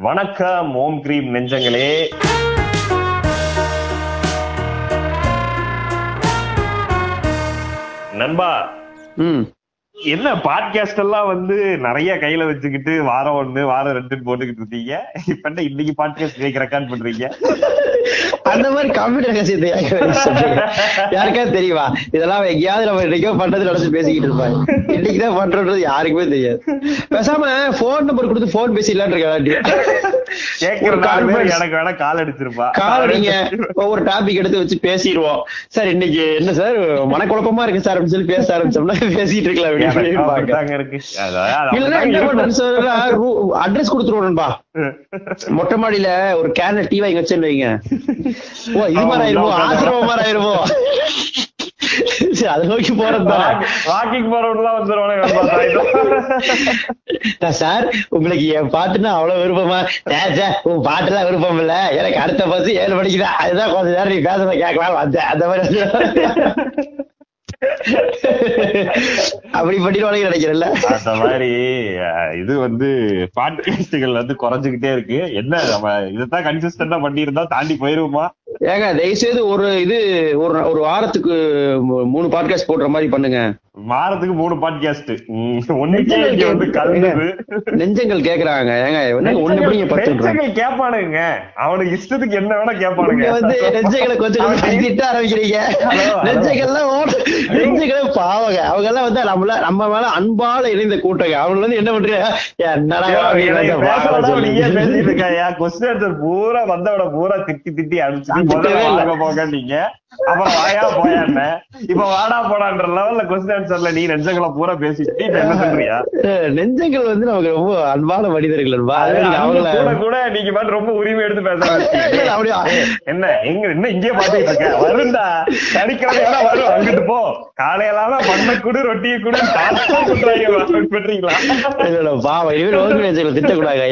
வணக்கம் ஓம் கிரீம் நெஞ்சங்களே. நண்பா என்ன பாட்காஸ்ட் எல்லாம் வந்து நிறைய கையில வச்சுக்கிட்டு வாரம் ஒண்ணு வாரம் ரெண்டுன்னு போட்டுக்கிட்டு இருக்கீங்க? இப்ப இன்னைக்கு பாட்காஸ்ட் கேட்க ரெக்கார்ட் பண்றீங்க? அந்த மாதிரி கம்ப்யூட்டர் ரகசியத்தை யாருக்காவது தெரியுமா? இதெல்லாம் எங்கேயாவது நம்ம இன்னைக்கோ பண்றது நினைச்சு பேசிக்கிட்டு இருப்பாங்க இன்னைக்குதான் பண்றது யாருக்குமே தெரியாது. பேசாம போன் நம்பர் கொடுத்து போன் பேசிடலான்னு இருக்கா கால் அடிச்சிருப்பா. கால் நீங்க ஒவ்வொரு டாபிக் எடுத்து வச்சு பேசிடுவோம். சார் இன்னைக்கு என்ன சார்? மனக்குழப்பமா இருக்கு சார் அப்படின்னு சொல்லி பேச ஆரம்பிச்சோம்னா பேசிட்டு இருக்கலாம். அப்படின்னு சார்? அட்ரஸ் கொடுத்துருவோம்பா. மொட்டை மாடியில ஒரு கேன்ல டீ வாங்கி வச்சேன்னு வைங்க. ஓ இது மாதிரி ஆயிருமோ? ஆசிரமம் மாதிரி ஆயிருமோ? சரி, அதை நோக்கி போறதுதான் வாக்கிங் போறவங்க வந்துருவானே நான் சார் உங்களுக்கு என் பாட்டுன்னா அவ்வளவு விருப்பமா? சார் சார் உன் பாட்டுலாம் விருப்பம் இல்ல. எனக்கு அடுத்த பஸ் ஏழு மணிக்கு தான் அதுதான் கொஞ்ச நேரம் நீ பேசுறத கேட்கலாம் வந்தேன். அந்த மாதிரி அப்படி பண்ணிடுவாங்க நினைக்கிறேன்ல. அந்த மாதிரி இது வந்து பாட்காஸ்டுகள் வந்து குறைஞ்சுக்கிட்டே இருக்கு. என்ன நம்ம இதைத்தான் கன்சிஸ்டன்டா பண்ணியிருந்தா தாண்டி போயிருவோமா? ஏங்க தயவுசெய்து ஒரு இது ஒரு ஒரு வாரத்துக்கு மூணு பாட்காஸ்ட் போடுற மாதிரி பண்ணுங்க. வாரத்துக்கு மூணு பாட்காஸ்ட் நெஞ்சங்கள் கேக்குறாங்க. ஏங்க ஒண்ணு எப்படிங்க நெஞ்சங்கள் கேட்பானுங்க அவனுக்கு இஷ்டத்துக்கு என்ன வேணா நீங்க கேட்பானுங்க வந்து நெஞ்சங்களை கொஞ்சம் திட்ட ஆரம்பிக்கிறீங்க. நெஞ்சங்கள்லாம் நெஞ்சங்களே பாவங்க. அவங்க எல்லாம் வந்து நம்மள நம்ம மேல அன்பால இணைந்த கூட்டங்க. அவங்க வந்து என்ன பண்றீங்க? என்னடா சொல்லி. பேசிட்டு இருக்காயா கொஸ்டின் பூரா வந்தவன பூரா திட்டி திட்டி அடிச்சுட்டு திட்டவே போக நீங்க. அப்புறம் வாயா போயான்னு இப்ப வாடா போடான்ற லெவல்ல கொஸ்டின் ஆன்சர்ல நீ நெஞ்சங்களை பூரா பேசிட்டு என்ன சொல்றியா? நெஞ்சங்கள் வந்து நமக்கு ரொம்ப அன்பான மனிதர்கள் அவங்கள கூட கூட நீங்க பாட்டு ரொம்ப உரிமை எடுத்து பேச ஆரம்பிச்சீங்க. இல்ல, அப்படியா? என்ன எங்க என்ன இங்கே பாத்துட்டு இருக்க? வருண்டா சனிக்கிழமை வேணா வரும் அங்கிட்டு போ. காலையிலாம பண்ண குடு ரொட்டியை குடு பெற்றீங்களா இல்ல, பாவம். இனிமேல் ஓகே நெஞ்சங்களை திட்டக்கூடாது?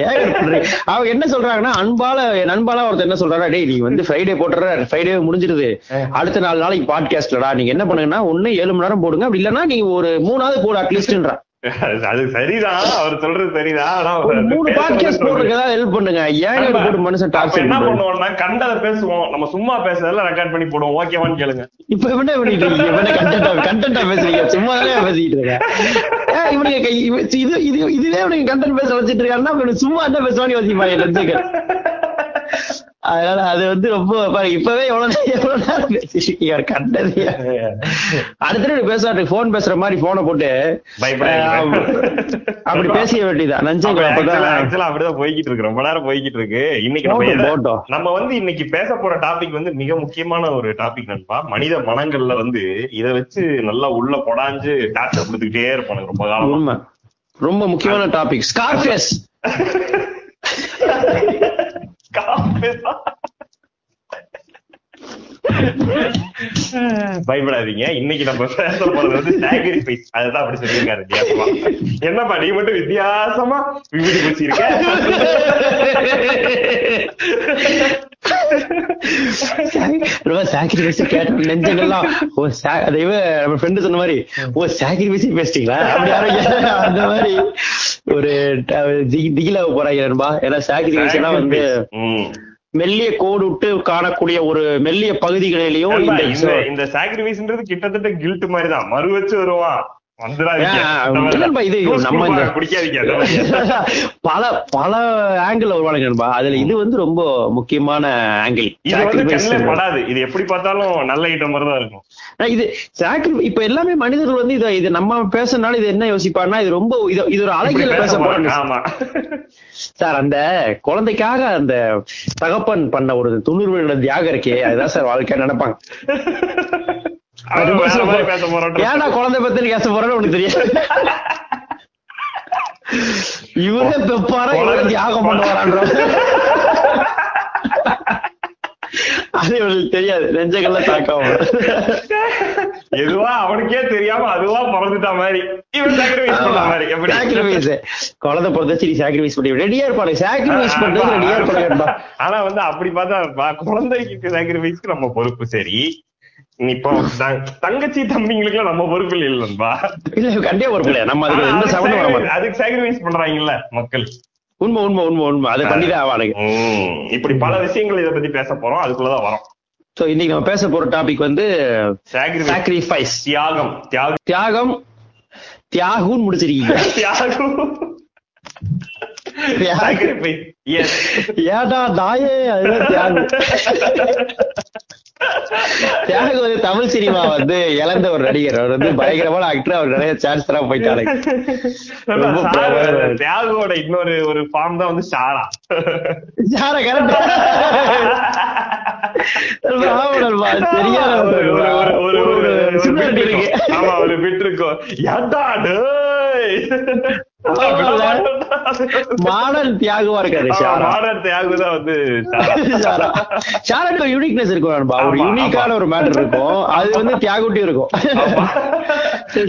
அவங்க என்ன சொல்றாங்கன்னா அன்பால அன்பால ஒருத்தர் என்ன சொல்றாரா டேய் நீ வந்து ஃப்ரைடே போட்டுற ஃப்ரைடே முடிஞ்சிருது. அடுத்த நாலு நாளைக்கு பாட்காஸ்ட்லடா நீங்க என்ன பண்ணுங்கன்னா ஒண்ணு ஏழு மணி நேரம் போடுங்க. அப்படி இல்லன்னா நீங்க ஒரு மூணாவது போடு அட்லீஸ்ட்ன்றா அது சரிதான். அவர் சொல்றது சரிதான். மூணு பாட்காஸ்ட் போடுறதுக்கு ஏதாவது ஹெல்ப் பண்ணுங்க. ஏன் போட்டு மனுஷன் டார்ச்சர் என்ன? பண்ணுவோம்னா கண்டதை பேசுவோம். நம்ம சும்மா பேசுறதெல்லாம் ரெக்கார்ட் பண்ணி போடுவோம். ஓகேவான்னு கேளுங்க. இப்ப என்ன பண்ணிட்டு இருக்கீங்க. கண்டென்ட்டா கண்டென்ட்டா பேசுறீங்க. சும்மா தானே பேசிட்டு இருக்கேன் ஏன் இவனுங்க கை- இவ- இது இது இதுவே இவனுக்கு கண்டென்ட் பேச வச்சிட்டு இருக்காருன்னா இவனுக்கு சும்மா என்ன பேசுவான்னு யோசிப்பாங்க அதனால அது வந்து ரொம்ப இப்பவே எவ்வளவு நேரம் எவ்வளவு நேரம் பேசிருக்கீங்க கண்டது. அடுத்த பேசுவாரு போன் பேசுற மாதிரி போனை போட்டு அப்படி பேசிய வேண்டியதான் நஞ்சங்க அப்பதான். அப்படிதான் போய்கிட்டு இருக்கு. ரொம்ப நேரம் போய்கிட்டு இருக்கு. இன்னைக்கு நம்ம. நம்ம வந்து இன்னைக்கு பேச போற டாபிக் வந்து மிக முக்கியமான ஒரு டாபிக் நண்பா. மனித மனங்கள்ல வந்து இத வச்சு நல்லா உள்ள பொடாஞ்சு டாக்டர் கொடுத்துக்கிட்டே இருப்பானுங்க ரொம்ப காலமா. உண்மை. ரொம்ப முக்கியமான டாபிக் ஸ்கார்ஃபேஸ் scarf பயப்படாதீங்க. இன்னைக்கு நம்ம பேச போறது வந்து சாக்ரிஃபைஸ் அதுதான் அப்படி சொல்லியிருக்காரு. வித்தியாசமா என்னப்பா நீ மட்டும் வித்தியாசமா விபூதி பூச்சிருக்க சாக்ரிஃபைஸ் நெஞ்சங்கள்லாம் ஓ சா- அது இவ நம்ம ஃப்ரெண்டு சொன்ன மாதிரி ஓ சாக்ரிஃபைஸ் பேசிட்டீங்களா? அந்த மாதிரி ஒரு திகிலாக போறாங்க நண்பா. ஏன்னா சாக்ரிஃபைஸ் வந்து. மெல்லிய கோடு விட்டு காணக்கூடிய ஒரு மெல்லிய பகுதிகளிலையும் இந்த சாக்ரிஃபைஸ்ன்றது கிட்டத்தட்ட கில்ட் மாதிரி தான் மறு வச்சு வருவான். பல பல ஆங்கிள் வருவானுங்க நண்பா. அதுல இது வந்து ரொம்ப முக்கியமான ஆங்கிள் இது வந்து இது எப்படி பார்த்தாலும் நல்ல ஐட்டம் மாதிரி தான் இருக்கும். இது சாக்ரி இப்ப எல்லாமே மனிதர்கள் வந்து இத இது நம்ம பேசுறதுனால இது என்ன யோசிப்பாருன்னா இது ரொம்ப இது இது ஒரு அழகியல பேச போறாங்க. சார் அந்த குழந்தைக்காக அந்த தகப்பன் பண்ண ஒரு துணிர்வு தியாகம் இருக்கே. அதுதான் சார் வாழ்க்கை நினைப்பாங்க. ஏன்டா குழந்தை பத்தி பேச போறேன்னு உனக்கு தெரியாது. இவரே பெப்பாரா இவரே தியாகம் பண்ணுவாரான்ற அது இவங்களுக்கு தெரியாது. நெஞ்சங்கள்ல தாக்கம். எதுவா அவனுக்கே தெரியாம அதுவா பிறந்துட்டா மாதிரி. இவன் சாக்ரிஃபைஸ் பண்ண மாதிரி. எப்படி? சாக்ரிஃபைஸ் குழந்தை பிறந்தாச்சு நீ சாக்ரிஃபைஸ் பண்ணி ரெடியா இருப்பாங்க சாக்ரிஃபைஸ் பண்றது ரெடியா இருப்பாங்க ஆனா வந்து அப்படி பார்த்தா குழந்தைக்கு சாக்ரிஃபைஸ்க்கு நம்ம பொறுப்பு சரி. இப்போ தங்கச்சி தம்பிங்களுக்கு நம்ம பொறுப்பு இல்லை நண்பா. இல்ல கண்டிப்பா ஒரு பிள்ளை நம்ம அதுக்கு எந்த சம்மந்தம் வர அதுக்கு மாட்டோம். அதுக்கு சாக்ரிஃபைஸ் பண்றாங்கல்ல மக்கள். உண்மை உண்மை உண்மை உண்மை. அதை பண்ணிதான் ஆவானுங்க இப்படி பல விஷயங்கள் இதை பத்தி பேச போறோம். அதுக்குள்ளதான் வரோம். சோ இன்னைக்கு நம்ம பேச போற டாபிக் வந்து Sacrifice. சாக்ரிஃபைஸ் தியாகம். தியாகம். தியாகம் தியாகுன்னு முடிச்சிருக்கீங்க. தியாகம். ஏடா தாயே அதுதான் தியாகம். தியாகம் வந்து தமிழ் சினிமா வந்து இழந்த ஒரு நடிகர். அவர் வந்து பயங்கரமான ஆக்டர் அவர் நிறைய சான்ஸ் தர போயிட்டாரு. தியாகோட இன்னொரு ஒரு ஃபார்ம் தான் வந்து ஷாரா யார கரெக்ட் ஒரு பிட் இருக்கும் ஏன்டா மாடல் தியாகமா இருக்காரு ஷாரா. மாடர்ன் தியாகு தான் வந்து ஒரு யூனிக்னஸ் இருக்கும் ஒரு யூனிக்கான. ஒரு மேட்டர் இருக்கும். அது வந்து தியாகுட்டியும் இருக்கும்.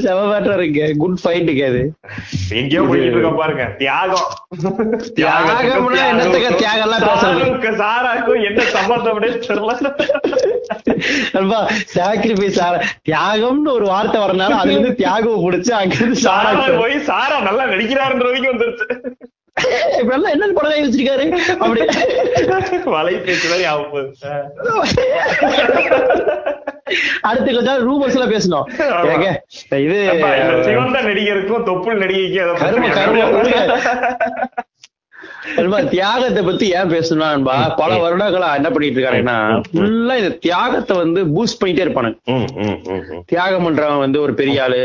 செம மேட்டர் இருக்கு. குட் ஃபைட்டுக்கு அது. எங்கேயோ போயிட்டு இருக்க பாருங்க. தியாகம். தியாகம்னா என்னத்துக்கு தியாகம் எல்லாம் பேசுறது? சாருக்கும் என்ன சம்பந்தம் தெரியல. நண்பா சாக்ரிஃபைஸ் தியாகம்னு ஒரு வார்த்தை வரனால அதுல இருந்து தியாகம் பிடிச்சு அங்க இருந்து சாரா போய் சாரா நல்லா நடிக்கிறாருன்ற வரைக்கும் வந்துருச்சு. இப்ப எல்லாம் என்ன படம் வச்சிருக்காரு அப்படி. வலை பேச்சு மாதிரி ஆகும் போகுது. அடுத்து கொஞ்சம் ரூமர்ஸ் எல்லாம் பேசணும். இது சிவந்த நடிகருக்கும் தொப்புள் நடிகைக்கும் தியாகத்தை பத்தி ஏன் பேசணும்னா பல வருடங்களா என்ன பண்ணிட்டு இருக்காருன்னா ஃபுல்லா இந்த தியாகத்தை வந்து பூஸ்ட் பண்ணிட்டே இருப்பானு. ம், ம், ம், ம். தியாகம் பண்றவன் வந்து ஒரு பெரிய ஆளு.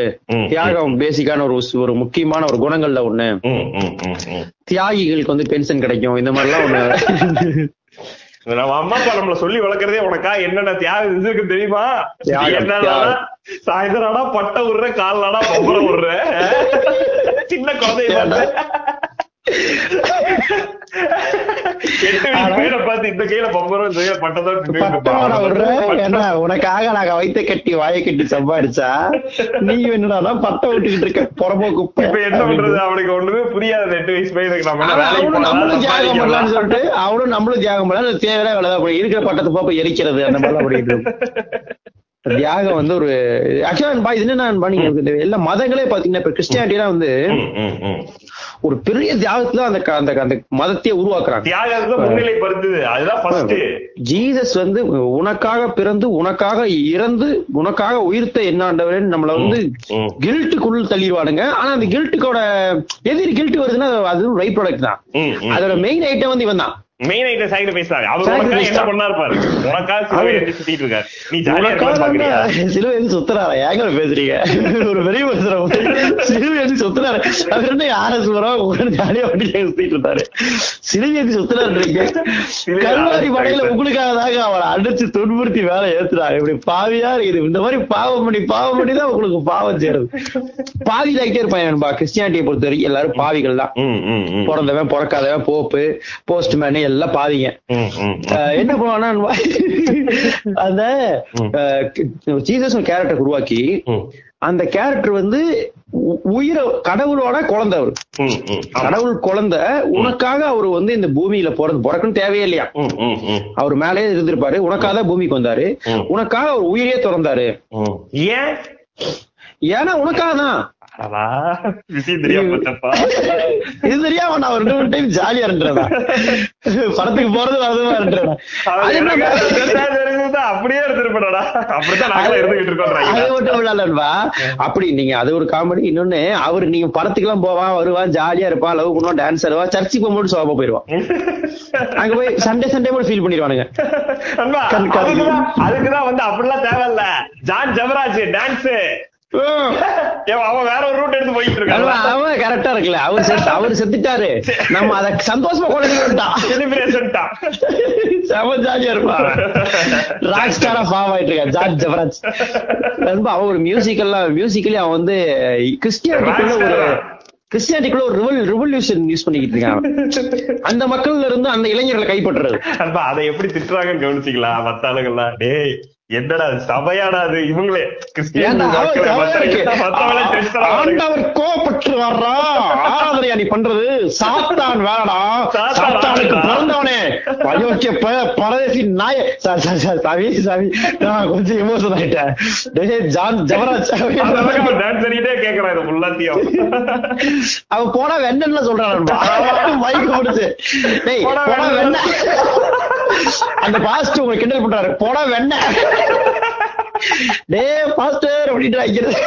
தியாகம் பேசிக்கான ஒரு ஒரு முக்கியமான ஒரு குணங்கள்ல ஒண்ணு. தியாகிகளுக்கு வந்து பென்ஷன் கிடைக்கும் இந்த மாதிரி எல்லாம் ஒண்ணு நம்ம அம்மா அப்பா நம்மள சொல்லி வளர்க்கறதே உனக்கா? என்னென்ன தியாகம் இருக்கு தெரியுமா? என்னடா தியாகம். சாயந்தரம்டா பட்டை விடுற கால்நாடா பம்பரம் விடுற சின்ன குழந்தைய உனக்காக நாங்க வைத்த கட்டி வாயை கட்டி சம்பாதிச்சா நீ என்னடா பட்டம் விட்டுக்கிட்டு இருக்க புறம்போ குப்பை? இப்ப என்ன பண்றது? அவனுக்கு ஒண்ணுமே புரியாது எட்டு வயசு பையனுக்கு. நம்மளும் தியாகம் பண்ணலாம்னு. சொல்லிட்டு அவனும் நம்மளும் தியாகம் பண்ணலாம். தேவையான வேலை தான். இருக்கிற பட்டத்தை போய் எரிக்கிறது அந்த மாதிரிலாம் பண்ணிட்டு. தியாகம் வந்து ஒரு ஆக்சுவலா இது என்ன நீங்க எல்லா மதங்களே பாத்தீங்கன்னா இப்ப கிறிஸ்டியானிட்டிலாம் வந்து. ஒரு பெரிய தியாகத்துல அந்த அந்த அந்த மதத்தையே உருவாக்குறாங்க. தியாகத்தை முன்னிலைப்படுத்துது அதுதான் ஃபர்ஸ்ட் ஜீசஸ் வந்து உனக்காக பிறந்து உனக்காக இறந்து உனக்காக உயிர்த்த என்னாண்டவரேன்னு நம்மள வந்து ம். கில்ட்டுக்குள்ள தள்ளிடுவானுங்க. ஆனா அந்த கில்ட்டுக்கோட எதிரி கில்ட் வருதுன்னா அது ரை ப்ராடக்ட் தான். அதோட மெயின் ஐட்டம் வந்து இவன் தான் மெயின் ஐட்டம் சாக்ரிஃபைஸ் தான் அவர் உனக்காக Sacrifice என்ன தான். பண்ணாரு பாரு உனக்காக சிலுவை எடுத்து சுத்திட்டு இருக்காரு. நீ ஜாலியா இருக்கலாம் பாக்குறியா? சிலுவை வந்து சுத்துறாரா? ஏங்க பேசுறீங்க? ஒரு பெரிய சிலுவை சுத்துறாரு. அவர் என்ன ஜாலியா வண்டி சுத்திட்டு இருந்தாரு சிலுவை வந்து சுத்துறாருன்றீங்க கல்வாரி படையில உங்களுக்காக தாங்க அவரை அடிச்சு துன்புறுத்தி வேலை ஏத்துறாங்க. இப்படி பாவியா இருக்குது. இந்த மாதிரி பாவம் பண்ணி பாவம் பண்ணி தான் உங்களுக்கு பாவம் சேருது பாவி ஆகிட்டே இருப்பான் நண்பா கிறிஸ்டியானிட்டியை பொறுத்த வரைக்கும் எல்லாரும் பாவிகள் தான். பிறந்தவன் பிறக்காதவன் போப்பு போஸ்ட்மேன் எல்லாம். அஹ் என்ன பண்ணுவானா அந்த ஜீசஸ் கேரக்டர் உருவாக்கி அந்த கேரக்டர் வந்து உயிரை கடவுளோட குழந்தை அவர். கடவுள் குழந்தை உனக்காக அவர் வந்து இந்த பூமியில பிறந்து பிறக்கணும் தேவையே இல்லையா? அவர் மேலே இருந்திருப்பாரு உனக்காக தான் பூமிக்கு வந்தாரு. உனக்காக அவர் உயிரே திறந்தாரு. ஏன்? ஏன்னா உனக்காக தான். இது தெரியாம நான் ஒரு ரெண்டு டைம் ஜாலியா இருந்தேன் படத்துக்கு போறது அதுவா இருந்தேன் அப்படியே இருந்துகிட்டு இருக்கோம் அது. மட்டும் அப்படி நீங்க அது ஒரு காமெடி இன்னொன்னு அவர் நீங்க படத்துக்கு எல்லாம் போவான் வருவான் ஜாலியா இருப்பான் லவ் பண்ணுவான் டான்ஸ் ஆடுவான் சர்ச்சுக்கு போகும்போது சோபா போயிருவான். அங்க போய் சண்டே சண்டே கூட ஃபீல் பண்ணிடுவானுங்க. அதுக்குதான் வந்து அப்படிலாம் தேவையில்ல. ஜான் ஜெபராஜ் டான்ஸ் அவன் வேற ஒரு ரூட் எடுத்து போயிட்டு இருக்கான். அவன் கரெக்டா இருக்குல்ல அவர் செத்து அவர் செத்துட்டாரு. நம்ம அத சந்தோஷமா கொண்டாடிட்டா செலிப்ரேஷன் தான் செம ஜாலியா இருப்பான். ராக் ஸ்டாரா ஃபார்ம் ஆயிட்டு இருக்கான். ஜார்ஜ் ஜெபராஜ். நண்பா அவன் ஒரு மியூசிக்கல்லாம் மியூசிக்கலி அவன் வந்து கிறிஸ்டியானிட்டிக்குள்ள ஒரு கிறிஸ்டியானிட்டிக்குள்ள ஒரு ரிவல் ரிவல்யூஷன் யூஸ் பண்ணிக்கிட்டு இருக்கான் அவன். அந்த மக்கள்ல இருந்து அந்த இளைஞர்களை கைப்பற்றுறது. அதை எப்படி திட்டுறாங்கன்னு கவனிச்சிக்கலாம். மத்த ஆளுங்கெல்லாம் டேய் என்னடா சபையாடா அது? இவங்களே. ஆண்டவர் கோபப்பட்டு வர்றா ஆராதனையா நீ பண்றது? சாத்தான் வேணடா சாத்தான் சாத்தானை எனக்கு பிறந்தவனே. அயோக்கிய பரதேசி நாய. சாமி சாமி. நான் கொஞ்சம் எமோஷன் ஆயிட்டேன். ஜான் ஜவராஜ் இது ஃபுல்லாத்தையும் அவன் போனா வெண்ணன்னு சொல்றான் மைக் முடிச்சு டேய் போடா போனா. வெண்ண அந்த பாஸ்ட் உங்களை கிண்டல் பண்றாரு. போடா வெண்ண டேய் பாஸ்டர் அப்படின்ட்டு வைக்கிறது.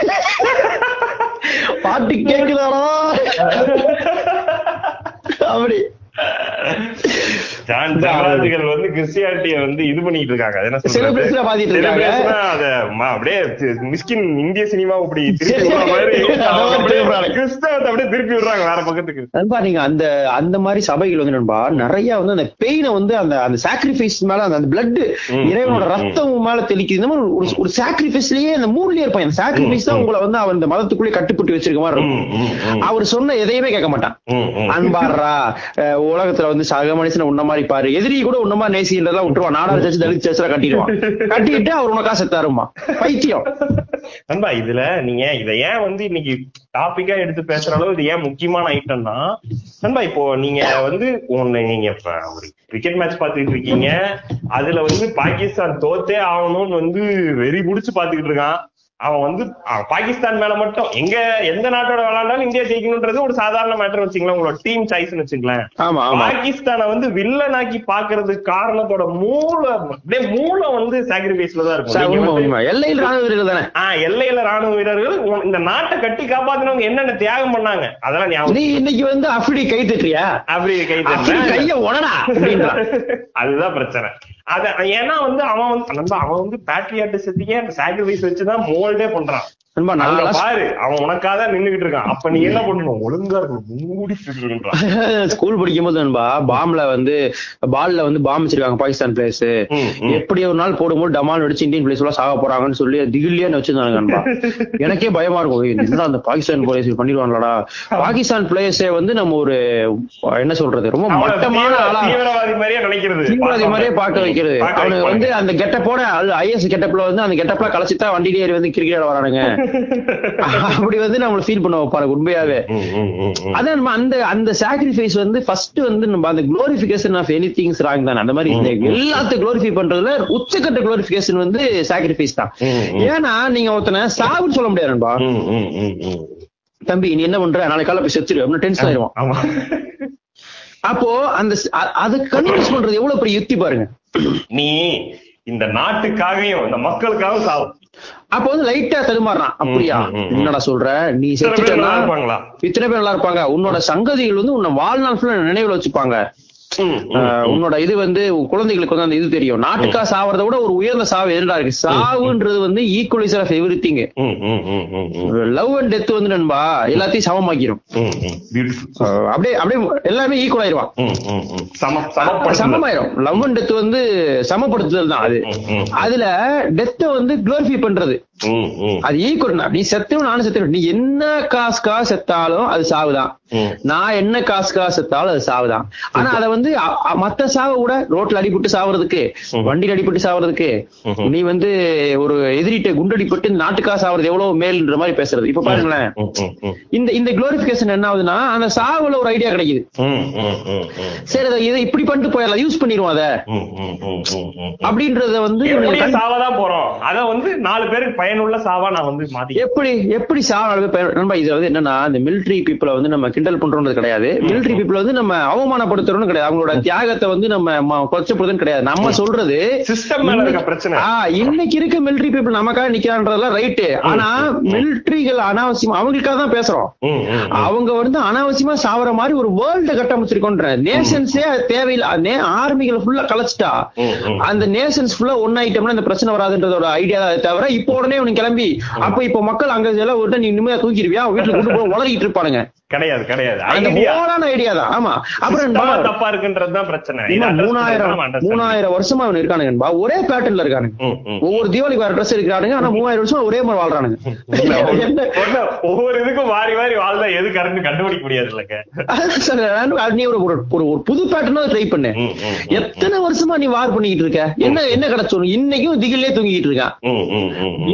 பாட்டு கேக்குதாடா? அப்படி. ஜான் ஜவராஜுகள் வந்து கிறிஸ்டியானிட்டிய வந்து இது பண்ணிட்டு இருக்காங்க. என்ன அத அப்படியே மிஸ்கின் இந்திய சினிமா இப்படி திருப்பி அப்படியே திருப்புறாங்க. கிறிஸ்தவத்தை அப்படியே திருப்பி விடுறாங்க வேற பக்கத்துக்கு. நண்பா நீங்க அந்த அந்த மாதிரி சபைகள் வந்து நண்பா நிறைய வந்து அந்த பெயினை வந்து அந்த அந்த சாக்ரிஃபைஸ் மேல அந்த அந்த பிளட் இறைவனோட ரத்தம் மேல தெளிக்குது. இந்த மாதிரி ஒரு ஒரு சாக்ரிஃபைஸ்லயே அந்த மூணுலயே இருப்பான். அந்த சாக்ரிஃபைஸ் தான் உங்களை வந்து அவன் இந்த மதத்துக்குள்ளே கட்டுப்பட்டு வச்சிருக்க மாதிரி இருக்கும். அவர் சொன்ன எதையுமே கேட்க மாட்டான். அன்பாடுறா உலகத்துல வந்து சக மனுஷனை உன்ன மாதிரி எதிரி கூட ஒண்ணுமா மாதிரி நேசின்றதெல்லாம் விட்டுருவான். நாடார் சர்ச்சு தலித் சேர்ச்சா கட்டிடுவான். கட்டிட்டு அவர் உனக்கா செத்தாருமா பைத்தியம். நண்பா இதுல நீங்க இத ஏன் வந்து இன்னைக்கு டாபிக்கா எடுத்து பேசுற அளவு இது ஏன் முக்கியமான ஐட்டம்னா நண்பா இப்போ நீங்க வந்து ஒண்ணு நீங்க இப்ப ஒரு கிரிக்கெட் மேட்ச் பாத்துக்கிட்டு இருக்கீங்க. அதுல வந்து பாகிஸ்தான் தோத்தே ஆகணும்னு வந்து வெறி புடிச்சு பாத்துக்கிட்டு இருக்கான். அவன் வந்து பாகிஸ்தான் மேல மட்டும் எங்க எந்த நாட்டோட விளையாண்டாலும் இந்தியா ஜெயிக்கணும்ன்றது ஒரு சாதாரண மேட்டர் வச்சுங்களேன் உங்களோட டீம் சாய்ஸ்னு வச்சுங்களேன். பாகிஸ்தானை வந்து வில்லனாக்கி பாக்குறதுக்கு காரணத்தோட மூளை அப்படியே மூளை வந்து சாக்ரிஃபைஸ்ல தான் இருக்கும். எல்லையில் ராணுவ வீரர்கள் தானே? ஆஹ் எல்லையில ராணுவ வீரர்கள் இந்த நாட்டை கட்டி காப்பாத்தினவங்க என்னென்ன தியாகம் பண்ணாங்க அதெல்லாம் ஞாபகம் நீ இன்னைக்கு வந்து அஃப்ரி கை தட்டுறியா? அப்படி கை தட்டுறேன். கைய உடனா அதுதான் பிரச்சனை. அத ஏன்னா வந்து அவன் வந்து அவன் வந்து பேட்ரியாட்டிசத்துக்கே அந்த சாக்ரிஃபைஸ் வச்சுதான் மோல்டே பண்றான். பாரு அவன் உனக்காக தான் நின்னுகிட்டு இருக்கான். அப்ப நீ என்ன பண்ணணும்? ஒழுங்கா இருக்கணும். மூடி இருக்கணும்ன்றான். ஸ்கூல் படிக்கும் போது நண்பா பாம்ல வந்து பால்ல வந்து பாம் வச்சிருக்காங்க பாகிஸ்தான் ம். எப்படி ஒரு நாள் போடும்போது டமால் வெடிச்சு இந்தியன் பிளேஸ் எல்லாம் சாக போறாங்கன்னு சொல்லி திகிலியே வச்சிருந்தாங்க நண்பா. எனக்கே பயமா இருக்கும். அந்த பாகிஸ்தான் பிளேயர்ஸ் பண்ணிடுவாங்களாடா? பாகிஸ்தான் பிளேயர்ஸே வந்து நம்ம ஒரு என்ன சொல்றது ரொம்ப மட்டமான தீவிரவாதி மாதிரியே நினைக்கிறது. தீவிரவாதி மாதிரியே பார்க்க வைக்கிறது. அவனுக்கு. வந்து அந்த கெட்டப்போட அது ஐஎஸ் கெட்டப்ல வந்து அந்த கெட்டப்ல கலைச்சிட்டா வண்டி ஏறி வந்து கிரிக்கெட் வரானுங்க. அப்படி வந்து நம்மள ஃபீல் பண்ண வைப்பாரு உண்மையாவே. அதான் நம்ம அந்த அந்த சாக்ரிஃபைஸ் வந்து ஃபர்ஸ்ட் வந்து நம்ம அந்த glorification of any things wrong தானே அந்த மாதிரி எல்லாத்தையும் குளோரிஃபை பண்றதுல உச்சக்கட்ட குளோரிபிகேஷன் வந்து சாக்ரிஃபைஸ் தான். ஏன்னா நீங்க ஒருத்தனை சாவுன்னு சொல்ல முடியாது நண்பா. ம், ம், ம், ம். தம்பி நீ என்ன பண்ற? நாளைக்கு காலை போய் செத்துரு அப்படின்னு டென்ஷன் ஆயிடுவான். அப்போ அந்த அதை கன்வின்ஸ் பண்றது எவ்வளவு பெரிய யுக்தி பாருங்க. நீ இந்த நாட்டுக்காகவும் இந்த மக்களுக்காகவும் சாவு. அப்போ வந்து லைட்டா தடுமாறுறான். அப்படியா. என்னடா சொல்ற? நீ செத்துட்டா இத்தனை பேர் நல்லா இருப்பாங்க. உன்னோட சங்கதிகள் வந்து உன்னை வாழ்நாள் ஃபுல்லா நினைவுல வச்சுப்பாங்க. உன்னோட இது வந்து குழந்தைகளுக்கு வந்து அந்த இது தெரியும். நாட்டுக்கா சாவறத விட ஒரு உயர்ந்த சாவு எதுடா இருக்கு? சாவுன்றது வந்து equaliser of every thing love and death வந்து நண்பா எல்லாத்தையும் சமமாக்கிரும். அப்படியே அப்படியே எல்லாமே ஈக்குவல் ஆயிருவான். சமமாயிரும். லவ் அண்ட் டெத் வந்து சமப்படுத்துதல் தான் அது. அதுல டெத்தை வந்து குளோரிஃபை பண்றது. அது ஈக்குவல் நீ செத்தவன் நானும் செத்தவன் நீ என்ன காசுக்கா செத்தாலும் அது சாவுதான். நான் என்ன காசுக்கா செத்தாலும் அது சாவுதான். ஆனா அத வந்து மத்த சாவை கூட ரோட்ல அடிபட்டு சாவறதுக்கு வண்டியில அடிபட்டு சாவறதுக்கு. நீ வந்து ஒரு எதிரிட்ட குண்டடிப்பட்டு நாட்டுக்கா சாவறது எவ்வளவு மேல்ன்ற மாதிரி பேசுறது. இப்ப பாருங்களேன். இந்த இந்த குளோரிபிகேஷன் என்ன ஆகுதுன்னா அந்த சாவுல ஒரு ஐடியா கிடைக்குது. சரி இதை இப்படி பண்ணிட்டு போயிடலாம். யூஸ் பண்ணிடுவோம் அத. அப்படின்றத வந்து சாவதான் போறோம். அத வந்து நாலு பேருக்கு பயனுள்ள சாவா நான் வந்து மாத்தி எப்படி எப்படி சாவ நண்பா இது வந்து என்னன்னா இந்த மிலிட்டரி பீப்புளை வந்து நம்ம கிண்டல் பண்றோம்ன்றது கிடையாது. மிலிட்டரி பீப்புள் வந்து நம்ம அவமானப்படுத்துறோம்னு கிடையாது. அவங்களோட தியாகத்தை வந்து நம்ம கொச்சப்படுதுன்னு கிடையாது. நம்ம சொல்றது சிஸ்டம் மேல இருக்க பிரச்சனை. ஆ, இன்னைக்கு இருக்க மிலிட்டரி பீப்புள் நமக்காக நிக்கிறான்றதெல்லாம் ரைட்டு ஆனா மிலிட்டரிகள் அனாவசியம் அவங்களுக்காக தான் பேசுறோம். ம். அவங்க வந்து அனாவசியமா சாவற மாதிரி ஒரு வேர்ல்ட கட்டமைச்சிருக்கோன்ற. நேஷன்ஸே தேவையில்லை ஆர்மிகளை ஃபுல்லா கலைச்சிட்டா. அந்த நேஷன்ஸ் ஃபுல்லா ஒன் ஐட்டம்னா இந்த பிரச்சனை வராதுன்றதோட ஐடியா தவிர இப்போ உடனே உனக்கு கிளம்பி அப்ப இப்போ மக்கள் அங்க எல்லாம் விட்டு நீ நிம்மதியா தூக்கிடுவியா வீட்டுல கொண்டு போய் உளறிட்டு இருப்பானுங்க. கிடையாது கிடையாது. அந்த ஐடியா தான். ஆமா. அப்புறம் தப்பா இருக்குன்றதுதான் பிரச்சனை. மூணாயிரம் மூணாயிரம் வருஷமா அவன் இருக்கானுங்கன்பா ஒரே பேட்டர்ன்ல இருக்கானுங்க. ஒவ்வொரு தீபாவளிக்கு வேற ட்ரெஸ் இருக்கிறானுங்க ஆனா மூவாயிரம் வருஷம் ஒரே மாதிரி வாழ்றானுங்க. என்ன? ஒவ்வொரு இதுக்கும் வாரி வாரி வாழ்ந்தா எது கரெக்ட் கண்டுபிடிக்க முடியாது இல்லங்க நீ ஒரு ஒரு புது பேட்டர்னா ட்ரை பண்ணு. எத்தனை வருஷமா நீ வார் பண்ணிக்கிட்டு இருக்க? என்ன என்ன கிடைச்சோம் இன்னைக்கும் திகிலே தூங்கிட்டு இருக்கான்.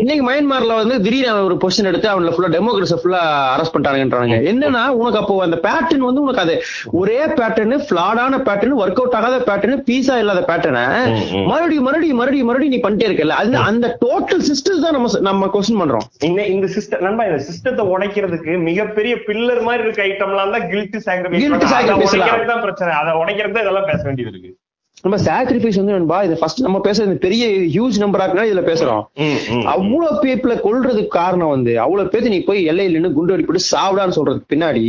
இன்னைக்கு மயன்மார்ல வந்து திடீர்னு ஒரு பொசிஷன் எடுத்து அவன்ல ஃபுல்லா டெமோக்ரஸி ஃபுல்லா அரெஸ்ட் பண்ணிட்டானுங்கன்றானுங்க. என்னன்னா ஏன்னா உனக்கு அப்போ அந்த பேட்டர்ன் வந்து உனக்கு அது ஒரே பேட்டர்ன் ஃபிளாடான பேட்டர்ன் ஒர்க் அவுட் ஆகாத பேட்டர்ன் பீஸா இல்லாத பேட்டர்னை. மறுபடியும் மறுபடியும் மறுபடியும் மறுபடியும் நீ பண்ணிட்டே இருக்கல அது அந்த டோட்டல் சிஸ்டம்ஸ் தான் நம்ம நம்ம கொஸ்டின் பண்றோம். இந்த சிஸ்டம் நண்பா இந்த சிஸ்டத்தை உடைக்கிறதுக்கு மிகப்பெரிய பில்லர் மாதிரி இருக்க ஐட்டம்லாம் தான் கில்ட் Guilt sacrifice எல்லாம். சாக்ரிஃபைஸ் தான் பிரச்சனை. அதை உடைக்கிறது இதெல்லாம் பேச வேண்டியது இருக்கு. நம்ம சாக்ரிஃபைஸ் வந்து நண்பா இது ஃபர்ஸ்ட் நம்ம பேசுறது பெரிய ஹியூஜ் நம்பரா இருக்கனால இதுல பேசுறோம். அவ்வளவு பேப்ல கொல்றதுக்கு காரணம் வந்து அவ்வளவு பேத்து நீ போய் எல்லையில நின்னு குண்டு அடிப்பட்டு சாப்பிடான்னு சொல்றதுக்கு பின்னாடி.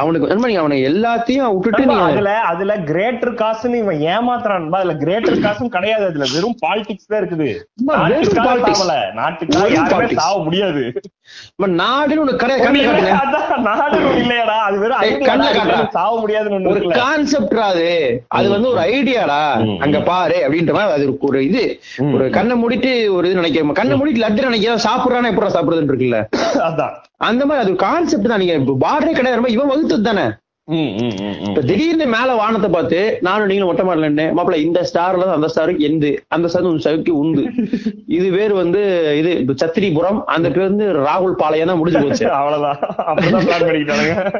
அவனுக்கு நண்பா நீ அவனை எல்லாத்தையும் விட்டுட்டு நீ அதுல அதுல கிரேட்டர் காசுன்னு இவன் ஏமாத்துறான் அதுல கிரேட்டர் காசும் கிடையாது. அதுல வெறும் பாலிடிக்ஸ் தான் இருக்குது. politics. சாவ முடியாது. நம்ம நாடுன்னு ஒண்ணு இல்லையாடா. அது வெறும் சாவ முடியாதுன்னு ஒரு. கான்செப்ட் அது. அது வந்து ஒரு ஐடியாடா? ம், அங்க பாரு அப்படின்ற மாதிரி அது ஒரு- ஒரு இது. ஒரு கண்ணை மூடிட்டு ஒரு இது நினைக்கிறோம் கண்ணை மூடிட்டு லட்டு நினைக்கிறோம் சாப்பிடுறானா எப்படா சாப்பிடுறதுன்னு இருக்குல்ல? அதான். அந்த மாதிரி அது கான்செப்ட் தான். நீங்க பார்டரே கிடையாது இவன் வகுத்தது தானே. இப்ப திடீர்னு மேல வானத்தை பார்த்து நானும் நீங்களும் மொட்டை மாடல மாப்பிள இந்த ஸ்டார்ல அந்த ஸ்டாருக்கு எந்து. அந்த ஸ்டார் சவுக்கு உந்து. இது பேர் வந்து இது சத்திரிபுரம் அந்த பேர் வந்து ராகுல் பாளையம் தான் முடிஞ்சு போச்சு. அவ்வளவுதான்.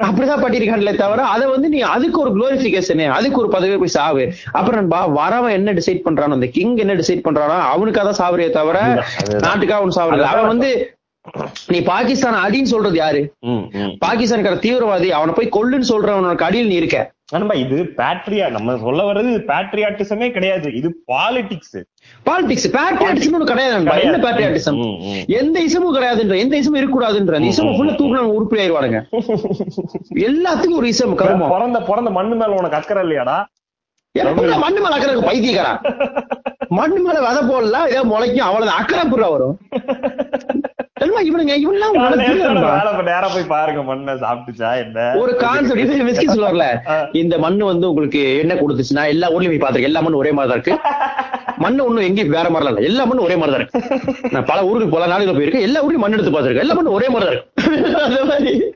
அப்படிதான் பட்டிருக்காங்களே தவிர அதை வந்து நீ அதுக்கு ஒரு குளோரிபிகேஷன் அதுக்கு ஒரு பதவி போய் சாவு. அப்புறம் நண்பா வரவன் என்ன டிசைட் பண்றானோ அந்த கிங் என்ன டிசைட் பண்றானோ அவனுக்காக தான் சாவறியே தவிர. நாட்டுக்காக அவன் சாவறது அவன் வந்து நீ பாகிஸ்தான் அடின்னு சொல்றது யாரு. பாகிஸ்தானுக்கார தீவிரவாதி அவனை போய் கொல்லுன்னு சொல்றவனோட அடியில் நீ இருக்க. நண்பா இது பேட்ரியா நம்ம சொல்ல வர்றது பேட்ரியாட்டிசமே கிடையாது. இது பாலிடிக்ஸ் பாலிடிக்ஸ் பேட்ரியாட்டிசம் ஒண்ணு கிடையாது. என்ன பேட்ரியாட்டிசம். எந்த இசமும் கிடையாதுன்ற எந்த இசமும் இருக்கக்கூடாதுன்ற. அந்த இசமும் ஃபுல்லா தூக்குனாங்க உருப்படி ஆயிடுவானுங்க எல்லாத்துக்கும் ஒரு இசம் கருமம். பிறந்த பிறந்த மண்ணு மேல உனக்கு அக்கறை இல்லையாடா? மண்ணு மேல அக்கறை பைத்தியக்காரன். மண்ணு மேல விதை போடலாம் ஏதோ முளைக்கும் அவ்வளவுதான். அக்கறை புறா வரும். இவனுங்க நேரா போய் பாருங்க மண்ணை சாப்பிட்டுச்சா என்ன? ஒரு கான்செப்ட் இது மிஸ்கி சொல்லுவார்ல இந்த மண்ணு வந்து உங்களுக்கு என்ன கொடுத்துச்சுன்னா எல்லா ஊர்லயும் போய் பாத்துருக்கேன் எல்லா மண்ணும் ஒரே மாதிரி இருக்கு. மண்ணு ஒண்ணும் எங்கேயும் வேற மாதிரிலாம் இல்ல. எல்லா மண்ணும் ஒரே மாதிரி தான் இருக்கு. நான் பல ஊருக்கு பல நாடுகள் போயிருக்கேன். எல்லா ஊர்லயும் மண் எடுத்து பாத்துருக்கேன் எல்லா மண்ணும் ஒரே மாதிரி தான் இருக்கு. அந்த மாதிரி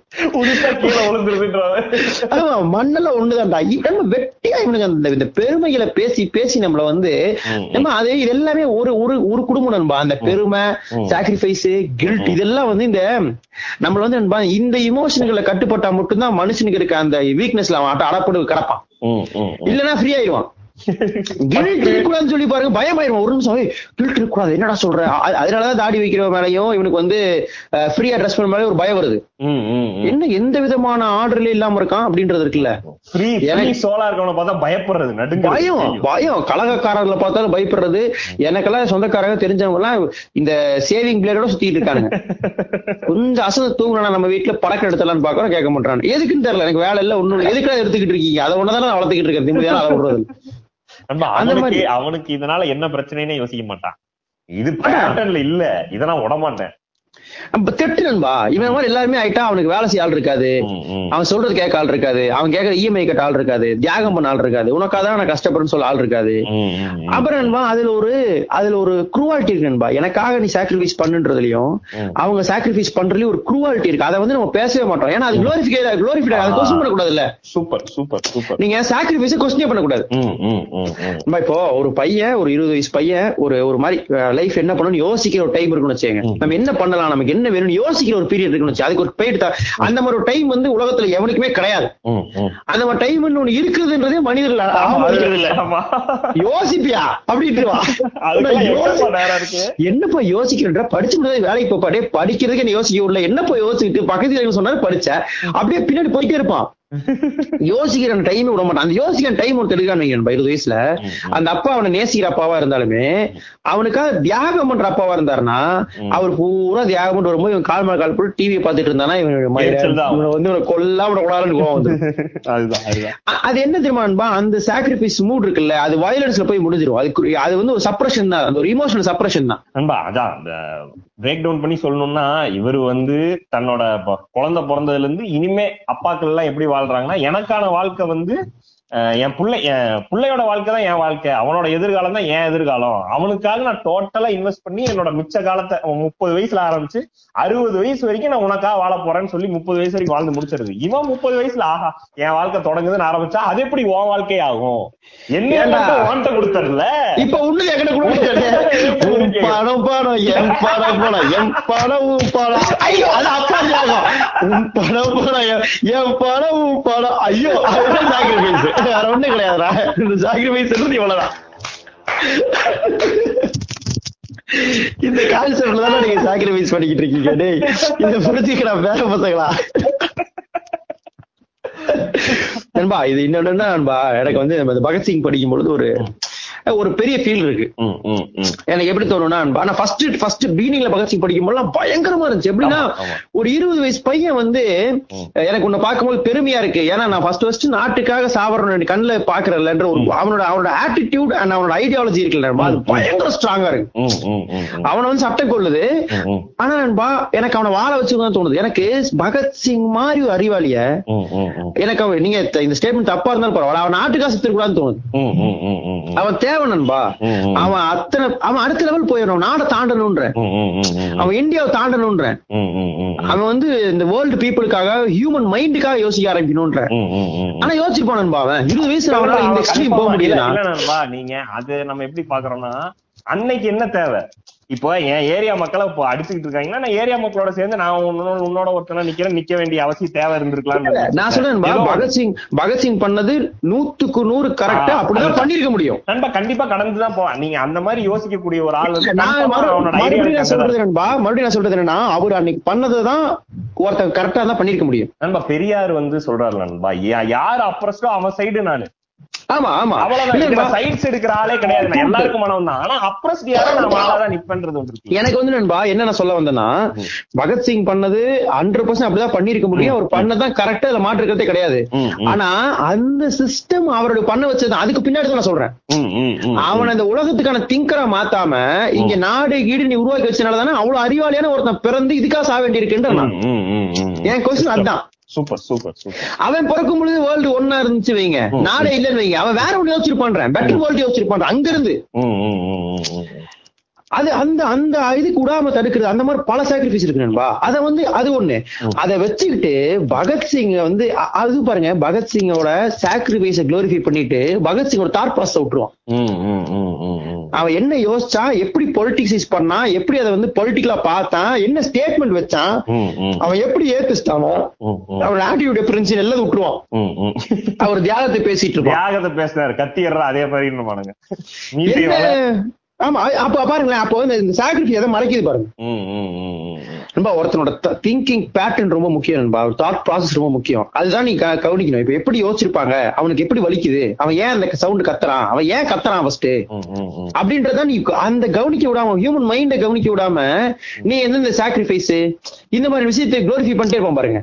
மண்ணெல்லாம் ஒண்ணுதான்டா. நம்ம வெட்டியா இவனுங்க அந்த இந்த பெருமைகளை பேசி பேசி நம்மள வந்து. நம்ம அது இது எல்லாமே ஒரு ஒரு ஒரு குடும்பம் நண்பா. அந்த பெருமை. சாக்ரிஃபைஸ் கில்ட் இதெல்லாம் வந்து இந்த நம்மள வந்து நண்பா இந்த இமோஷன்களை கட்டுப்பட்டா மட்டும்தான் மனுஷனுக்கு இருக்க அந்த வீக்னஸ்ல அவன் அட- அடப்பட்டு கிடப்பான். ம், ம், ம். இல்லனா ஃப்ரீ ஆயிடுவான். இருக்கக்கூடாதுன்னு சொல்லி பாருங்க. பயமாயிருவான் ஒரு நிமிஷம். கில்ட் இருக்கக்கூடாது என்னடா சொல்ற? அதனாலதான் தாடி வைக்கிற மேலயும் இவனுக்கு வந்து ஃப்ரீயா ட்ரெஸ் பண்ண மேலே ஒரு பயம் வருது. என்ன எந்த விதமான ஆர்டர்ல இல்லாம இருக்கான் அப்படின்றது இருக்குல்ல? சோலா இருக்கவன பார்த்தா பயப்படுறது நடுங்க பயம் பயம். கலகக்காரர்களை பார்த்தாலும் பயப்படுறது. எனக்கெல்லாம் சொந்தக்காரங்க தெரிஞ்சவங்க எல்லாம் இந்த சேவிங் பிளேடோட சுத்திட்டு இருக்கானுங்க. கொஞ்சம் அசந்து தூங்குனா நம்ம வீட்டுல படக்கம் எடுத்தலாம்னு பாக்குறோம் கேட்க மாட்டாங்க எதுக்குன்னு தெரியல. எனக்கு வேலை இல்ல ஒண்ணும் எதுக்குடா எடுத்துக்கிட்டு இருக்கீங்க? அதை நான் வளர்த்துக்கிட்டு இருக்கேன் நிம்மதியான அதை விடுறது அவனுக்கு இதனால என்ன பிரச்சனைன்னு யோசிக்க மாட்டான். இது பேட்டர்ன்ல இல்ல. இத நான் விட மாட்டேன் நம்ம திட்டு நண்பா இவன் மாதிரி எல்லாருமே ஆயிட்டா அவனுக்கு வேலை செய்ய ஆள் இருக்காது. அவன் சொல்றது கேட்க ஆள் இருக்காது. அவன் கேட்கற இஎம்ஐ கட்ட ஆள் இருக்காது. தியாகம் பண்ண ஆள் இருக்காது. உனக்காக தான் நான் கஷ்டப்படுறேன்னு சொல்ல ஆள் இருக்காது. அப்புறம் நண்பா அதுல ஒரு அதுல ஒரு குரூவாலிட்டி இருக்கு நண்பா. எனக்காக நீ சாக்ரிஃபைஸ் பண்ணுன்றதுலயும். அவங்க சாக்ரிஃபைஸ் பண்றதுலயும் ஒரு குரூவாலிட்டி இருக்கு. அதை வந்து நம்ம பேசவே மாட்டோம். ஏன்னா அது குளோரிஃபிகேட் குளோரிஃபைட் அதை கொஸ்டின் பண்ணக்கூடாது இல்ல சூப்பர் சூப்பர் சூப்பர். நீங்க சாக்ரிஃபைஸ் கொஸ்டினே பண்ணக்கூடாது. நம்ம இப்போ ஒரு பையன் ஒரு இருபது வயசு பையன் ஒரு ஒரு மாதிரி லைஃப் என்ன பண்ணணும்னு யோசிக்கிற ஒரு டைம் இருக்குன்னு வச்சுக்கோங்க. நம்ம என்ன பண்ணலாம்? நமக்கு என்ன வேணும்னு யோசிக்கிற ஒரு பீரியட் இருக்குன்னு அதுக்கு ஒரு பீரியட் அந்த மாதிரி ஒரு டைம் வந்து உலகத்துல எவனுக்குமே கிடையாது. அந்த மாதிரி டைம் ஒண்ணு இருக்குதுன்றதே மனிதர்கள். யோசிப்பியா? அப்படின்ட்டு என்னப்பா யோசிக்கிறன்ற? படிச்சு முடியாது வேலைக்கு போப்பா டே படிக்கிறதுக்கு என்ன யோசிக்க உள்ள என்னப்பா யோசிச்சுட்டு பக்கத்துல சொன்னாரு படிச்ச. அப்படியே பின்னாடி போயிட்டே இருப்பான். யோசிக்கிற டைம் விட மாட்டான். அந்த யோசிக்கிற டைம் ஒன்று எடுக்கான்னு இருபது வயசுல. அந்த அப்பா அவனை நேசிக்கிற அப்பாவா இருந்தாலுமே அவனுக்காக தியாகம் பண்ற அப்பாவா இருந்தாருன்னா அவர் பூரா தியாகம் பண்ணிட்டு வரும்போது இவன் கால் மேல கால் போட்டு டிவியை பார்த்துட்டு இருந்தானா இவன் வந்து இவனை கோவம் வந்து அதுதான் அதுதான். அ- அது என்ன தெரியுமா அந்த சாக்ரிஃபைஸ் மூட் இருக்குல்ல அது வயலன்ஸ்ல போய் முடிஞ்சிரும். அது அது வந்து ஒரு சப்ரஷன் தான். அந்த ஒரு இமோஷனல் சப்ரஷன் தான். நண்பா அதான். பிரேக் டவுன் பண்ணி சொல்லணும்னா இவர் வந்து தன்னோட குழந்தை பிறந்ததுல இருந்து இனிமே அப்பாக்கள் எல்லாம் எப்படி வாழ்றாங்கன்னா எனக்கான வாழ்க்கை வந்து என் பிள்ளை என் பிள்ளையோட வாழ்க்கை தான் என் வாழ்க்கை. அவனோட எதிர்காலம் தான் என் எதிர்காலம். அவனுக்காக நான் டோட்டலா இன்வெஸ்ட் பண்ணி என்னோட மிச்ச காலத்தை முப்பது வயசுல ஆரம்பிச்சு அறுபது வயசு வரைக்கும் நான் உனக்காக வாழ போறேன்னு சொல்லி முப்பது வயசு வரைக்கும் வாழ்ந்து முடிச்சிருது. இவன் முப்பது வயசுல ஆஹா என் வாழ்க்கை தொடங்குதுன்னு ஆரம்பிச்சா அது எப்படி உன் வாழ்க்கை ஆகும்? என்ன? உன்கிட்ட கொடுத்துருல இப்ப ஒண்ணு எங்கட கூட எம் படம் படம் எம் படம் படம் எம் படம் உன் படம். ஐயோ! அது அப்பா உன் எம் படம் உன் படம். ஐயோ சாக்ரிஃபைஸ் வேற ஒண்ணும் கிடையாதுடா. இந்த சாக்ரிஃபைஸ் இவ்வளவுதான். இந்த கான்செப்ட்ல தானே நீங்க சாக்ரிஃபைஸ் பண்ணிக்கிட்டு இருக்கீங்க. டேய் இத புரிஞ்சுக்கிறா வேற பசங்களா? நண்பா இது இன்னொன்னு நண்பா எனக்கு வந்து பகத்சிங் படிக்கும் பொழுது ஒரு ஒரு பெரிய ஃபீல் இருக்கு. எனக்கு எப்படி தோணும்னா நான் ஃபர்ஸ்ட் ஃபர்ஸ்ட் பீனிங்ல பகத்சிங் படிக்கும் போதெல்லாம் பயங்கரமா இருந்துச்சு எப்படின்னா. ஒரு இருபது வயசு பையன் வந்து எனக்கு உன்னை பார்க்கும்போது பெருமையா இருக்கு ஏன்னா நான் ஃபர்ஸ்ட் ஃபர்ஸ்ட் நாட்டுக்காக சாவரணும் கண்ணுல பாக்குறேன்ன்ற ஒரு அவனோட அவனோட ஆட்டிடியூட் அண்ட் அவனோட ஐடியாலஜி இருக்குல்ல அது பயங்கர ஸ்ட்ராங்கா இருக்கு. அவனை வந்து சட்டம் கொள்ளுது. ஆனா நண்பா எனக்கு அவனை வாழ வச்சுதான் தோணுது எனக்கு பகத்சிங் மாதிரி ஒரு அறிவாளிய. எனக்கு அவன் நீங்க இந்த ஸ்டேட்மெண்ட் தப்பா இருந்தாலும் பரவாயில்ல அவன் நாட்டுக்காக செத்துக்கூடாதுன்னு தோணுது. அவன் தேவை நண்பா ம். அவன் அத்தனை அவன் அடுத்த லெவல் போயிடணும் நாடை தாண்டணும்ன்ற. அவன் இந்தியாவை தாண்டணும்ன்ற. அவன் வந்து இந்த வேர்ல்டு பீப்புளுக்காக ஹியூமன் மைண்டுக்காக யோசிக்க ஆரம்பிக்கணும்ன்ற. ஆனா யோசிச்சிருப்பான் நண்பா அவன் இருபது வயசுல அவனால இந்த எக்ஸ்ட்ரீம் போக முடியல நீங்க அது நம்ம எப்படி பாக்குறோம்னா அன்னைக்கு என்ன தேவை இப்போ என் ஏரியா மக்களை இப்போ அடிச்சுக்கிட்டு இருக்காங்கன்னா நான் ஏரியா மக்களோட சேர்ந்து நான் உன்னோட உன்னோட ஒருத்தனா நிக்கிறேன் நிக்க வேண்டிய அவசியம் தேவை இருந்திருக்கலாம் நான் சொல்றேன் பகத்சிங் பகத்சிங் பண்ணது நூத்துக்கு நூறு கரெக்டா அப்படிதான் பண்ணிருக்க முடியும். நண்பா கண்டிப்பா கடந்துதான் போவான். நீங்க அந்த மாதிரி யோசிக்கக்கூடிய ஒரு ஆள் வந்து மறுபடியும் நான். சொல்றது நண்பா மறுபடியும் நான் சொல்றது என்னன்னா அவர் அன்னைக்கு பண்ணதுதான் ஒருத்தன் கரெக்டா தான் பண்ணிருக்க முடியும். நண்பா பெரியார் வந்து சொல்றாரு நண்பா யார் அப்ரஸ்டோ அவன் சைடு நானு. ஆமா ஆமா. அவ்வளவுதான். சைட்ஸ் எடுக்கிற ஆளே கிடையாது. எல்லாருக்கும் மனம் தான் ஆனா அப்ரஸ்ட் யாரோ நான் ஆளாதான் நிப்பேன்றது ஒன்று எனக்கு வந்து நண்பா என்ன நான் சொல்ல வந்தேன்னா பகத்சிங் பண்ணது ஹண்ட்ரட் பர்சன்ட் அப்படிதான் பண்ணிருக்க முடியும். அவர் பண்ணதான் கரெக்டா இதுல மாற்றுக்கிறதே கிடையாது. ஆனா அந்த சிஸ்டம் அவரோட பண்ண வச்சது அதுக்கு பின்னாடி தான் நான் சொல்றேன். அவன் இந்த உலகத்துக்கான திங்கரா மாத்தாம இங்க நாடு கீடு நீ உருவாக்கி வச்சனால தானே அவ்வளவு அறிவாளியான ஒருத்தன் பிறந்து இதுக்காக சாக ம், ம். என் கொஸ்டின் அதுதான். சூப்பர் சூப்பர் அவன் பிறக்கும் பொழுது வேர்ல்டு ஒன்னா இருந்துச்சு வைங்க. நாடே இல்லைன்னு வைங்க. அவன் வேற ஒண்ணு யோசிச்சிருப்பான் பெட்டர் வேர்ல்டு யோசிச்சிருப்பான் அங்க இருந்து. அது அந்த அந்த இதுக்கு விடாம தடுக்கிறது அந்த மாதிரி பல சாக்ரிஃபைஸ் இருக்கு நண்பா. அத வந்து அது ஒண்ணு. அத வச்சுக்கிட்டு பகத்சிங் வந்து அது பாருங்க பகத்சிங்கோட சாக்ரிஃபைஸ குளோரிஃபை பண்ணிட்டு பகத்சிங்கோட தாட் ப்ராசஸ் விட்டுருவான். அவன் என்ன யோசிச்சான் எப்படி பொலிட்டிக்ஸ் பண்ணா எப்படி அதை வந்து பொலிட்டிக்கலா பார்த்தான் என்ன ஸ்டேட்மெண்ட் வச்சான் அவன் எப்படி ம், அவன் ஆட்டிடியூட் டிஃபரன்ஸ் எல்லாம் விட்டுருவான். அவர் தியாகத்தை பேசிட்டு இருப்பான். தியாகத்தை பேசினாரு. கத்திடுறா அதே மாதிரி என்ன? ஆமா அப்ப பாருங்களேன் அப்போ இந்த சாக்ரிஃபைஸ் எதை மறைக்குது பாருங்க. நண்பா ஒருத்தனோட திங்கிங் பேட்டர்ன் ரொம்ப முக்கியம் நண்பா. ஒரு தாட் ப்ராசஸ் ரொம்ப முக்கியம். அதுதான் நீ கவனிக்கணும். இப்ப எப்படி யோசிச்சிருப்பாங்க? அவனுக்கு எப்படி வலிக்குது? அவன் ஏன் அந்த சவுண்ட் கத்துறான்? அவன் ஏன் கத்துறான் ஃபர்ஸ்ட். அப்படின்றத நீ அந்த கவனிக்க விடாம ஹியூமன் மைண்ட கவனிக்க விடாம நீ எந்தெந்த சாக்ரிஃபைஸ் இந்த மாதிரி விஷயத்தை குளோரிஃபை பண்ணிட்டே இருப்பான் பாருங்க.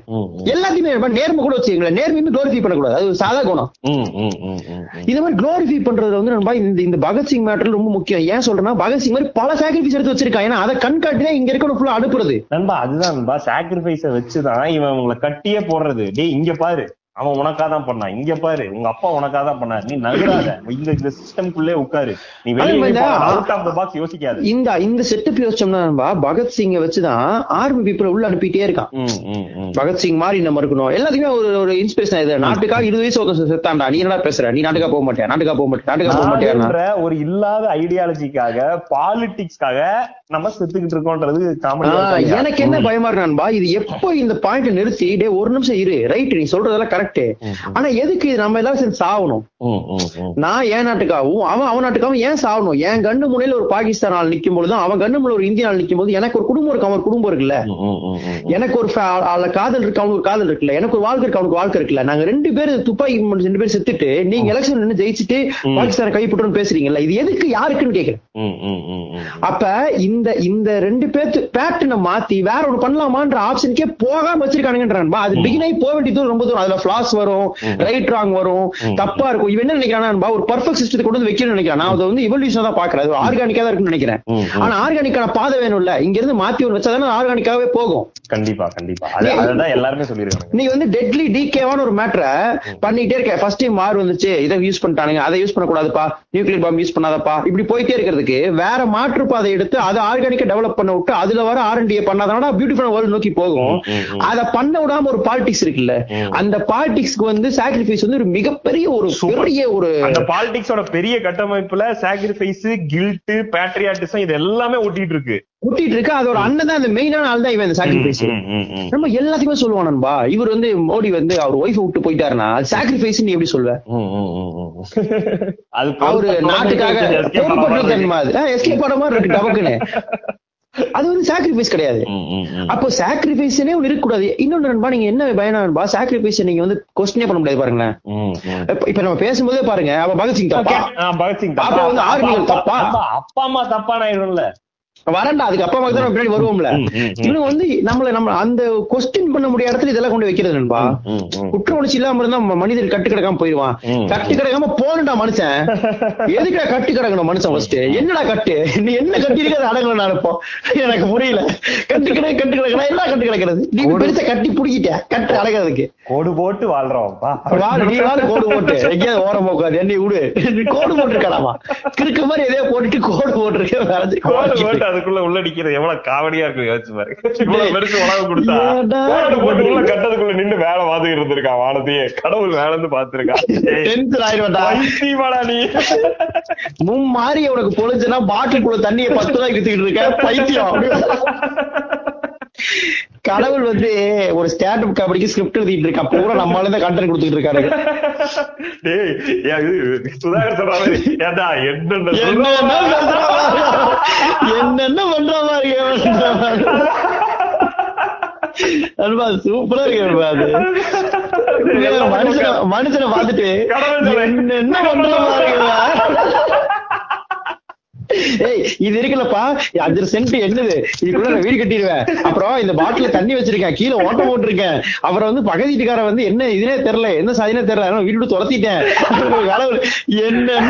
எல்லாத்தையுமே நேர்மை கூட வச்சுக்கங்களேன். நேர்மையுமே குளோரிஃபை பண்ணக்கூடாது. அது சாதா குணம். இந்த மாதிரி குளோரிஃபை பண்றது வந்து நண்பா இந்த இந்த பகத்சிங் மேட்டர் ரொம்ப முக்கியம். ஏன் சொல்றேன்னா பகத்சிங் மாதிரி பல சாக்ரிஃபைஸ் எடுத்து வச்சிருக்கான். ஏன்னா அதை கண் காட்டி இங்க இருக்கணும் ஃபுல்லா அனுப்புறது நண்பா அதுதான் நண்பா. சாக்ரிஃபைஸ வச்சுதான் இவன் உங்களை கட்டியே போடுறது. டேய் இங்க பாரு. அவன் உனக்கா தான் பண்ணான். இங்க பாரு உங்க அப்பா உனக்கா தான் பண்ணாரு. நீ நகராத. இந்த இந்த சிஸ்டம்குள்ளே உட்காரு. நீ வெளியே மாதிரி தான் அவுட் ஆஃப் த பாக்ஸ் யோசிக்காத. இந்த இந்த செட்டப் யோசிச்சோம்னா பகத்சிங்கை வச்சுதான் ஆர்மி பீப்புள் உள்ள அனுப்பிட்டே இருக்கான். பகத்சிங் மாதிரி நம்ம இருக்கணும். எல்லாத்துக்குமே ஒரு ஒரு இன்ஸ்பிரேஷன் இது. நாட்டுக்காக இருபது வயசு ஒருத்தன் செத்தான்டா. நீ என்னடா பேசுற? நீ நாட்டுக்கா போக மாட்டியா? நாட்டுக்கா போக மாட்டியா? நாட்டுக்கா போக மாட்டியா? நாடுன்ற ஒரு இல்லாத ஐடியாலஜிக்காக பாலிடிக்ஸ்க்காக நம்ம செத்துக்கிட்டு இருக்கோன்றது காமெடி எனக்கு என்ன பயமா இருக்கு நண்பா? இது எப்போ இந்த பாயிண்ட் நிறுத்தி டே ஒரு நிமிஷம் இரு. ரைட் நீ சொல்றதெல்லாம் கரெக்ட் ஆனா எதுக்கு இது நம்ம எல்லாரும் சேர்ந்து சாகணும் நான் என் நாட்டுக்காகவும் அவன் அவன் நாட்டுக்காகவும் ஏன் சாகணும் என் கண்ணு முனையில ஒரு பாகிஸ்தான் ஆள் நிக்கும் பொழுதும் அவன் கண்ணு முனையில ஒரு இந்திய ஆள் நிக்கும் போது எனக்கு ஒரு குடும்பம் இருக்கு அவன் குடும்பம் இருக்குல்ல? எனக்கு ஒரு காதல் இருக்கு அவனுக்கு ஒரு காதல் இருக்குல்ல? எனக்கு ஒரு வாழ்க்கை இருக்கு அவனுக்கு வாழ்க்கை இருக்குல்ல? நாங்க ரெண்டு பேரும் துப்பாக்கி ரெண்டு பேரும் செத்துட்டு நீங்க எலெக்ஷன் நின்னு ஜெயிச்சுட்டு பாகிஸ்தானை கைப்பற்றணும்னு பேசுறீங்கல்ல? இது எதுக்கு யாருக்குன்னு கேக்குறேன். அப்ப இந்த இந்த ரெண்டு பேர்த்து பேட்டர்னை மாத்தி வேற ஒண்ணு பண்ணலாமான்ற ஆப்ஷனுக்கே போகாம வச்சிருக்கானுங்கன்றான்பா அது பிகின் ஆகி போக வேண்டிய தூரம் ரொம்ப தூரம். அதுல ஃபிளாஸ் வரும் ரைட் ராங் வரும் தப்பா இருக்கும். இவன் என்ன நினைக்கிறான்பா ஒரு பர்ஃபெக்ட் சிஸ்டத்தை கொண்டு வந்து வைக்கணும்னு நினைக்கிறான். நான் அதை வந்து இவல்யூஷன் தான் பாக்குறேன் ஆர்கானிக்கா தான் இருக்குன்னு நினைக்கிறேன். ஆனா ஆர்கானிக்கான பாதை வேணும்ல. இங்க இருந்து மாத்தி ஒன்று வச்சாதானே ஆர்கானிக்காவே போகும். கண்டிப்பா கண்டிப்பா. அது- அதுதான் எல்லாருமே சொல்லிருக்காங்க நீ வந்து டெட்லி டிகேவான ஒரு மேட்டரை பண்ணிட்டே இருக்க. ஃபர்ஸ்ட் டைம் மாறு வந்துச்சு இதை யூஸ் பண்ணிட்டானுங்க. அதை யூஸ் பண்ணக்கூடாதுப்பா. நியூக்ளியர் பாம்பு யூஸ் பண்ணாதப்பா. இப்படி போயிட்டே இருக்கிறதுக்கு வேற மாற்று பாதை எடுத்து அதை ஆர்கானிக்கா டெவலப் பண்ண விட்டு அதுல வர ஆர்என்டிஏ பண்ணாதானா பியூட்டிஃபுல் வேர்ல்டு நோக்கி போகும். அதை பண்ண விடாம ஒரு பாலிடிக்ஸ் இருக்குல்ல. அந்த பாலிடிக்ஸ் பாலிடிக்ஸ்க்கு வந்து சாக்ரிஃபைஸ் வந்து ஒரு மிகப்பெரிய ஒரு. பெரிய ஒரு அந்த பாலிடிக்ஸோட பெரிய கட்டமைப்புல சாக்ரிஃபைஸ் கில்ட் பேட்ரியாட்டிசம் இது எல்லாமே ஒட்டிட்டு இருக்கு. கூட்டிட்டு இருக்கு. அதோட அண்ணன் தான் அந்த மெயினான ஆள் தான் இவன் இந்த சாக்ரிஃபைஸ். நம்ம எல்லாத்தையுமே சொல்லுவான் நண்பா. இவர் வந்து மோடி வந்து அவர் ஒய்ஃப் விட்டு போயிட்டாருன்னா சாக்ரிஃபைஸ் நீ எப்படி சொல்வ. அது அவரு நாட்டுக்காக எஸ்கேப் ஆன மாதிரி இருக்கு டபக்குன்னு. அது வந்து சாக்ரிஃபைஸ் கிடையாது. அப்போ சாக்ரிஃபைஸ்னே ஒண்ணு இருக்கக்கூடாது இன்னொன்னு நண்பா நீங்க என்ன பயனா நண்பா சாக்ரிஃபைஸ் நீங்க வந்து கொஸ்டினே பண்ண முடியாது பாருங்களேன். இப்ப- நம்ம பேசும்போதே பாருங்க அப்ப பகத்சிங் தப்பா பகத்சிங் தப்பா? வந்து ஆர்மிகள் அப்பா- தப்பா? அப்பா- அப்பா அம்மா தப்பான ஆயிடும்ல வரண்டா அதுக்கு அப்பா தான் பின்னாடி வருவோம்ல. இவனுங்க வந்து நம்மள நம்ம அந்த கொஸ்டின் பண்ண முடியாத இடத்துல இதெல்லாம் கொண்டு வைக்கிறது நண்பா. குற்ற உணர்ச்சி இல்லாம இருந்தா ம- மனிதன் கட்டு கிடக்காம போயிருவான். கட்டு கிடக்காம போகணும்டா மனுஷன். எதுக்குடா கட்டு கிடக்கணும் மனுஷன் ஃபர்ஸ்ட் என்னடா கட்டு? நீ என்ன கட்டி இருக்கிறது அடங்கணும் நினைப்போம் எனக்கு புரியல. கட்டு கிடக்கு கட்டு கிடக்கணும் என்ன கட்டு கிடக்கிறது? நீ பெருசா கட்டி புடிக்கிட்ட கட்டு அடக்கிறதுக்கு. கோடு போட்டு வாழ்றோம்ப்பா வாழ் நீ வாழ் கோடு போட்டு. எங்கேயாவது ஓரம் போக்காது என்னை விடு. நீ கோடு போட்டுருக்கலாமா? கிறுக்கு மாதிரி எதையோ போட்டுட்டு கோடு வரைஞ்சு போட்டு அதுக்குள்ள உள்ள நிக்கிறது. எவ்வளவு காமெடியா இருக்கு யோசிச்சு பாரு. இவ்வளவு பெருசு உலகம் கொடுத்தா? ஏடா கோடு போட்டு உள்ள கட்டதுக்குள்ள நின்னு வேலை பார்த்து இருந்திருக்கான் வானத்தையே. கடவுள் வேலை இருந்து பாத்துருக்கான் டென்ஷன் ஆயிடுவாடா நீ. மும்மாரி உனக்கு பொழிச்சுன்னா பாட்டிலுக்குள்ள தண்ணியை பத்து ரூபாய்க்கு வித்துக்கிட்டு இருக்க பைத்தியம். கடவுள் வந்து ஒரு ஸ்டாண்ட் அப் கபடிக்கு ஸ்கிரிப்ட் எழுதிட்டு இருக்கா? பூரா நம்மளால தான் கண்டென்ட் கொடுத்துட்டு இருக்காரு. சுதாகர் என்னென்ன பண்ற மாதிரி? அல்வா சூப்பரா இருக்கு அது. மனுஷனை மனுஷனை பார்த்துட்டு. என்னென்ன பண்ற மாதிரி இது இருக்குல்லப்பா. அஞ்சு சென்ட் என்னது? இதுக்குள்ள நான் வீடு கட்டிடுவேன். அப்புறம் இந்த பாட்டில தண்ணி வச்சிருக்கேன். கீழே ஓட்ட போட்டிருக்கேன். அப்புறம் வந்து பக்கத்து வீட்டுக்காரன் வந்து என்ன இதுனே தெரியல. என்ன சாதினே தெரியல. வீடு விட்டு துரத்திட்டேன். வேலை என்ன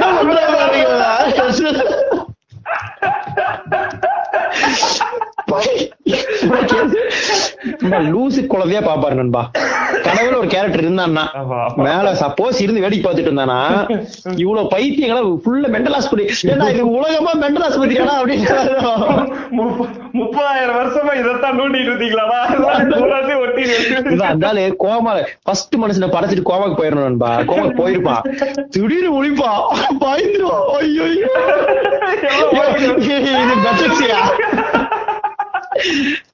லூசு குழந்தையா பாப்பாரு நண்பா. கடவுள் ஒரு கேரக்டர் இருந்தான்னா. மேல சப்போஸ் இருந்து வேடிக்கை பார்த்துட்டு இருந்தானா இவ்வளவு பைத்தியங்களா ஃபுல்ல மென்டல் ஆஸ்பத்திரி ஏன்னா இது உலகமா மென்டல் ஆஸ்பத்திரியாடா அப்படின்னு முப்ப- முப்பதாயிரம் வருஷமா இதைத்தான் நோண்டிட்டு இவன் அதனால கோமா ஃபர்ஸ்ட் மனுஷனை படைச்சிட்டு கோமாக்கு போயிடணும் நண்பா. கோமாக்கு போயிருப்பான். திடீர்னு ஒழிப்பான் பயந்துரும் ஐயோ இது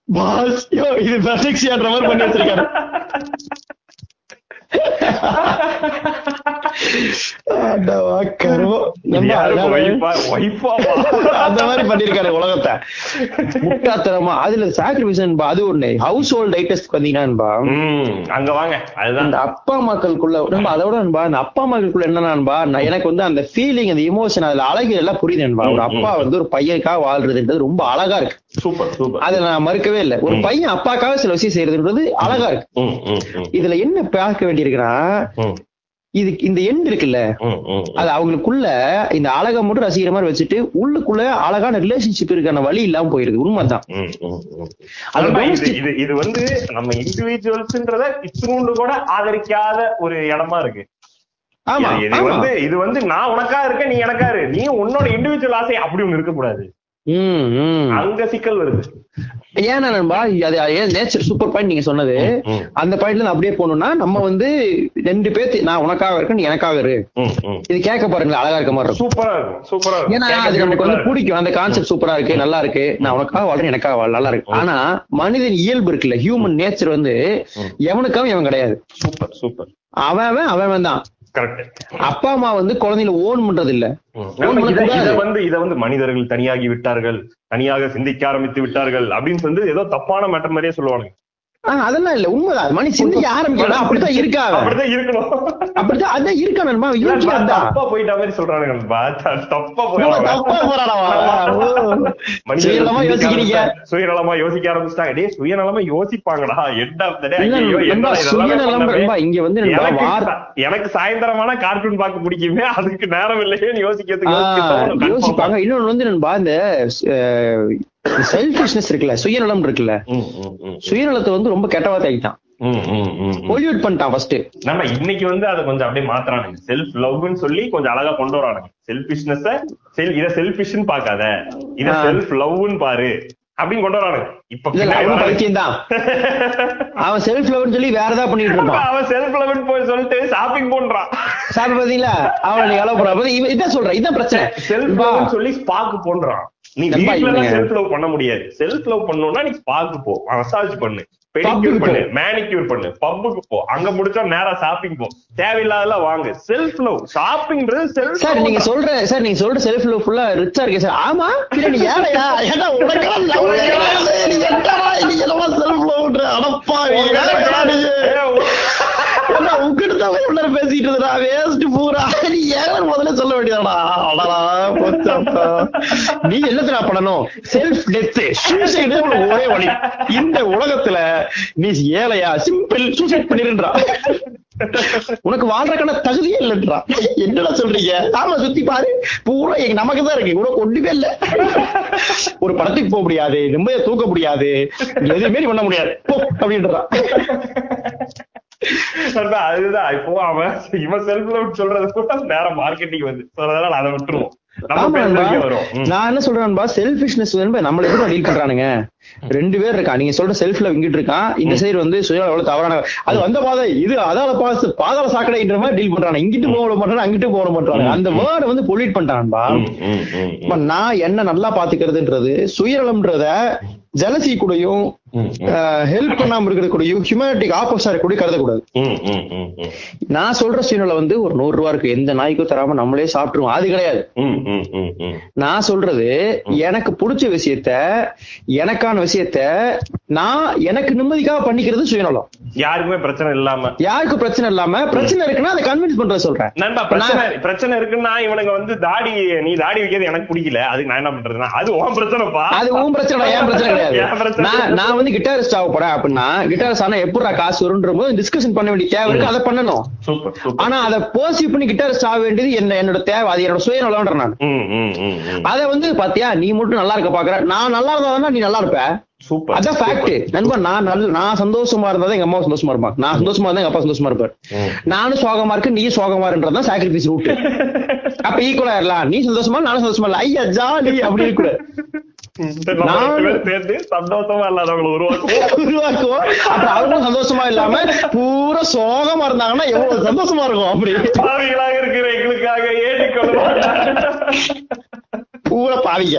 பாஸ் யோ இது பெட்டக்சியான்ற மாதிரி பண்ணி வச்சிருக்காரு ஆண்டவா, கருமம். நம்ம அதனால- அந்த மாதிரி பண்ணிருக்காரு உலகத்தை. முட்டாத்தனமா அதுல சாக்ரிஃபைஸ் அது ஒண்ணு. ஹவுஸ் ஹோல்ட் ஐட்டஸ்ட் பாத்தீங்கன்னா அங்க வாங்க. அதுதான். அந்த அப்பா மக்களுக்குள்ள நம்ம அதோட நண்பா அந்த அப்பா மக்களுக்குள்ள என்னன்னா எனக்கு வந்து அந்த ஃபீலிங் அந்த இமோஷன் அதுல அழகு எல்லாம் புரியுது ஒரு அப்பா வந்து ஒரு பையனுக்காக வாழ்றதுன்றது ரொம்ப அழகா இருக்கு. Super super. அதை நான் மறுக்கவே இல்லை. ஒரு பையன் அப்பாக்காக சில விஷயம் செய்யறதுன்றது அழகா இருக்கு. இதுல என்ன பார்க்க வேண்டியிருக்குன்னா இது இந்த எண்ட் இருக்குல்ல. அது அவங்களுக்குள்ள இந்த அழகை மட்டும் ரசிக்கிற மாதிரி வச்சுட்டு உள்ளுக்குள்ள அழகான ரிலேஷன்ஷிப் இருக்கான வழி இல்லாம போயிருது. உண்மைதான். இது இது வந்து நம்ம இண்டிவிஜுவல்ஸ்ன்றத இத்தினூண்டு கூட ஆதரிக்காத ஒரு இடமா இருக்கு. ஆமா இது- வந்து இது வந்து நான் உனக்கா இருக்க நீ எனக்கா இரு. நீ உன்னோட இண்டிவிஜுவல் ஆசை அப்படி ஒண்ணு இருக்க கூடாது அங்க சிக்கல் வருது. ஏன்னா நண்பா அது ஏன் நேச்சர் சூப்பர் பாயிண்ட் நீங்க சொன்னது. அந்த பாயிண்ட்ல அப்படியே போகணும்னா நம்ம வந்து ரெண்டு பேர்த்து நான் உனக்காக இருக்கேன் நீ எனக்காக இரு. இது கேட்க பாருங்களேன் அழகா இருக்க மாதிரி சூப்பரா இருக்கும் சூப்பரா ஏன்னா அது நமக்கு வந்து பிடிக்கும். அந்த கான்செப்ட் சூப்பரா இருக்கு நல்லா இருக்கு. நான் உனக்காக வாழ்றேன் எனக்காக வாழ் நல்லா இருக்கு. ஆனா மனிதன் இயல்பு இருக்குல்ல ஹியூமன் நேச்சர் வந்து எவனுக்காகவும் இவன் கிடையாது. சூப்பர் சூப்பர் அவன் அவன் அவன் தான். அப்பா அம்மா வந்து குழந்தைகளை ஓன் பண்றது இல்ல வந்து இத வந்து மனிதர்கள் தனியாகி விட்டார்கள் தனியாக சிந்திக்க ஆரம்பித்து விட்டார்கள் அப்படின்னு வந்து ஏதோ தப்பான மேட்டர் மாதிரியே சொல்லுவாங்க அதெல்லாம் இல்ல. உண்மைதான். மணி சிந்திக்க ஆரம்பிக்கலாம் அப்படித்தான் இருக்கா அவன் அப்படிதான் இருக்கணும். அப்படித்தான் அதான் இருக்கா யோசிச்சு நான் அதான் தப்பா போயிட்ட மாதிரி சொல்றானுங்க. தப்பா. தப்பா. மனிதர்கள் சுயநலமா யோசிக்கிறீங்க. சுயநலமா யோசிக்க ஆரம்பிச்சிட்டாங்க. டேய் சுயநலமா யோசிப்பாங்கடா. இதெல்லாமே சுயநலம் இங்க வந்து எனக்கு சாயந்தரமான கார்ட்டூன் பார்க்க பிடிக்குமே. அதுக்கு நேரம் இல்லையேன்னு யோசிக்கிறதுக்கு யோசிக்க. யோசிப்பாங்க. இன்னொன்னு வந்து நண்பா இந்த செல்ஃபிஷ்னஸ் இருக்குல்ல சுயநலம் இருக்குல்ல. சுயநலத்தை வந்து ரொம்ப கெட்ட வார்த்தை ஆகிட்டான் ம், ம், ம், ம். பொல்யூட் பண்ணிட்டான் ஃபர்ஸ்ட் நம்ம இன்னைக்கு வந்து அதை கொஞ்சம் அப்படியே மாத்துறானுங்க. செல்ஃப் லவ்னு சொல்லி கொஞ்சம் அழகா கொண்டு வரானுங்க. செல்ஃபிஷ்னஸ் இத செல்ஃபிஷ்னு பார்க்காத. இத. செல்ஃப் லவ்னு பாரு. அப்படின்னு கொண்டு வரானு இப்ப. பைத்தியம் தான் அவன் செல்ஃப் லவ்னு சொல்லி வேற ஏதாவது பண்ணிட்டு இருப்பான். அவன் செல்ஃப் லெவன் போய் சொல்லிட்டு ஷாப்பிங் பண்றான். சாப்பி பாத்தீங்களா? அவன் போற இவன் இதான் சொல்றேன். இதான் பிரச்சனை. செல்ஃப் வா. லவ் சொல்லி ஸ்பாக்கு போன்றான். நீ வீட்ல. செல்ஃப் லவ் பண்ண முடியாது. செல்ஃப் லவ் பண்ணணும்னா நீ ஸ்பாக்கு போ. மசாஜ் பண்ணு. பெடிக்யூர் பண்ணு. மேனிக்யூர் பண்ணு. பப்புக்கு போ. அங்க முடிச்சா நேரா ஷாப்பிங் போ. தேவையில்லாதெல்லாம் வாங்கு. செல்ஃப் லவ் ஷாப்பிங்ன்றது செல்ஃப் சார் நீங்க சொல்ற சார் நீங்க சொல்ற செல்ஃப் லவ் ஃபுல்லா ரிச்சா இருக்கு சார் ஆமா? இல்ல நீ ஏழையா ஏடா உனக்கெல்லாம் கிடையாது. நீ என்னடா நீ என்னவா செல்ஃப் லவ்ன்ற அடப்பா உங்ககிட்ட தான் பேசிட்டு இருந்தா வேஸ்ட் பூரா. ஏன் முதல்ல சொல்ல வேண்டியதாடா அடடா நீ என்னத்தடா பண்ணணும்? செல்ஃப் டெத் சூசைடு ஒரே வழி. இந்த உலகத்துல நீ ஏழையா? சிம்பிள் சூசைட் பண்ணிருன்றா. உனக்கு வாழ்றக்கான தகுதியே இல்லைன்றா. என்னடா சொல்றீங்க? ஆமா சுத்தி பாரு. பூரா எங்க நமக்கு தான் இருக்கு. உனக்கு ஒண்ணுமே இல்ல. ஒரு படத்துக்கு போக முடியாது. நிம்மதியா தூக்க முடியாது. எதுவுமே பண்ண முடியாது. அப்படின்றா. அதுதான். இப்போ அவன் இவன் செல்ஃப் லவ் சொல்றது கூட நேரம் மார்க்கெட்டிங் வந்து. அதனால அதை விட்டுருவோம். நான் என்ன சொல்றேன்பா செல்ஃபிஷ்னஸ் வந்து நம்மள எப்படி டீல் பண்றானுங்க? ரெண்டு பேர் இருக்கா? நீங்க சொல்ற செல்ஃப்ல இங்கிட்டு இருக்கான் இந்த சைடு வந்து சுய எவ்வளவு தவறான அது வந்த பாதை. இது அதால பாஸ் பாதாள சாக்கடைன்ற மாதிரி டீல் பண்றாங்க இங்கிட்டு போக மாட்டாங்க அங்கிட்டு போக மாட்டாங்க அந்த வேர்டை வந்து பொல்யூட் பண்றான்பா நான் என்ன நல்லா பாத்துக்கிறதுன்றது சுயநலம்ன்றத ஜலசி கூடயும் ஹெல்ப் பண்ணாம இருக்கிறது கூடயும் ஹியூமனிட்டிக்கு ஆப்போசிட்டா இருக்க கூட கருதக்கூடாது. நான் சொல்ற சுயநலம் வந்து ஒரு நூறு ரூபா இருக்கு. எந்த நாய்க்கும் தராம நம்மளே சாப்பிட்டுருவோம். அது கிடையாது. நான் சொல்றது எனக்கு பிடிச்ச விஷயத்த எனக்கான விஷயத்த நான் எனக்கு நிம்மதிக்காக பண்ணிக்கிறது சுயநலம். யாருக்குமே பிரச்சனை இல்லாம. யாருக்கு பிரச்சனை இல்லாம பிரச்சனை இருக்குன்னா அதை கன்வின்ஸ் பண்றத சொல்றேன். நண்பா பிரச்சனை பிரச்சனை இருக்குன்னா இவனுங்க வந்து தாடி நீ தாடி வைக்கிறது எனக்கு பிடிக்கல. அதுக்கு நான் என்ன பண்றதுன்னா அது உன் பிரச்சனைப்பா? அது உன் பிரச்சனை என் பிரச்சனை. கிடையாது. நான் நான் வந்து கிட்டாரிஸ்ட் ஆக போறேன் அப்படின்னா கிட்டாரிஸ்ட் ஆனா எப்படா காசு வரும்ன்ற போது டிஸ்கஷன் பண்ண வேண்டிய தேவை இருக்கு அதை பண்ணணும். ஆனா அதை பர்சீவ் பண்ணி கிட்டாரிஸ்ட் ஆக வேண்டியது என்ன என்னோட தேவை அது என்னோட நான். ம், ம், ம். அதை வந்து பாத்தியா நீ மட்டும் நல்லா இருக்க பாக்குற. நான் நல்லா இருந்தா நீ நல்லா இருப்ப. சூப்பர் அதான் ஃபேக்ட் நண்பன் நான் நல்ல நான் சந்தோஷமா இருந்தா எங்க அம்மா சந்தோஷமா இருப்பாங்க. நான் சந்தோஷமா இருந்தா எங்க அப்பா சந்தோஷமா இருப்பாரு. நானும் சோகமா இருக்கு நீ சோகமா இருன்றதான் சாக்ரிஃபைஸ் ரூட் அப்ப ஈக்குவலா இருக்கலாம் நீ சந்தோஷமா நானும் சந்தோஷமா இல்ல. ஐயா ஜாலி அப்படி இருக்க சந்தோஷமா இல்லாதவங்களை உருவாக்குவோம். உருவாக்குவோம். அவங்களும் சந்தோஷமா இல்லாம பூரா சோகமா இருந்தாங்கன்னா எவ்வளவு சந்தோஷமா இருக்கும் அப்படி. இருக்கிற எங்களுக்காக ஏடிக்கொள்ளும் பூரா பாவிங்க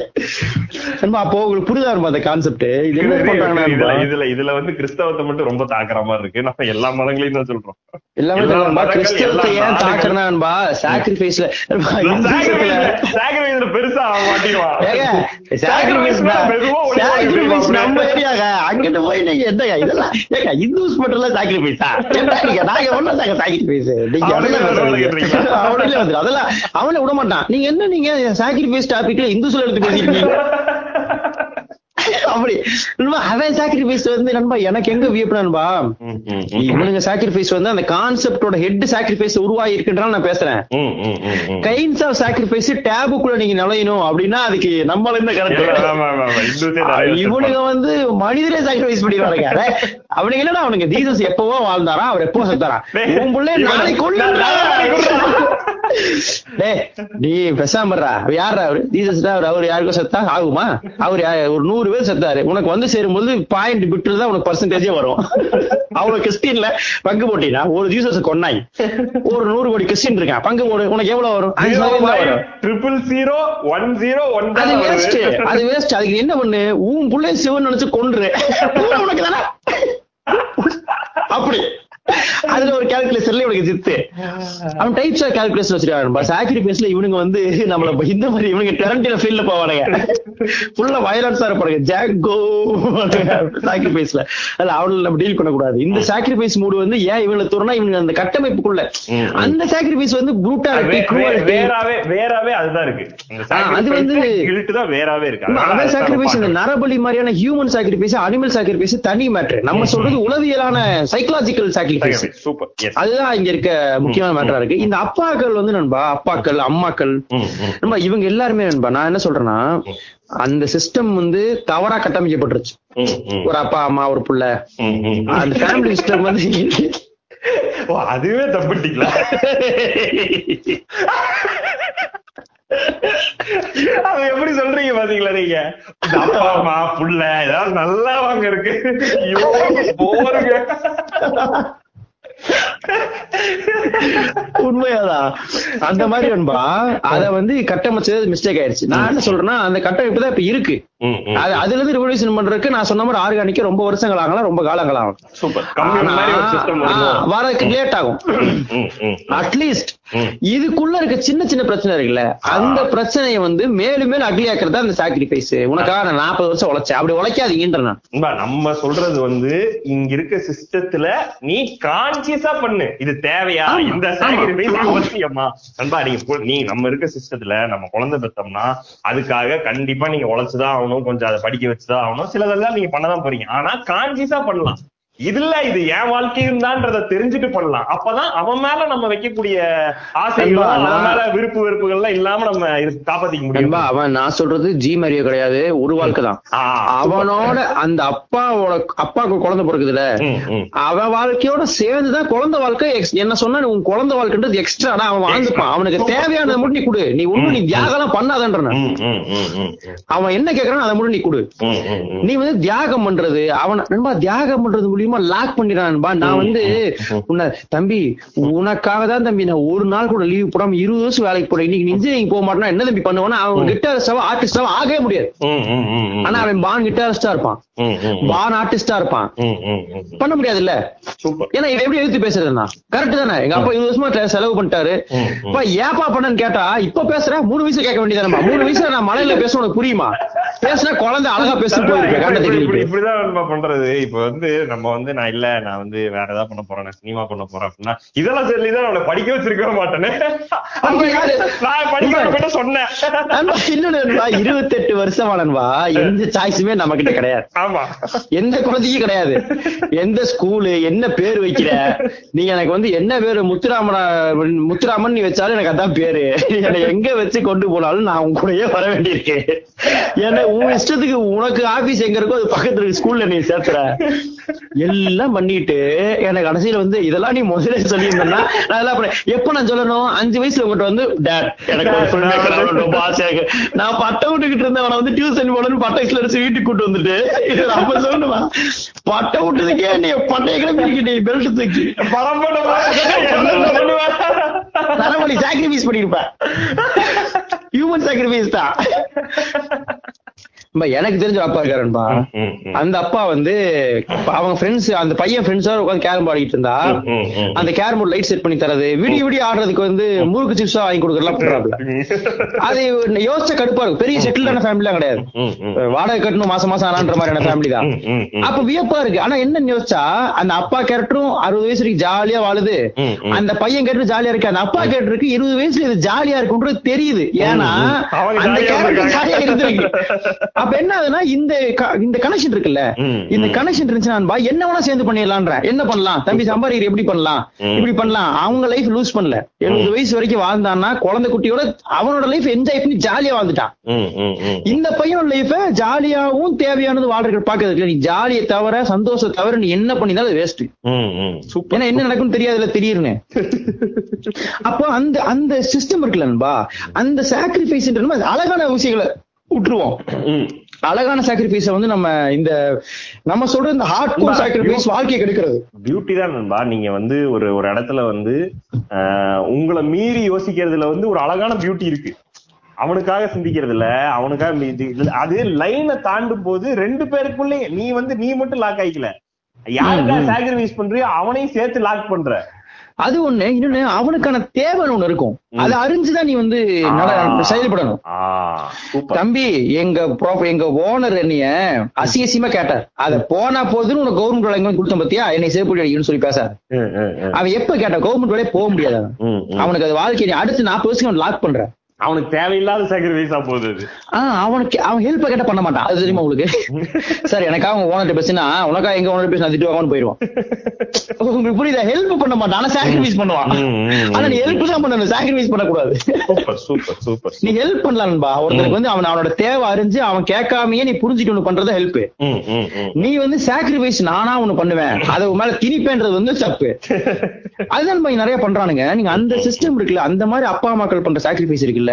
அப்போ உங்களுக்கு புரியுதா இருக்கும் அந்த கான்செப்ட் இது என்ன பண்றாங்கன்னா இதுல? இதுல வந்து கிறிஸ்தவத்தை மட்டும் ரொம்ப தாக்குற மாதிரி இருக்கு நம்ம எல்லா மதங்களையும் தான் சொல்றோம் எல்லாமே கிறிஸ்தவத்தை ஏன் நாடுகள். தாக்குறேன்னா சாக்ரிஃபைஸ்ல சாக்ரிஃபைஸ்ல பெருசா மாட்டிடுவான் Sacrifice தெரியுமா நம்ம ஏரியாங்க. அங்கிட்டு போய் நீங்க என்னங்க இதெல்லாம் ஏங்க, இந்துஸ் மட்டும் எல்லாம்? என்ன நீங்க, நாங்க ஒண்ணுதாங்க sacrifice. நீங்க அதெல்லாம் அவனை விட மாட்டான் நீங்க என்ன நீங்க சாக்ரிஃபைஸ் டாபிக்ல இந்துஸ்ல எடுத்து பேசிருக்கீங்க அப்படி. நண்பா, அவன் சாக்ரிஃபைஸ் வந்து நண்பா எனக்கு எங்க வியப்பு நண்பா. இவனுங்க சாக்ரிஃபைஸ் வந்து அந்த கான்செப்டோட ஹெட் சாக்ரிஃபைஸ் உருவாகி இருக்குன்றான் நான் பேசுறேன். கைண்ட்ஸ் ஆஃப் சாக்ரிஃபைஸ் டேபுக்குள்ள நீங்க நுழையணும் அப்படின்னா அதுக்கு நம்மள என்ன கரெக்ட் இவனுங்க வந்து மனிதரே சாக்ரிஃபைஸ் பண்ணிடுவாங்க அடே, அவனுங்க என்னடா அவனுங்க ஜீசஸ் எப்பவோ வாழ்ந்தாரா அவர் எப்போ செத்தாரா? உன் புள்ளை நாளைக்கு. டேய் நீ பெசாமறா யாரா அவரு ஜீசஸ் அவர்? அவர்? யாருக்கும் செத்தா? ஆகுமா? அவர் ஒரு நூறு பேர் செத்தாரு. உனக்கு வந்து சேரும்போது பாயிண்ட் பிட்டு தான் உனக்கு பர்சன்டேஜே வரும். அவ்வளவு கிறிஸ்டின்ல பங்கு போட்டீங்கன்னா ஒரு ஜீசஸ் கொன்னாய். ஒரு நூறு கோடி கிறிஸ்டின் இருக்கான். பங்கு போடு உனக்கு எவ்வளவு வரும்? Triple zero one zero one அது வேஸ்ட் அது வேஸ்ட் அதுக்கு என்ன பண்ணு? உன் புள்ளை சிவன் நினைச்சு கொன்று. உனக்கு தானே? அப்படி. அதுல ஒரு கால்குலேஷன்ல இவனுக்கு ஜித்து அவன் டைப்ஸ் ஆஃப் கால்குலேஷன் வச்சிருக்காங்க சாக்ரிஃபைஸ்ல இவனுங்க வந்து நம்மள இந்த மாதிரி இவனுங்க டெரண்டின ஃபீல்ட்ல போவானுங்க. ஃபுல்லா வயலன்ஸா இருப்பானுங்க. ஜாக்கோ சாக்ரிஃபைஸ்ல அதுல அவங்கள நம்ம டீல் பண்ணக்கூடாது. இந்த சாக்ரிஃபைஸ் மூடு வந்து ஏன் இவங்களை தூரனா இவங்க அந்த கட்டமைப்புக்குள்ள. அந்த சாக்ரிஃபைஸ் வந்து ப்ரூட்டாலிட்டி வேறாவே வேறாவே அதுதான் இருக்கு. அது வந்து- தான் வேறாவே இருக்கு. அவன் அதை சாக்ரிஃபைஸ் இந்த நரபலி மாதிரியான ஹியூமன் சாக்ரிஃபைஸ் அனிமல் சாக்ரிஃபைஸ் தனி மேட்டர் நம்ம சொல்றது உளவியலான சைக்கலாஜிக்கல் சாக்ரிஃபைஸ். சூப்பர் அதுதான் இங்க இருக்க முக்கியமான மேட்டரா இருக்கு. இந்த அப்பாக்கள் வந்து நண்பா அப்பாக்கள் அம்மாக்கள். ம், ம். நண்பா இவங்க எல்லாருமே நண்பா நான் என்ன சொல்றேன்னா அந்த சிஸ்டம் வந்து தவறா கட்டமைக்கப்பட்டுருச்சு. ஒரு அப்பா அம்மா ஒரு புள்ள. அந்த ஃபேமிலி சிஸ்டம் வந்து அதுவே தப்பிட்டீங்களா அது எப்படி சொல்றீங்க பாத்தீங்களா நீங்க? அப்பா அம்மா புள்ள ஏதாவது நல்லா வாங்க இருக்கு. உண்மையாதான் அந்த மாதிரி அன்பா அத வந்து கட்டமைச்சது மிஸ்டேக் ஆயிடுச்சு. நான் என்ன சொல்றேன்னா அந்த கட்டமைப்பு தான் இப்ப இருக்கு. அதுல இருந்து ரிவல்யூஷன் பண்றதுக்கு நான் சொன்ன மாதிரி ஆர்கானிக்க ரொம்ப வருஷங்கள் ஆகலாம் ரொம்ப காலங்கள் ஆகும். சூப்பர் வரதுக்கு லேட் ஆகும் அட்லீஸ்ட். இதுக்குள்ள இருக்க சின்ன சின்ன பிரச்சனை இருக்குல்ல அந்த பிரச்சனையை வந்து மேலும் மேலும் அக்லி ஆக்குறது அந்த சாக்ரிஃபைஸ் உனக்காக நான் நாற்பது வருஷம் உழைச்சேன். அப்படி உழைக்காதீங்கன்ற நான். நம்ம சொல்றது வந்து இங்க இருக்க சிஸ்டத்துல நீ கான்சியஸா பண்ணு. இது தேவையா? இந்த. சாக்ரிஃபைஸ் அவசியமா நண்பா நீங்க நீ நம்ம இருக்க சிஸ்டத்துல நம்ம குழந்தை பெத்தோம்னா அதுக்காக கண்டிப்பா நீங்க உழைச்சுதான் ஆகணும் கொஞ்சம் அதை படிக்க வச்சுதான் ஆகணும். சிலதெல்லாம் நீங்க பண்ணதான் போறீங்க. ஆனா கான்சியஸா பண்ணலாம். இதுல இது என் வாழ்க்கையும் தான்றத தெரிஞ்சுட்டு பண்ணலாம். அப்பதான் அவன் மேல நம்ம வைக்கக்கூடிய அவன் மேல விருப்பு வெறுப்புகள்லாம் இல்லாம நம்ம காப்பாத்திக்க முடியும். அவன் நான் சொல்றது ஜி மரியோ கிடையாது ஒரு வாழ்க்கை தான். அவனோட அந்த அப்பாவோட அப்பாவுக்கு குழந்தை ம். அவன் வாழ்க்கையோட சேர்ந்துதான் குழந்தை வாழ்க்கை என்ன சொன்னா உன் குழந்தை வாழ்க்கைன்றது எக்ஸ்ட்ரா அவன் வாழ்ந்துப்பான். அவனுக்கு தேவையானதை மட்டும் நீ கொடு. நீ ஒண்ணும் நீ தியாகம் பண்ணாதன்ற. அவன் என்ன கேக்குறானோ அதை மட்டும் நீ கொடு. நீ வந்து தியாகம் பண்றது அவன் நண்பா தியாகம் பண்றது மூலியமா லாக் பண்ணிடுறான் நண்பா நான் வந்து உன்னை தம்பி உனக்காக தான் தம்பி நான் ஒரு நாள் கூட லீவ் போடாம இருபது வருஷம் வேலைக்கு போறேன். இன்னைக்கு இன்ஜினியரிங் போக மாட்டேன்னா என்ன தம்பி பண்ணுவானா அவன் கிட்டாரிஸ்டாவா ஆர்டிஸ்டாவா ஆகவே முடியாது. ஆனா அவன் பான் கிட்டாரிஸ்டா இருப்பான். பான் ஆர்டிஸ்டா இருப்பான். பண்ண முடியாதுல்ல? சூப்பர். ஏன்னா இதை எப்படி எடுத்து பேசுறதுன்னா கரெக்ட் தானே? எங்க அப்பா இருபது வருஷமா செலவு பண்ணிட்டாரு. அப்பா ஏப்பா பண்ணன்னு கேட்டா இப்ப பேசுற மூணு வயசு கேட்க வேண்டியதானமா மூணு வயசுல நான் மலையில பேச உனக்கு புரியுமா? பேசுனா குழந்தை அழகா பேசிட்டு போயிருக்கேன். இப்படிதான் பண்றது. இப்ப வந்து நம்ம வந்து நான் இல்ல நான் வந்து வேற ஏதாவது பண்ண போறேன் நான் சினிமா பண்ண போறேன் அப்படின்னா இதெல்லாம் சொல்லிதான் அவனை படிக்க வச்சிருக்கவே மாட்டேனே. அப்ப யாரு? நான் படிக்க சொன்னேன். நண்பா, 28 வருஷமா நண்பா எந்த சாய்ஸுமே நம்ம கிட்ட கிடையாது. ஆமா. எந்த குழந்தைக்கும் கிடையாது. எந்த ஸ்கூலு என்ன பேர் வைக்கிற நீங்க எனக்கு வந்து என்ன பேரு முத்துராமனா முத்துராமன் நீ வச்சாலும் எனக்கு அதான் பேரு. என்னை எங்க வச்சு கொண்டு போனாலும் நான் உங்க கூடயே வர வேண்டியிருக்கு. ஏன்னா உன் இஷ்டத்துக்கு உனக்கு ஆபீஸ் எங்க இருக்கோ அது பக்கத்துல ஸ்கூல்ல நீ சேர்த்துற. எல்லாம் பண்ணிட்டு எனக்கு கடைசியில வந்து இதெல்லாம் நீ முதல்ல சொல்லியிருந்தா நான் எல்லாம் எப்ப நான் சொல்லணும்? அஞ்சு வயசுல உங்ககிட்ட வந்து டேட் எனக்கு நான் பட்டம் விட்டுக்கிட்டு இருந்தவன வந்து டியூஷன் பட்ட வயசுல இருந்து வீட்டுக்கு கூட்டு வந்துட்டு இது அப்ப சொல்லணுமா பட்டம் விட்டதுக்கே நீ பட்டைய கிளம்பி நீ பெல்ட் தூக்கி படம் சாக்ரிஃபைஸ் பண்ணிருப்ப ஹியூமன் சாக்ரிஃபைஸ் தான். எனக்கு தெரிஞ்ச அப்பா இருக்காருன்பா. அந்த அப்பா வந்து அவங்க ஃப்ரெண்ட்ஸ் அந்த பையன் ஃப்ரெண்ட்ஸோட உட்காந்து கேரம் ஆடிட்டு இருந்தா. அந்த கேரம் போர்டு லைட் செட் பண்ணி தரது விடிய விடிய ஆடுறதுக்கு வந்து முறுக்கு சிப்ஸா வாங்கி கொடுக்கறலாம் பண்றாப்ல. அது யோசிச்ச கடுப்பா இருக்கும். பெரிய செட்டில்டான ஃபேமிலிலாம் கிடையாது. வாடகை கட்டணும் மாசம் மாசம் ஆனான்ற மாதிரியான ஃபேமிலி தான். அப்ப வியப்பா இருக்கு. ஆனா என்ன யோசிச்சா அந்த அப்பா கேரக்டரும் அறுபது வயசு வரைக்கும் ஜாலியா வாழுது. அந்த பையன் கேரக்டர் ஜாலியா இருக்கு. அந்த அப்பா கேரக்டருக்கு இருபது வயசுல இது ஜாலியா இருக்குன்றது தெரியுது. ஏன்னா அந்த கேரக்டர். ஜாலியா இருந்திருக்கு. அப்ப என்ன ஆகுதுன்னா இந்த க- இந்த கனெக்ஷன் இருக்குல்ல? இந்த. கனெக்ஷன் இருந்துச்சுன்னா என்ன வேணா சேர்ந்து பண்ணிடலான்ற. என்ன பண்ணலாம்? தம்பி சம்பாதிக்கிற எப்படி பண்ணலாம். இப்படி பண்ணலாம். அவங்க லைஃப் லூஸ் பண்ணல. எழுபது வயசு வரைக்கும் வாழ்ந்தான்னா குழந்தை குட்டியோட அவனோட லைஃப் என்ஜாய் பண்ணி ஜாலியா வாழ்ந்துட்டான். இந்த பையனோட லைஃப ஜாலியாவும் தேவையானது வாழ்றது பாக்குறதுக்கு நீ ஜாலியை தவிர சந்தோஷத்தை தவிர நீ என்ன பண்ணினாலும் வேஸ்ட் ஏன்னா என்ன நடக்கும்னு தெரியாதுல திடீர்னு. அப்போ அந்த அந்த சிஸ்டம் இருக்குல்ல நண்பா? அந்த சாக்ரிஃபைஸ் அழகான விஷயங்களை விட்டுருவோம். அழகான சாக்ரிஃபைஸ வந்து நம்ம இந்த நம்ம சொல்ற இந்த ஹார்ட் கோர் சாக்ரிஃபைஸ் வாழ்க்கையை கெடுக்கிறது. பியூட்டி தான் நண்பா. நீங்க வந்து ஒரு ஒரு இடத்துல வந்து உங்களை மீறி யோசிக்கிறதுல வந்து ஒரு அழகான பியூட்டி இருக்கு. அவனுக்காக சிந்திக்கிறதுல அவனுக்காக மீ- இது- இது- அது லைனை தாண்டும் போது ரெண்டு பேருக்குள்ளே நீ வந்து நீ மட்டும் லாக் ஆயிக்கல. யாருக்காக சாக்ரிஃபைஸ் பண்றியோ அவனையும் சேர்த்து லாக் பண்ற. அது ஒண்ணு. இன்னொன்னு அவனுக்கான தேவைன்னு ஒண்ணு இருக்கும். அதை அறிஞ்சுதான் நீ வந்து. செயல்படணும். தம்பி எங்க எங்க ஓனர் என்னைய அசியசியமா கேட்டார். அத போனா போதுன்னு உனக்கு கவர்மெண்ட் வேலை எங்க கொடுத்தேன் பத்தியா? என்னை சேர்ப்பு அடிக்கணும்னு சொல்லி பேசாரு. அவன் எப்ப கேட்டான் கவர்மெண்ட் வேலையே போக முடியாது. அவனுக்கு அது வாழ்க்கை நீ அடுத்து நாற்பது வருஷம் அவன் லாக் பண்ற. அவனுக்கு தேவையில்லாத சாக்ரிஃபைஸா போகுது அது. ஆஹ் அவனுக்கு அவன் ஹெல்ப் கேட்ட பண்ண மாட்டான். அது தெரியுமா உங்களுக்கு? சார் எனக்காக அவங்க ஓனர் பேசினா உனக்கா எங்க ஓனர் பேசினா திட்டு வாங்கன்னு போயிடுவான் உங்களுக்கு புரியுதா? ஹெல்ப் பண்ண மாட்டான். ஆனா சாக்ரிஃபைஸ் பண்ணுவான். ஆனா நீ ஹெல்ப் தான் பண்ணணும். சாக்ரிஃபைஸ் பண்ணக்கூடாது. சூப்பர் சூப்பர் சூப்பர் நீ ஹெல்ப் பண்ணலாம்பா ஒருத்தருக்கு வந்து அவன் அவனோட தேவை அறிஞ்சு அவன் கேட்காமயே நீ புரிஞ்சுட்டு ஒண்ணு பண்றது ஹெல்ப். நீ வந்து சாக்ரிஃபைஸ் நானா ஒண்ணு பண்ணுவேன். அதை மேல திணிப்பேன்றது வந்து தப்பு. அதுதான் நிறைய பண்றானுங்க. நீங்க அந்த சிஸ்டம் இருக்குல்ல அந்த மாதிரி அப்பா அம்மாக்கள் பண்ற சாக்ரிஃபைஸ் இருக்குல்ல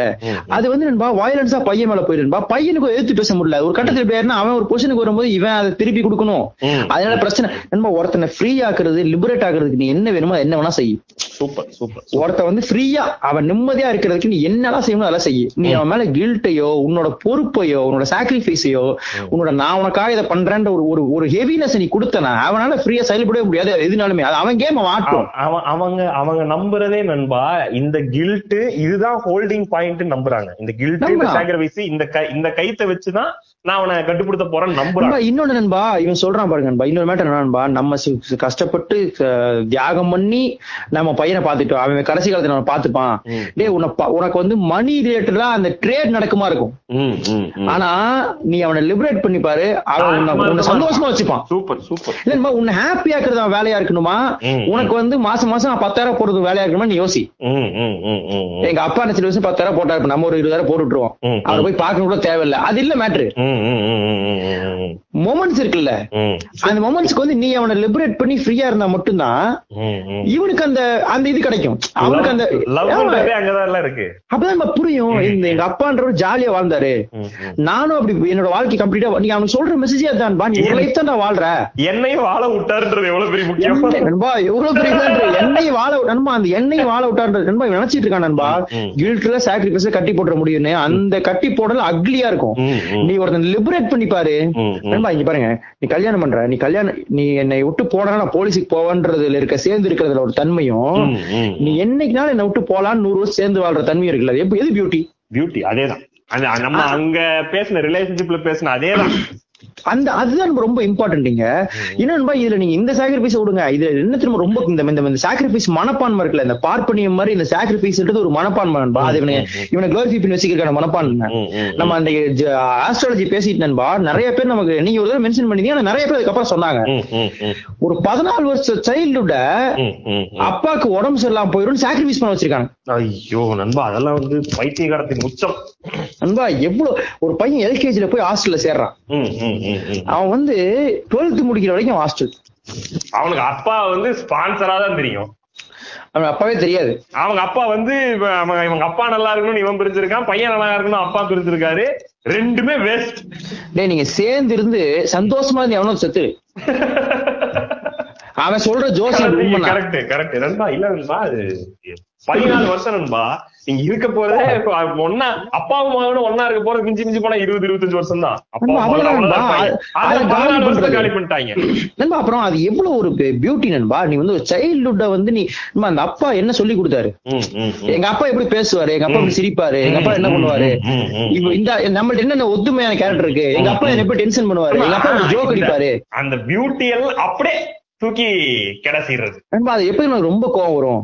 அது வந்து நண்பா வயலன்ஸா பையன் மேல போயிருன்பா பையனுக்கு எதிர்த்து பேச முடியல. ஒரு கட்டத்துல ஆயிருன்னா, அவன் ஒரு பொசிஷனுக்கு வரும்போது இவன் அதை திருப்பி கொடுக்கணும். அதனால பிரச்சனை. நண்பா ஒருத்தனை ஃப்ரீ ஆக்குறது லிபரேட் ஆக்குறதுக்கு நீ என்ன வேணுமோ என்ன வேணா செய்யும் சூப்பர் சூப்பர் ஒருத்த வந்து ஃப்ரீயா அவன் நிம்மதியா இருக்கிறதுக்கு நீ என்னெல்லாம் செய்யணும் அதெல்லாம் செய்ய நீ அவன் மேல கில்ட்டையோ உன்னோட பொறுப்பையோ உன்னோட சாக்ரிஃபைஸையோ உன்னோட நான் உனக்காக இதை பண்றேன்ற ஒரு ஒரு ஹெவினஸ் நீ கொடுத்தனா அவனால ஃப்ரீயா செயல்படவே முடியாது. எதுனாலுமே. அவன் கேம் அவன் ஆட்டும் அவங்க அவங்க நம்புறதே நண்பா இந்த கில்ட் இதுதான் ஹோல்டிங் பாயிண்ட் நம்புறாங்க இந்த கில்ட் இந்த. சாக்ரிஃபைஸ் இந்த இந்த கைத்தை வச்சுதான் நான் அவனை கட்டுப்படுத்த போறேன்னு நண்பா, இன்னொன்னு நண்பா இவன் சொல்றான் பாருங்க நண்பா இன்னொரு மேட்டர் என்ன நண்பா நம்ம கஷ்டப்பட்டு தியாகம் பண்ணி நம்ம பையனை பாத்துட்டோம் அவன் கடைசி காலத்துல நம்ம பாத்துப்பான். டேய் உன்னை உனக்கு வந்து மணி ரிலேட்டடா அந்த ட்ரேட் நடக்குமா இருக்கும். ஆனா நீ அவனை லிபரேட் பண்ணி பாரு அவன் உன்னை- சந்தோஷமா வச்சுப்பான். Super super. இல்லம்மா உன்னை ஹாப்பியா இருக்கிறது அவன் வேலையா இருக்கணுமா? உனக்கு வந்து மாசம் மாசம் பத்தாயிரம் போடுறது வேலையா இருக்கணுமா நீ யோசி. எங்க அப்பா நினைச்சிட்டு வருஷம் பத்தாயிரம் போட்டா இப்ப நம்ம ஒரு இருபதாயிரம் போட்டு விட்டுருவோம் அவரை போய் பார்க்கணும் கூட தேவையில்ல. அது இல்ல மேட்ரு மொமெண்ட்ஸ் இருக்குல்ல. அந்த மொமெண்ட்ஸ்க்கு வந்து நீ அவனை லிபரேட் பண்ணி ஃப்ரீயா இருந்தா மட்டும்தான். இவனுக்கு அந்த அந்த இது கிடைக்கும். அவனுக்கு அந்த இருக்கு. அப்பதான் நம்ம புரியும். இந்த எங்க அப்பான்றவர் ஜாலியா வாழ்ந்தாரு. நானும் அப்படி என்னோட வாழ்க்கை கம்ப்ளீட்டா நீ அவனுக்கு சொல்ற மெசேஜே அதான் பா நீ ஒரு லைஃப் தான் வாழ்ற. என்னையும் வாழ விட்டாருன்றது எவ்வளவு பெரிய முக்கியம்? நண்பா எவ்வளவு பெரிய எண்ணெய் வாழ நண்பா அந்த எண்ணெய் வாழ விட்டான்றது நண்பா நினைச்சிட்டு இருக்கான் நண்பா. கில்ட்ல சாக்ரிஃபைஸ் கட்டி போட்டுற முடியும்னு. அந்த கட்டி போடல அக்லியா இருக்கும். ம், ம். ஒருத்தன் லிபரேட் பண்ணி பாரு. நண்பா இங்க பாருங்க. நீ கல்யாணம் பண்ற. நீ கல்யாணம் நீ என்னை விட்டு போனா நான் போலீஸுக்கு போவேன்றதுல இருக்க சேர்ந்து இருக்கிறதுல ஒரு தன்மையும். நீ என்னைக்குனாலும் என்னை விட்டு போலான்னு நூறு வருஷம் சேர்ந்து வாழ்ற தன்மையும் இருக்குல்ல. அது எது பியூட்டி பியூட்டி அதேதான். நம்ம அங்க பேசின ரிலேஷன்ஷிப்ல பேசின அதேதான். அந்த அதுதான் ரொம்ப இம்பார்ட்டன்ட்ங்க என்னன்பா இதுல நீங்க இந்த சாக்ரிஃபைஸ் விடுங்க. இதுல என்ன திரும்ப ரொம்ப இந்த இந்த- சாக்ரிஃபைஸ் மனப்பான்மை இருக்குல்ல இந்த பார்ப்பனியம் மாதிரி இந்த சாக்ரிஃபைஸ்ன்றது ஒரு மனப்பான்மை நண்பா. அது இவனை இவனை க்ளோரிஃபை பண்ணி வச்சுக்கிற மனப்பான்மை நம்ம அந்த ஆஸ்ட்ராலஜி பேசிட்டு நண்பா நிறைய பேர் நமக்கு நீங்க ஒரு தடவை மென்ஷன் பண்ணிருந்தீங்க ஆனா நிறைய பேர் அதுக்கப்புறம் சொன்னாங்க. ஒரு பதினாலு வருஷ சைல்டுட. அப்பாக்கு உடம்பு சரியில்லாம போயிடும் சாக்ரிஃபைஸ் பண்ண வச்சிருக்காங்க. ஐயோ நண்பா அதெல்லாம் வந்து பைத்தியகாரத்தின் உச்சம். நண்பா எவ்வளவு ஒரு பையன் எல்கேஜில போய் ஹாஸ்டல்ல சேர்றான். அவன் வந்து டுவெல்த் முடிக்கிற வரைக்கும் ஹாஸ்டல் அவனுக்கு அப்பா வந்து ஸ்பான்சரா தான் தெரியும். அவன் அப்பாவே தெரியாது. அவங்க அப்பா வந்து அவன் இவங்க அப்பா நல்லா இருக்கணும்னு இவன் பிரிச்சிருக்கான் பையன் நல்லா இருக்கணும் அப்பா பிரிச்சிருக்காரு ரெண்டுமே வேஸ்ட் டேய் நீங்க சேர்ந்து இருந்து சந்தோஷமா இருந்து எவனோ செத்து. அவன் சொல்ற ஜோசியம் உண்மைதான். கரெக்ட் கரெக்ட் நண்பா இல்ல நண்பா அது. பதினாலு வருஷம் நண்பா. நீங்க இருக்க போறதே ஒன்னா அப்பாவும் மகனும் ஒன்னா இருக்க போறது மிஞ்சி மிஞ்சி போனா இருபது இருபத்தஞ்சு வருஷம் தான் காலி பண்ணிட்டாங்க. நண்பா அப்புறம் அது எவ்வளவு ஒரு பியூட்டி நண்பா? நீ வந்து ஒரு சைல்ட்ஹுட்ட வந்து நீ அந்த அப்பா என்ன சொல்லி கொடுத்தாரு. எங்க அப்பா எப்படி பேசுவாரு? எங்க அப்பா எப்படி சிரிப்பாரு? எங்க அப்பா என்ன பண்ணுவாரு? இந்த நம்மள்ட்ட என்னென்ன ஒத்துமையான கேரக்டர் இருக்கு? எங்க அப்பா என்ன எப்படி டென்ஷன் பண்ணுவாரு? எங்க அப்பா ஜோக் அடிப்பாரு? அந்த பியூட்டி எல்லாம் அப்படியே தூக்கி கிடசிடுறது நண்பா அது எப்படி எனக்கு ரொம்ப கோவம் வரும்.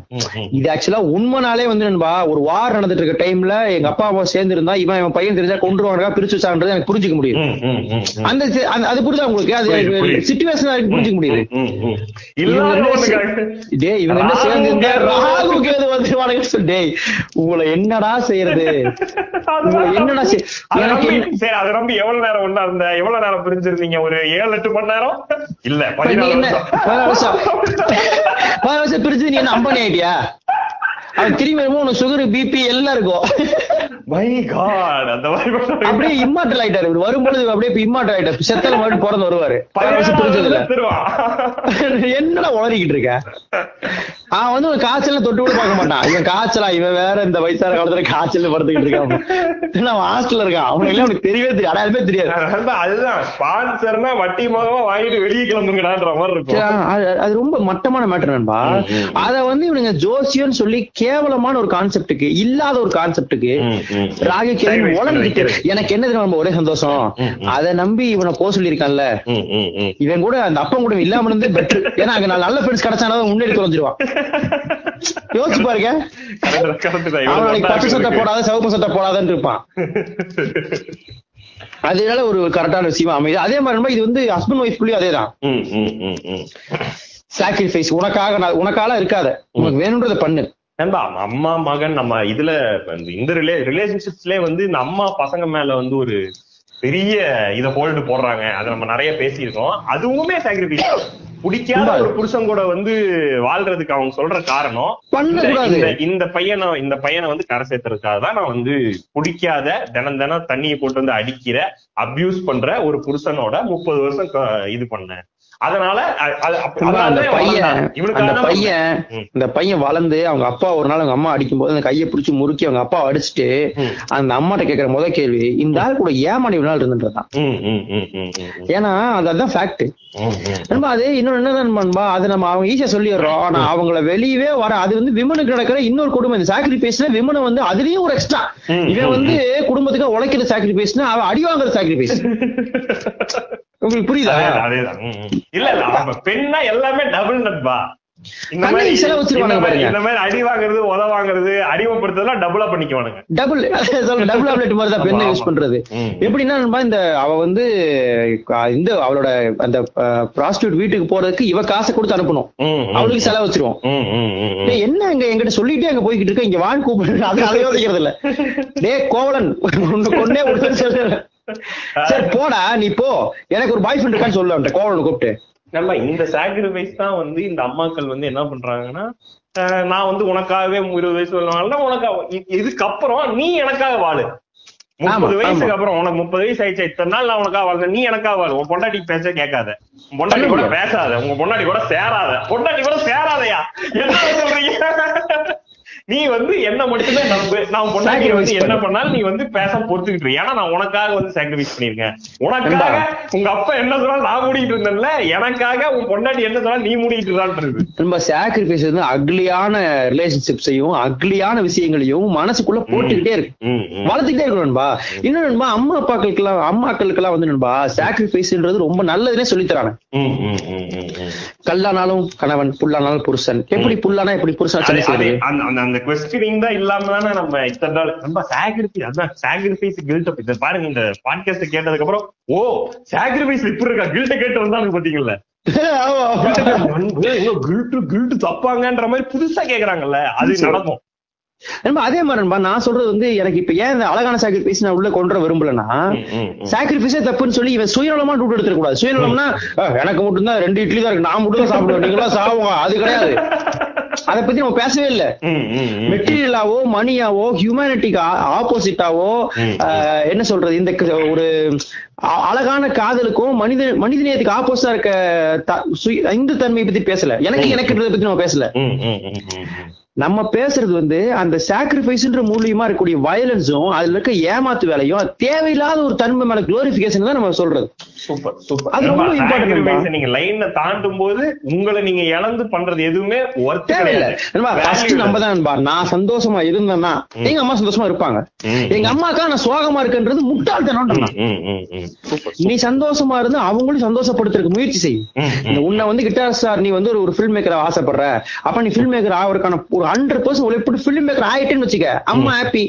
இது ஆக்சுவலா உண்மைனாலே வந்து நண்பா ஒரு வார் நடந்துட்டு இருக்க டைம்ல எங்க அப்பா அம்மா சேர்ந்து இருந்தா இவன் இவன் பையன் தெரிஞ்சா கொண்டுருவாங்க பிரிச்சு வச்சான்றது எனக்கு புரிஞ்சுக்க முடியுது. ம், ம், ம், ம். அந்த அது புரியுதா உங்களுக்கு? அது. சிச்சுவேஷனா புரிஞ்சுக்க முடியுது. டேய் இவங்க என்ன சேர்ந்து இருந்தா ராகு கேது. வந்துருவானுங்க சொல்லி, டேய் உங்களை என்னடா செய்யறது? உங்களை என்னடா எனக்கு சரி, அதை நம்பி எவ்வளவு நேரம் ஒண்ணா இருந்த? எவ்வளவு நேரம் பிரிஞ்சிருந்தீங்க? ஒரு ஏழு எட்டு மணி நேரம்? இல்ல பதினாலு. பதினாலு வருஷம். பதினாலு வருஷம் பிரிச்சு நீ என்ன அம்பனி ஆயிட்டியா? அவன் திரும்பி வரும்போது உனக்கு சுகர் பிபி எல்லாம் இருக்கும். My God, அந்த மாதிரி. அப்படியே இம்மாட்டல் ஆயிட்டாரு இவர். வரும்பொழுது அப்படியே இம்மாட்டல் ஆயிட்டாரு. செத்தல மறுபடியும் பிறந்து வருவாரு. பதினாலு பிரிஞ்சதுல. என்னடா உளறிக்கிட்டு இருக்க? அவன் வந்து ஒரு காய்ச்சல தொட்டு கூட பார்க்க மாட்டான். இவன் காய்ச்சலா? இவன் வேற இந்த வயசான காலத்துல காய்ச்சல் படுத்துக்கிட்டு இருக்கான். அவன் ஹாஸ்டல்ல இருக்கான். அவனுக்கு எல்லாம் அவனுக்கு தெரியவே தெரியாது. அடையாளமே தெரியாது. அதுதான், ஸ்பான்சர்னா வட்டி மகமா வாங்கிட்டு வெளியே கிளம்புங்கடான்ற மாதிரி இருக்கும். அது- ரொம்ப மட்டமான மேட்டர் நண்பா. அத வந்து இவனுங்க ஜோசியம்னு சொல்லி கேவலமான ஒரு கான்செப்டுக்கு இல்லாத ஒரு கான்செப்டுக்கு. ராகு உலகிட்டு வைக்கிறது. எனக்கு என்ன தெரியுமா ஒரே சந்தோஷம். அதை நம்பி இவனை போக சொல்லியிருக்கான்ல. இவன் கூட அந்த அப்பன் கூட இல்லாம இருந்தே பெட்டர் ஏன்னா அங்க நல்ல ஃப்ரெண்ட்ஸ் கிடைச்சானா முன்னேறி தொலைஞ்சிருவான். யோசிச்சு பாருங்க தான். சட்டை. போடாத சிவப்பு சட்டை போடாதன்னு இருப்பான் அதனால ஒரு கரெக்டான விஷயம் அமையுது அதே மாதிரி இது வந்து ஹஸ்பண்ட் ஒய்ஃப்குள்ளயும் ம், ம். சாக்ரிஃபைஸ் உனக்காக உனக்கால இருக்காத உனக்கு வேணும்ன்றத பண்ணு நண்பா அம்மா மகன் நம்ம இதுல இந்த ரிலே ரிலேஷன்ஷிப்ஸ்லயே வந்து இந்த அம்மா பசங்க மேல வந்து ஒரு பெரிய இத ஹோல்டு போடுறாங்க. அதை நம்ம நிறைய பேசியிருக்கோம். அதுவுமே சாக்ரிஃபைஸ் பிடிக்காத ஒரு புருஷன் கூட வந்து வாழ்றதுக்கு அவங்க சொல்ற காரணம். இந்த- பையனை இந்த பையனை வந்து கரை சேர்த்ததுக்காக தான் நான் வந்து பிடிக்காத தினம் தினம் தண்ணியை போட்டு வந்து அடிக்கிற அபியூஸ் பண்ற ஒரு புருஷனோட முப்பது வருஷம் இது பண்ணேன். அதனால அந்த பையன் அந்த பையன் ம். அந்த பையன் வளர்ந்து அவங்க அப்பா ஒரு நாள் அவங்க அம்மா அடிக்கும் போது அந்த கையை பிடிச்சி முறுக்கி அவங்க அப்பா அடிச்சுட்டு. அந்த அம்மாட்ட கேக்குற முத கேள்வி இந்த ஆள் கூட ஏமாடி நாள் இருந்துன்றதான். ஏன்னா அது அதான் ஃபேக்ட். நண்பா அது இன்னொன்னு என்ன நண்பா அது நம்ம அவங்க ஈஸியா சொல்லிடுறோம். ஆனா அவங்கள வெளியவே வர அது வந்து விமனுக்கு நடக்கிற இன்னொரு குடும்பம் இந்த சாக்ரிஃபைஸ்ல விமனை வந்து அதுலயும் ஒரு எக்ஸ்ட்ரா இவன் வந்து குடும்பத்துக்கு உழைக்கிற சாக்ரிஃபைஸ்னா அவன் அடி வாங்குற சாக்ரிஃபைஸ் உங்களுக்கு புரியுதா? அதேதான். இல்ல இல்ல பெண்ணா எல்லாமே டபுள் நட்பா இந்த மாதிரி அடி வாங்குறது உத வாங்குறது அடிமைப்படுத்துறதுலாம் டபுளா பண்ணிக்குவானுங்க. டபுள் டபுள் ஆப்லெட் மாதிரி தான் பெண்ணை யூஸ். பண்றது. எப்படின்னா இந்த அவ வந்து இந்த அவளோட அந்த ப்ராஸ்டியூட் வீட்டுக்கு போறதுக்கு இவ காசை கொடுத்து அனுப்பணும். அவளுக்கு செலவு வச்சிருவோம். என்ன அங்க எங்கிட்ட சொல்லிட்டே அங்க போய்கிட்டு இருக்க? இங்க வான் கூப்பிடு அது யோசிக்கிறது இல்ல டே கோவலன் சொல்றேன். சரி போடா நீ போ. எனக்கு ஒரு பாய் ஃப்ரெண்ட் இருக்கான்னு சொல்ல அவன்கிட்ட. கோவலன் கூப்பிட்டு. நம்ம இந்த சாக்ரிஃபைஸ் தான் வந்து இந்த அம்மாக்கள் வந்து என்ன பண்றாங்கன்னா நான் வந்து உனக்காகவே இருபது வயசு வாழ்னா உனக்காக இ- இதுக்கப்புறம் நீ எனக்காக வாழு. முப்பது வயசுக்கு. அப்புறம் உனக்கு முப்பது வயசு ஆயிடுச்சு இத்தனை நாள் நான் உனக்காக வாழ்றேன் நீ எனக்காக வாழு. உன் பொண்டாட்டி பேச்ச கேட்காத. உன் பொண்டாட்டி கூட பேசாத. உங்க பொண்டாட்டி கூட சேராத. பொண்டாட்டி கூட சேராதயா? என்ன சொல்றீங்க? நீ வந்து என்ன மட்டுமே நம்பு. நான் பொண்டாட்டி வந்து என்ன பண்ணு. பண்ணாலும் நீ வந்து பேச பொறுத்துக்கிட்டு. ஏன்னா நான் உனக்காக வந்து சாக்ரிஃபைஸ் பண்ணிருக்கேன் உனக்காக உங்க அப்பா என்ன சொன்னாலும் நான் மூடிட்டு இருந்தேன்ல. எனக்காக உன் பொண்டாட்டி என்ன சொன்னாலும் நீ மூடிட்டு இருந்தான்றது. நம்ம சாக்ரிஃபைஸ் வந்து அக்லியான ரிலேஷன்ஷிப்ஸையும் அக்லியான விஷயங்களையும் மனசுக்குள்ள போட்டுக்கிட்டே இருக்கு. வளர்த்துக்கிட்டே இருக்கணும் நண்பா. இன்னும் நண்பா அம்மா அப்பாக்களுக்கு எல்லாம் அம்மாக்களுக்கு எல்லாம் வந்து நண்பா சாக்ரிஃபைஸ்ன்றது ரொம்ப நல்லதுன்னே சொல்லி தராங்க. கல்லானாலும் கணவன் புல்லானாலும் புருஷன். எப்படி புல்லானா எப்படி புருஷன் அந்த கொஸ்டினிங் தான் இல்லாம தானே நம்ம இத்தனை நாள் நம்ம சாக்ரிஃபைஸ் அதான் சாக்ரிஃபைஸ் கில்ட் இதை பாருங்க இந்த பாட்காஸ்ட் கேட்டதுக்கு அப்புறம் ஓ சாக்ரிஃபைஸ் இப்படி இருக்கா? கில்ட்ட கேட்டு வந்தாங்க பாத்தீங்கல்ல ஆமா. கில்ட்டு கில்ட்டு தப்பாங்கன்ற மாதிரி புதுசா கேக்குறாங்கல்ல அது நடக்கும். நண்பா அதே மாதிரி நண்பா நான் சொல்றது வந்து எனக்கு இப்ப ஏன் இந்த அழகான சாக்ரிஃபைஸ் நான் உள்ள கொண்டு வர விரும்பலன்னா. சாக்ரிஃபைஸே தப்புன்னு சொல்லி இவன் சுயநலமா டூட் எடுத்துக்க கூடாது சுயநலம்னா "அஹ், எனக்கு மட்டும் தான் ரெண்டு இட்லி தான் இருக்கு நான் மட்டும் தான் சாப்பிடுவேன் நீங்களா சாவுங்க அது கிடையாது அத பத்தி நம்ம பேசவே இல்ல. மெட்டீரியலாவோ மணியாவோ ஹியூமனிட்டிக்கு ஆப்போசிட்டாவோ. என்ன சொல்றது இந்த ஒரு அழகான காதலுக்கும் மனித மனிதநேயத்துக்கு ஆப்போசிட்டா இருக்க இந்து தன்மையை பத்தி பேசல எனக்கு எனக்குன்றத பத்தி நம்ம பேசல. நம்ம பேசுறது வந்து அந்த சாக்ரிஃபைஸ்ன்ற மூலியமா இருக்கக்கூடிய வயலன்ஸும் அதுல இருக்க ஏமாத்து வேலையும் தேவையில்லாத ஒரு தன்மை மேல குளோரிபிகேஷன் தான் நம்ம சொல்றது. சூப்பர் சூப்பர் அது ரொம்ப. நீங்க லைன்ல தாண்டும் போது உங்களை நீங்க இழந்து பண்றது எதுவுமே தேவையில்ல. ஃபர்ஸ்ட் நம்ம தான். நான் சந்தோஷமா இருந்தேன்னா எங்க அம்மா சந்தோஷமா இருப்பாங்க. எங்க அம்மாக்கா நான் சோகமா இருக்கேன்றது முட்டாள்தனம் நீ சந்தோஷமா இருந்து அவங்களையும் சந்தோஷப்படுத்துறதுக்கு முயற்சி செய். உன்னை வந்து கிட்டார் ஸ்டார் நீ வந்து ஒரு- ஒரு ஃபில்ம் மேக்கர் ஆசைப்படுற. அப்ப நீ ஃபில்ம் மேக்கர் ஆகிறதுக்கான ஒரு ஹண்ட்ரட் பர்சன்ட் உழைப்பு ஃபில்ம் மேக்கர் ஆயிட்டேன்னு வச்சுக்க அம்மா ஹாப்பி.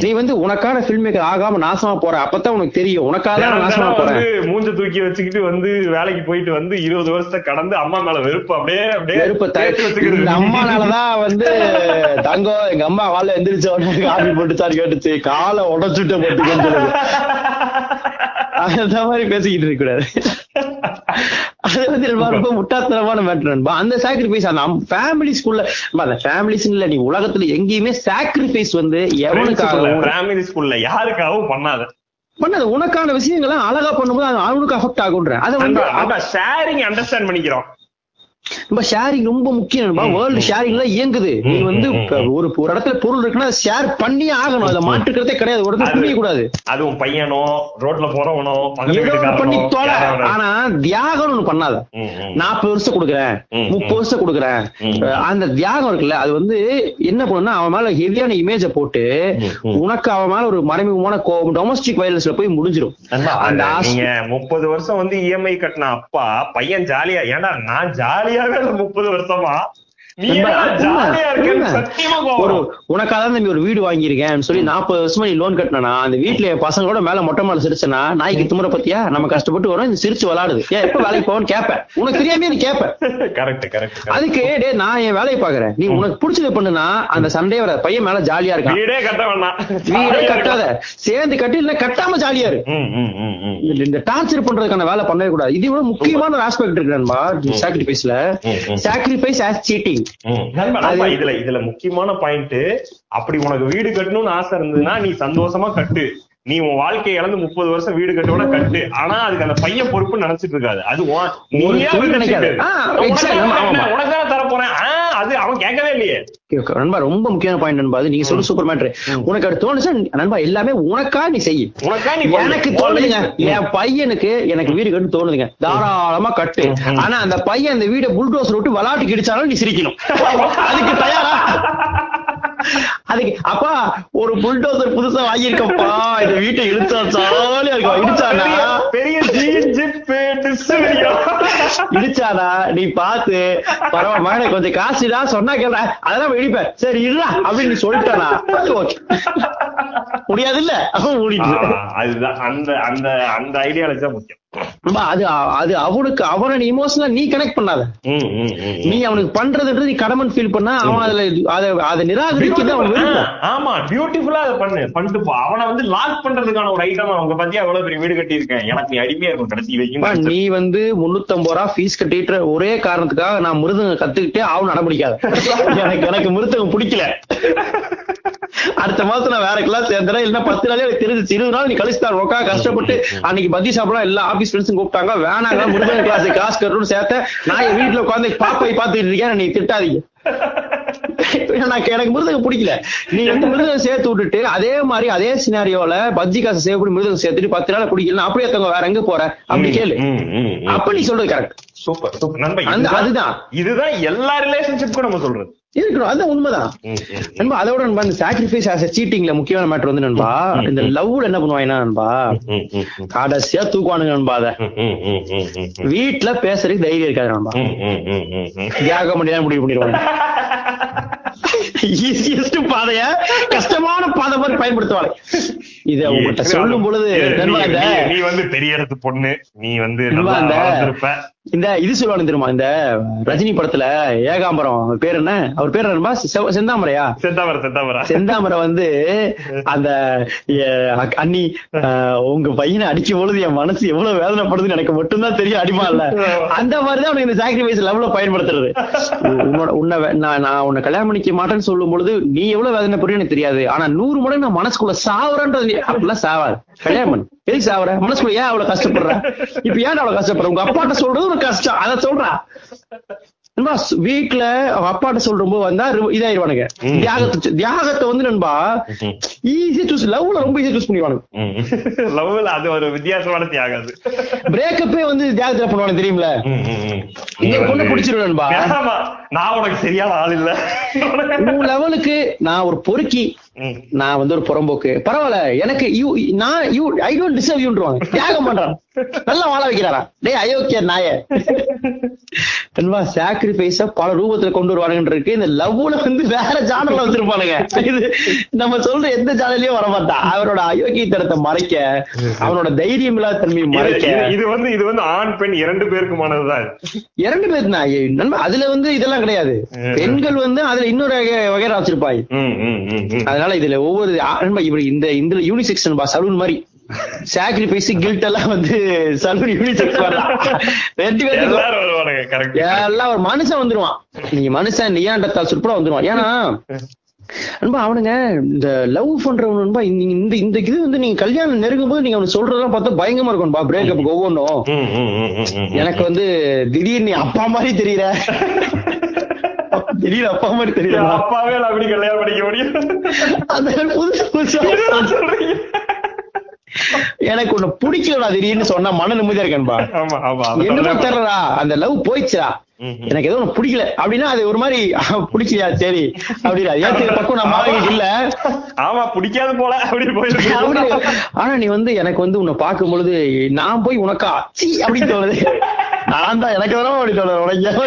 நீ வந்து உனக்கான ஃபில்ம் மேக்கர் ஆகாம நாசமா போற அப்பதான் உனக்கு தெரியும். உனக்காக நாசமா வந்து மூஞ்ச தூக்கி வச்சுக்கிட்டு வந்து வேலைக்கு போயிட்டு வந்து இருபது வருஷத்தை கடந்து அம்மா மேல வெறுப்பு அப்படியே அப்படியே வெறுப்ப. இந்த அம்மானாலதான் வந்து தங்கம் எங்க அம்மா காலைல எந்திரிச்ச உடனே காபி போட்டு சார் கேட்டுச்சு. காலை உடச்சுட்ட சொல்லுது. அந்த மாதிரி பேசிக்கிட்டு இருக்க கூடாது அது வந்து ரொம்ப முட்டாள்தனமான மேட்டர் நண்பா. அந்த சாக்ரிஃபைஸ் அந்த ஃபேமிலிஸ்குள்ள அந்த ஃபேமிலிஸ் இல்ல நீ உலகத்துல எங்கேயுமே சாக்ரிஃபைஸ் வந்து எவனுக்காகவும் ஸ்கூல்ல யாருக்காகவும் பண்ணாத. பண்ணது. உனக்கான விஷயங்களை அழகா பண்ணும்போது அது அவனுக்கு அஃபெக்ட் ஆகுன்றேன் அதை வந்து ஷேரிங் அண்டர்ஸ்டாண்ட் பண்ணிக்கிறோம். நம்ம ஷேரிங் ரொம்ப முக்கியம். வேர்ல்டு ஷேரிங்ல இயங்குது. நீ வந்து ஒரு ஒரு இடத்துல பொருள் இருக்குன்னா ஷேர் பண்ணியே ஆகணும். அதை மாற்றுக்கிறதே கிடையாது. ஒரு இடத்துல அது- புரிய கூடாது அதுவும் பையனோ ரோட்ல போறவனோ பண்ணி தொலை. ஆனா தியாகம் ஒண்ணு பண்ணாத. நாற்பது வருஷம் கொடுக்குறேன். முப்பது வருஷம் கொடுக்குறேன். அந்த தியாகம் இருக்குல்ல அது வந்து என்ன பண்ணுன்னா அவன் மேல ஹெவியான இமேஜ போட்டு. உனக்கு அவன் மேல ஒரு மறைமுகமான கோபம் டொமஸ்டிக் வயலன்ஸ்ல போய் முடிஞ்சிடும் அது முப்பது வருஷம் வந்து இஎம்ஐ கட்டின அப்பா பையன் ஜாலியா ஏன்டா நான் ஜாலியாவே இல்ல முப்பது வருஷமா? உனக்காக தம்பி ஒரு வீடு வாங்கியிருக்கேன் சொல்லி நாற்பது வருஷமா நீ லோன் கட்டினா அந்த வீட்டுல பசங்களோட மேல மொட்டை மாலை சிரிச்சனா? நாய்க்கு துமுறை பத்தியா? நம்ம கஷ்டப்பட்டு வரோம் இந்த சிரிச்சு விளாடுது. ஏன் எப்ப வேலைக்கு போவோம்னு கேட்பேன் உனக்கு தெரியாமே நீ கேட்ப Correct, correct, correct. அதுக்கு டே நான் என் வேலையை பாக்குறேன் நீ உனக்கு பிடிச்சது பண்ணுனா அந்த சண்டே வர பையன் மேல ஜாலியா இருக்கான். வீடே கட்ட வேண்டாம் வீடே கட்டாத. சேர்ந்து கட்டி இல்ல கட்டாம ஜாலியா இரு. ம், ம், ம், ம். இந்த- டார்ச்சர் பண்றதுக்கான வேலை பண்ணவே கூடாது. இது விட முக்கியமான ஒரு ஆஸ்பெக்ட் இருக்கு நண்பா. சாக்ரிஃபைஸ்ல. சாக்ரிஃபைஸ் ஆஸ் சீட்டிங் இதுல இதுல முக்கியமான பாயிண்ட் அப்படி உனக்கு வீடு கட்டணும்னு ஆசை இருந்ததுன்னா நீ சந்தோஷமா கட்டு. நீ உன் வாழ்க்கையை இழந்து முப்பது வருஷம் வீடு கட்டோட கட்டு. ஆனா அதுக்கு அந்த பையன் பொறுப்பு நினைச்சிட்டு இருக்காது. அது உனக்கு exactly. அது அவன் கேட்கவே இல்லையே. நண்பா ரொம்ப முக்கியமான பாயிண்ட் நண்பா. அது நீங்க சொல்ற சூப்பர் மேட்ரு உனக்கு அது தோணுச்சா நண்பா எல்லாமே உனக்கா நீ செய்யு உனக்கா நீ. எனக்கு தோணுதுங்க. என் பையனுக்கு எனக்கு வீடு கட்டு தோணுதுங்க. தாராளமா கட்டு. ஆனா அந்த பையன் அந்த வீட புல்டோசர் விட்டு விளாட்டுக்கு இடிச்சாலும் நீ சிரிக்கணும். அதுக்கு தயாரா? அதுக்கு அப்பா ஒரு புல்டோசர் புதுசா வாங்கியிருக்கப்பா. இந்த வீட்டை இடிச்சா ஜாலியா இருக்கும். இடிச்சானா? பெரிய- இடிச்சானா? நீ பார்த்து பரவாயில்ல மகனே கொஞ்சம் காசுடா சொன்னா கேள்ற அதெல்லாம் இடிப்பேன். சரி இருடா அப்படின்னு நீ சொல்லிட்டானா? முடியாது. இல்ல அதுதான். அந்த அந்த அந்த ஐடியாலஜி தான் முக்கியம். அது அது அவனுக்கு அவனை இமோஷனலா நீ கனெக்ட் பண்ணாத. நீ அவனுக்கு பண்றதுன்றது நீ கடமன் ஃபீல் பண்ணா அவன் அதுல அதை அதை நிராகரிக்கிறது அவன் ஆமா பியூட்டிஃபுல்லா அதை பண்ணு பண்ணிட்டு போ. அவனை வந்து லாக் பண்றதுக்கான ஒரு ஐட்டம் அவங்க பத்தியா? எவ்வளவு பெரிய வீடு கட்டி இருக்கேன் எனக்கு நீ அடிமையா இருக்கும் கடைசி வரைக்கும். நீ வந்து முன்னூத்தி ஐம்பது ரூபா ஃபீஸ் கட்டிட்டு ஒரே காரணத்துக்காக நான் மிருதங்க கத்துக்கிட்டே ஆகும் நடமுடிக்காத எனக்கு எனக்கு மிருதங்க பிடிக்கல. அடுத்த மாசம் நான் வேற கிளாஸ் சேர்ந்துறேன். இல்ல பத்து நாளே எனக்கு தெரிஞ்சிச்சு இருபது நாள் நீ கழிச்சு தான் உட்கா கஷ்டப்பட்டு அன்னைக்கு பத்தி சாப்பிடலாம். எல்லா ஆபீஸ் ஃப்ரெண்ட்ஸும் கூப்பிட்டாங்க. வேணாங்க மிருதங்க கிளாஸ் காசு கட்டணும்னு சேர்த்த நான் என் வீட்டுல உட்காந்து பாப்பை பார்த்துட்டு இருக்கேன். நீ திட்டாதீங்க. எனக்கு மிருதகம் பிடிக்கல. நீ வந்து மிருதகம் சேர்த்து விட்டுட்டு அதே மாதிரி அதே சினாரியோல பஜ்ஜி காசு சேவ் பண்ணி மிருதகம் சேர்த்துட்டு பத்து நாள் பிடிக்கல அப்படியே தங்க வேற எங்க போற? அப்படி கேளு. அப்ப நீ சொல்றது கரெக்ட் சூப்பர் சூப்பர். அதுதான். இதுதான் எல்லா ரிலேஷன்ஷிப்க்கும் நம்ம சொல்றது. இருக்கணும் அதுதான் உண்மைதான் நண்பா அதோட நண்பா இந்த சாக்ரிஃபைஸ் ஆஸ் சீட்டிங்ல முக்கியமான மேட்டர் வந்து நண்பா இந்த லவ்ல என்ன பண்ணுவாங்கன்னா நண்பா. கடைசியா தூக்குவானுங்க நண்பா அத. வீட்டுல பேசுறதுக்கு தைரியம் இருக்காது நண்பா. தியாகம் பண்ணி தான் முடிவு பண்ணிடுவாங்க ஈஸியஸ்ட் பாதைய கஷ்டமான பாதை மாதிரி பயன்படுத்துவாங்க இத உங்ககிட்ட சொல்லும் பொழுது நீ- வந்து பெரிய பொண்ணு நீ வந்து நல்லா இந்த இது சொல்லுவானு தெரியுமா? இந்த ரஜினி படத்துல ஏகாம்பரம் பேர் என்ன? அவர் பேர் என்னப்பா செ- செந்தாமரையா? செத்தாவர செத்தாவரா செந்தாமரை வந்து அந்த அண்ணி உங்க பையனை அடிக்கும் பொழுது என் மனசு எவ்வளவு வேதனைப்படுதுன்னு எனக்கு மட்டும்தான் தெரியும் அடிமா இல்ல அந்த மாதிரிதான் உனக்கு இந்த சாக்ரிஃபைஸ் லெவல பயன்படுத்துறது. உன்னை நான் நான் உன்னை கல்யாணம் பண்ணிக்க மாட்டேன்னு சொல்லும் பொழுது நீ எவ்வளவு வேதனைப்படுறியோ எனக்கு தெரியாது. ஆனா நூறு மடங்கு நான் மனசுக்குள்ள சாவறன்றது நீ- அப்படிலாம் சாவாது. கல்யாணம் பண்ணு. எதுக்கு சாவற? மனசுக்குள்ள ஏன் அவ்வளவு கஷ்டப்படுற? இப்ப ஏன் அவ்வளவு கஷ்டப்படுற? உங்க அப்பாட்ட சொல்றது ஒரு கஷ்டம். அத சொல்றா. நண்பா அவங்க அப்பாட்ட சொல்றப்போ வந்தா இதாயிருவானுங்க. தியாகத்தை தியாகத்தை வந்து நண்பா ஈஸியா சூஸ் லவ்ல ரொம்ப ஈஸியா சூஸ் பண்ணிடுவானுங்க. லவ்ல அது ஒரு வித்தியாசமான தியாகம் அது. பிரேக்கப்பே வந்து தியாகத்துல பண்ணுவானுங்க தெரியுமில. இந்த பொண்ணு பிடிச்சிருவேன் நண்பா. நான் உனக்கு சரியான ஆள் இல்ல. உன் லெவலுக்கு நான் ஒரு பொறுக்கி. நான் வந்து ஒரு புறம்போக்கு. பரவாயில்ல எனக்கு யூ நான் யூ ஐ டோன்ட் டிசர்வ் யூன்றுவாங்க தியாகம் பண்றான். நல்லா வாழ வைக்கிறாரா? டேய் அயோக்கிய நாய. சாக்ரிஃபைஸ பல ரூபத்துல கொண்டு வருவானுங்க இருக்கு. இந்த லவ்ல வந்து வேற ஜானர்ல வச்சிருப்பானுங்க. இது நம்ம சொல்ற எந்த ஜானர்லயும் வர மாட்டான் அவரோட அயோக்கியத்தனத்தை மறைக்க அவனோட தைரியம் இல்லாத தன்மையை மறைக்க. இது- வந்து இது வந்து ஆண் பெண் இரண்டு பேருக்குமானதுதான். இரண்டு பேர் தான் அதுல வந்து இதெல்லாம் கிடையாது. பெண்கள் வந்து அதுல இன்னொரு வகை- வகையறா வச்சிருப்பாங்க ம், ம், ம், ம். அதனால இதுல ஒவ்வொரு ஆ- நண்பா இவர் இந்த இந்த யூனிசெக்ஷன் பா சலூன் மாதிரி சாக்ரிஃபைஸ் கில்ட் எல்லாம் வந்து சலூன் யூனிசெக்ஸ் வரலாம் ரெண்டு பேருக்கு எல்லாம் ஒரு மனுஷன் வந்துருவான். நீங்க மனுஷன் நீயாண்டத்தால் சுற்பட வந்துருவான்? ஏன்னா நண்பா அவனுங்க இந்த லவ் பண்றவன் இந்த இந்த இது வந்து நீங்க கல்யாணம் நெருங்கும் போது நீங்க அவனுக்கு சொல்றதெல்லாம் பார்த்தா பயங்கரமா இருக்கும்பா பிரேக்கப் ஒவ்வொன்றும். எனக்கு வந்து திடீர்னு அப்பா மாதிரி தெரியற. திடீர்னு அப்பா மாதிரி தெரியல அப்பாவே நான் அப்படி கல்யாணம் பண்ணிக்க முடியும்? அந்த புதுசு புதுசா சொல்றீங்க. எனக்கு உன்னை பிடிக்கலடா திடீர்னு சொன்னா மன நிம்மதியா இருக்கேன்பா என்னமோ தெரியலடா அந்த லவ் போயிடுச்சுடா. எனக்கு ஏதோ ஒண்ணு பிடிக்கல. அப்படின்னா அது ஒரு மாதிரி பிடிக்கலையா சரி அப்படிடா. ஏத்துக்கிற பக்கம் நம்ம ஆளுங்க இல்ல. ஆமா பிடிக்காது போல அப்படி போயிருக்கு ஆனா நீ வந்து எனக்கு வந்து உன்னை பார்க்கும் பொழுது நான் போய் உனக்கா சீ அப்படின்னு தோணுது. நான் தான் எனக்கு வர அப்படி தோணுது உனக்கு ஏன்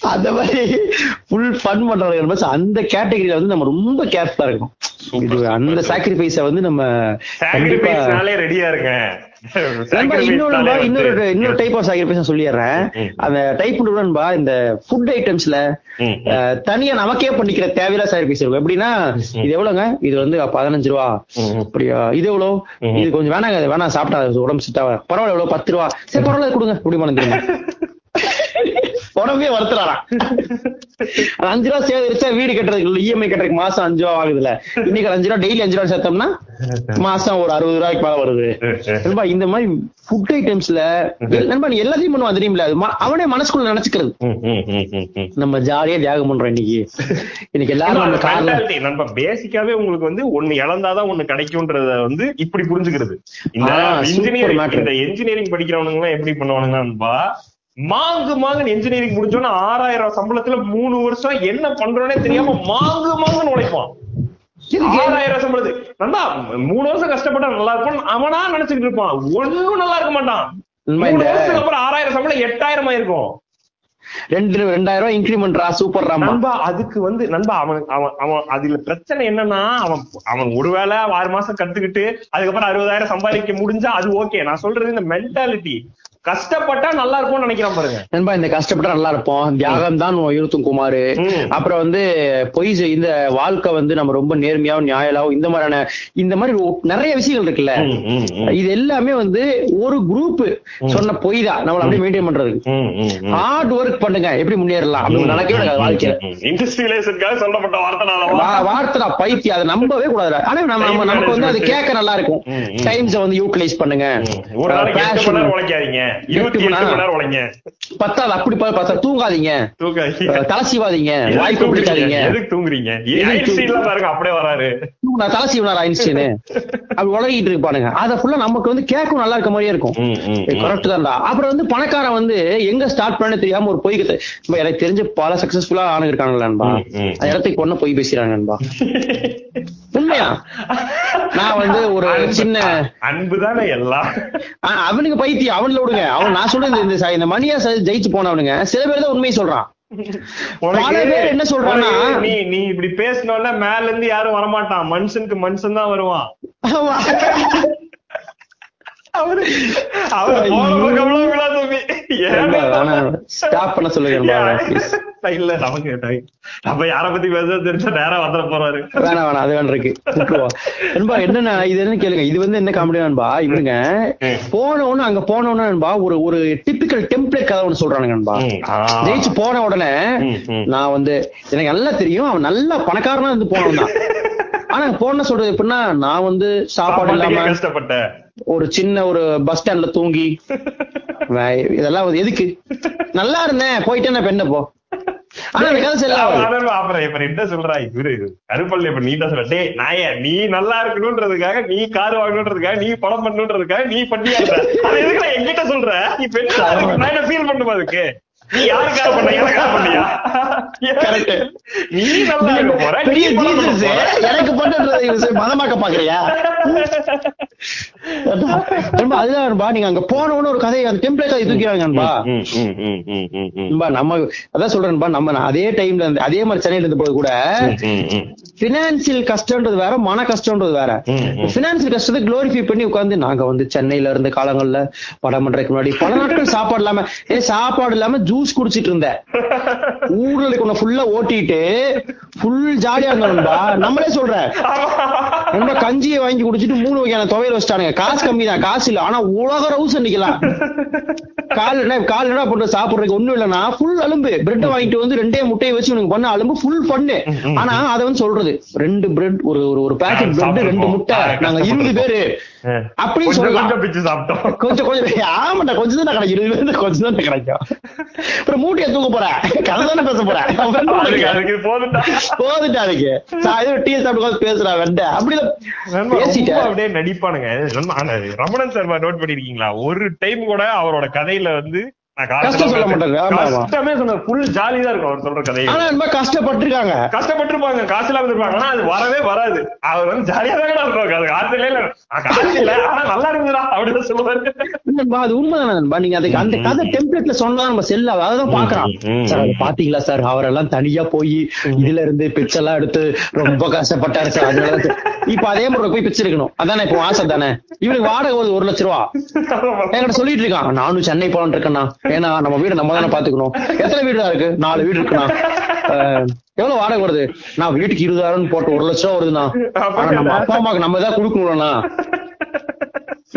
அந்த மாதிரி ஃபுல் ஃபன் பண்றவங்க அந்த கேட்டகரியில வந்து நம்ம ரொம்ப கேர்ஃபுல்லா இருக்கணும். இது அந்த. சாக்ரிஃபைஸ வந்து நம்ம ரெடியா நண்பா, இன்னொரு இன்னொரு இன்னொரு டைப் ஆஃப் சாக்ரிஃபைஸ் சொல்லிடுறேன். அந்த டைப் நண்பா இந்த ஃபுட் ஐட்டம்ஸ்ல. தனியா நமக்கே பண்ணிக்கிற தேவையில்லா சாக்ரிஃபைஸ் இருக்கும். எப்படின்னா இது எவ்வளவுங்க இது வந்து பதினஞ்சு ரூபா. அப்படியா? இது எவ்வளவு. இது கொஞ்சம் வேணாங்க வேணாம் சாப்பிட்டா உடம்பு சிட்டா பரவாயில்ல எவ்வளவு பத்து ரூபா. சரி பரவாயில்ல கொடுங்க. பண்ண தெரியுமா? உடம்பே வருத்துறாராம் அது அஞ்சு ரூபா சேகரிச்சா வீடு கட்டுறதுக்கு இஎம்ஐ கட்டுறதுக்கு மாசம் அஞ்சு ரூபா ஆகுதுல்ல. இன்னைக்கு அஞ்சு ரூபா டெய்லி அஞ்சு ரூபா சேர்த்தோம்னா மாசம் ஒரு அறுபது ரூபாய்க்கு மேல வருது. நண்பா இந்த மாதிரி ஃபுட் ஐட்டம்ஸ்ல நண்பா நீ எல்லாத்தையும் பண்ணுவான் ம- அவனே மனசுக்குள்ள நினைச்சுக்கிறது. நம்ம ஜாலியா தியாகம் பண்றோம் இன்னைக்கு. இன்னைக்கு எல்லாரும் நம்ம நம்ம பேசிக்காவே உங்களுக்கு வந்து ஒண்ணு இழந்தாதான் ஒண்ணு கிடைக்கும்ன்றத வந்து இப்படி புரிஞ்சுக்கிறது. இந்த இன்ஜினியரிங் படிக்கிறவனுங்க எல்லாம் எப்படி பண்ணுவானுங்கன்னா மாங்கு மாங்கு இன்ஜினியரிங் முடிச்சோன்னா ஆறாயிரம் சம்பளத்துல மூணு வருஷம் என்ன பண்றோனே தெரியாம மாங்கு மாங்குன்னு உழைப்பான். ஆறாயிரம் சம்பளத்துக்கு நல்லா மூணு வருஷம் கஷ்டப்பட்டா நல்லா இருக்கும் அவனா நினைச்சுக்கிட்டு இருப்பான். ஒண்ணும் நல்லா இருக்க மாட்டான். மூணு வருஷத்துக்கு அப்புறம் ஆறாயிரம் சம்பளம் எட்டாயிரம் ஆயிருக்கும் ரெண்டு ரெண்டாயிரம் இன்க்ரிமெண்ட்ரா சூப்பர் நண்பா அதுக்கு வந்து நண்பா அவன் அவன் அவன் அதுல பிரச்சனை என்னன்னா அவன் அவன் ஒருவேளை ஆறு மாசம் கத்துக்கிட்டு அதுக்கப்புறம் அறுபதாயிரம் சம்பாதிக்க முடிஞ்சா அது ஓகே நான் சொல்றது இந்த மென்டாலிட்டி கஷ்டப்பட்டா நல்லா இருக்கும்னு நினைக்கிறான் பாருங்க. நண்பா இந்த கஷ்டப்பட்டா நல்லா இருப்போம். தியாகம் தான் இருத்தும் குமார். அப்புறம் வந்து பொய் இந்த வாழ்க்கை வந்து நம்ம ரொம்ப நேர்மையாவும் நியாயலாவும் இந்த மாதிரியான இந்த மாதிரி நிறைய விஷயங்கள் இருக்குல்ல. இது எல்லாமே வந்து ஒரு குரூப் சொன்ன பொய் தான். நம்மள அப்படியே மெயின்டைன் பண்றதுக்கு. ம். ஹார்ட் ஒர்க் பண்ணுங்க. எப்படி முன்னேறலாம்? அப்படின்னு நடக்கவே நடக்காது வாழ்க்கையில. இண்டஸ்ட்ரியலைசேஷனுக்காக சொல்லப்பட்ட வார்த்தை நான் அல்லவா? வா- வார்த்தைடா பைத்தியம். அதை நம்பவே கூடாது ஆனா நம்ம நமக்கு வந்து அது கேட்க நல்லா இருக்கும். டைம்ஸ வந்து யூட்டிலைஸ் பண்ணுங்க. ஒரு நாளைக்கு உழைக்காதீங்க. இருபத்தி எட்டு மணி நேரம் உழைங்க. அப்படி தூங்காதீங்க. தூக்காதீங்க அஹ் தலை சீவாதீங்க. எதுக்கு தூங்குறீங்க? ஐன்ஸ்டீன்லாம் பாருங்க அப்படியே வராரு. நான் தலை சீவனார் ஐன்ஸ்டீனு? அப்படி உலகிட்டு இருப்பானுங்க அத ஃபுல்லா நமக்கு வந்து கேட்கும் நல்லா இருக்க மாதிரியே இருக்கும். கரெக்ட் தான்டா. அப்புறம் வந்து பணக்காரன் வந்து எங்க ஸ்டார்ட் பண்ண தெரியாம ஒரு பொய் எனக்கு தெரிஞ்ச பல சக்சஸ்ஃபுல்லா ஆனு ம். அந்த இடத்துக்கு பொண்ணு பொய் பேசுறாங்கன்பா உண்மையா? நான் வந்து ஒரு சின்ன அன்புதானே எல்லாம். அவனுக்கு பைத்தியம் அவன்ல விடுங்க. அவன் நான் சொல்றது இந்த இந்த மணியா ஜெயிச்சு போனவனுங்க. சில பேர் தான் உண்மையை சொல்றான். என்ன சொல்றான்னா- உனக்கு நீ நீ இப்படி பேசினோன்னா மேல இருந்து யாரும் வரமாட்டான். மனுஷனுக்கு மனுஷன் தான் வருவான். அவரு அவரு? ஸ்டாப் பண்ண சொல்லுங்க இல்ல நமக்கு நம்ம யார பத்தி பேச தெரிஞ்சா நேரம் வந்துட போறாரு. வேணாம் வேணாம் அது வேணா இருக்கு. நண்பா என்னன்னா இது என்ன கேளுங்க. இது வந்து என்ன காமெடி நண்பா? இவனுங்க ம். போன உடனே அங்க போன நண்பா ஒரு ஒரு டிபிக்கல் டெம்ப்ளேட் கதை ஒண்ணு சொல்றானுங்க நண்பா. ஜெயிச்சு போன உடனே. நான் வந்து எனக்கு நல்லா தெரியும் அவன் நல்ல பணக்காரனா இருந்து போனவன் தான். ஆனா போன சொல்றது எப்படின்னா நான் வந்து சாப்பாடு இல்லாம ஒரு சின்ன ஒரு பஸ் ஸ்டாண்ட்ல தூங்கி இதெல்லாம் எதுக்கு? நல்லா இருந்தேன் போயிட்டேன் பெண்ண போ அப்புறம் இப்ப என்ன சொல்றா? இவரு கருப்பள்ளி இப்ப நீட்டா சொல்ற. டேய் நாய நீ நல்லா இருக்கணும்ன்றதுக்காக நீ கார் வாங்கணுன்றதுக்காக நீ படம் பண்ணணுன்றதுக்காக நீ பண்ணியா என்கிட்ட சொல்ற? நீ. நான் என்ன ஃபீல் பண்ணுமா அதுக்கு? நீ யாருக்காக பண்ண எனக்காக பண்ணியா Correct. நீ நல்லா இருக்க போற நீ பெரிய படம் பண்ண ஜீசஸ் போற. எனக்கு பண்றது மதமாக்க பாக்குறியா நண்பா, அதுதான் நண்பா, நீங்க அங்க போன உடனே ஒரு கதையை அந்த தூக்கிறாங்க நம்ம அதான் சொல்றேன்பா நம்ம அதே டைம்ல இருந்து அதே மாதிரி சென்னையில இருந்த போது கூட. பினான்சியல் கஷ்டம்ன்றது வேற மன கஷ்டம்ன்றது வேற. பினான்சியல் கஷ்டத்தை குளோரிஃபை பண்ணி உட்கார்ந்து நாங்க வந்து சென்னையில இருந்த காலங்கள்ல படம் பண்றதுக்கு முன்னாடி பல நாட்கள் சாப்பாடு இல்லாம ஏ சாப்பாடு இல்லாம ஜூஸ் குடிச்சிட்டு இருந்தேன் ஊர்களுக்கு உன்னை ஃபுல்லா ஓட்டிட்டு ஃபுல் ஜாலியா இருந்தோம்பா நம்மளே சொல்றேன். ரொம்ப கஞ்சியை வாங்கி குடிச்சிட்டு மூணு வகையான துவையல் வச்சிட்டானுங்க. காசு கம்மி தான் காசு இல்ல. ஆனா உலக ரவுஸ் அன்னைக்கலாம் கால் என்ன கால் என்ன பண்ற சாப்பிடுறதுக்கு ஒண்ணும் இல்லைன்னா ஃபுல் அலும்பு. பிரெட் வாங்கிட்டு வந்து ரெண்டே முட்டையை வச்சு உனக்கு பண்ண அலும்பு ஃபுல் பண்ணு ஆனா அதை வந்து சொல்றது. ரெண்டு பிரெட் ஒரு ஒரு பேக்கெட் பிரெட் ரெண்டு. முட்டை. நாங்க இருபது பேரு. அப்படின்னு கொஞ்சம் சொல்லலாம். கொஞ்சம் பிச்சு சாப்பிட்டோம். கொஞ்சம் தான் கிடைக்கும் இருபது பேருக்கு கொஞ்சம் தான் கிடைக்கும். அப்புறம் மூட்டையை தூக்க போறேன். கதை தானே பேச போறேன். போதுட்டா அதுக்கு நான் டீ சாப்பிட்டு பேசுறேன் வெண்ட. அப்படிதான் பேசிட்டேன். அப்படியே நடிப்பானுங்க. ரமணன் சர்மா நோட் பண்ணிருக்கீங்களா ஒரு டைம் கூட அவரோட கதையில வந்து கஷ்டம் சொல்ல சொன்ன ஃபுல் ஜாலி தான் இருக்கும் அவர் சொல்ற கதையை. ஆனா ரொம்ப கஷ்டப்பட்டிருக்காங்க. கஷ்டப்பட்டிருப்பாங்க காசு இல்லாம இருப்பாங்க. ஆனா அது வரவே வராது. அவர் வந்து ஜாலியா தான் இருப்பாங்க அது காசு இல்ல காசு இல்ல ஆனா நல்லா இருக்குதுடா அப்படின்னு சொல்லுவாரு. நண்பா, அது உண்மைதானே நண்பா? நீங்க அதுக்கு அந்த கதை டெம்ப்ளேட்ல சொன்னா நம்ம செல்ல அதான் பாக்குறான் சார் அது பாத்தீங்களா சார்? அவரெல்லாம் தனியா போய் இதுல இருந்து பிச்சை எல்லாம் எடுத்து ரொம்ப கஷ்டப்பட்டாரு சார். அதனால சார். இப்ப அதே முறை போய் பிச்சை எடுக்கணும் அதானே இப்போ ஆசை தானே? இவனுக்கு வாடகை ஒரு ஒரு லட்ச ரூபா. என்கிட்ட சொல்லிட்டு இருக்கான். நானும் சென்னை போலான்னு இருக்கேன்னா ஏன்னா நம்ம வீடு நம்ம தானே பாத்துக்கணும் எத்தனை வீடு தான் இருக்கு? நாலு வீடு இருக்குண்ணா. எவ்வளவு வாடகை வருது? நான் வீட்டுக்கு இருபதாயிரம் போட்டு ஒரு லட்சம் ரூபா வருதுண்ணா. ஆனா நம்ம அப்பா அம்மாக்கு நம்ம தான் கொடுக்கணும்ண்ணா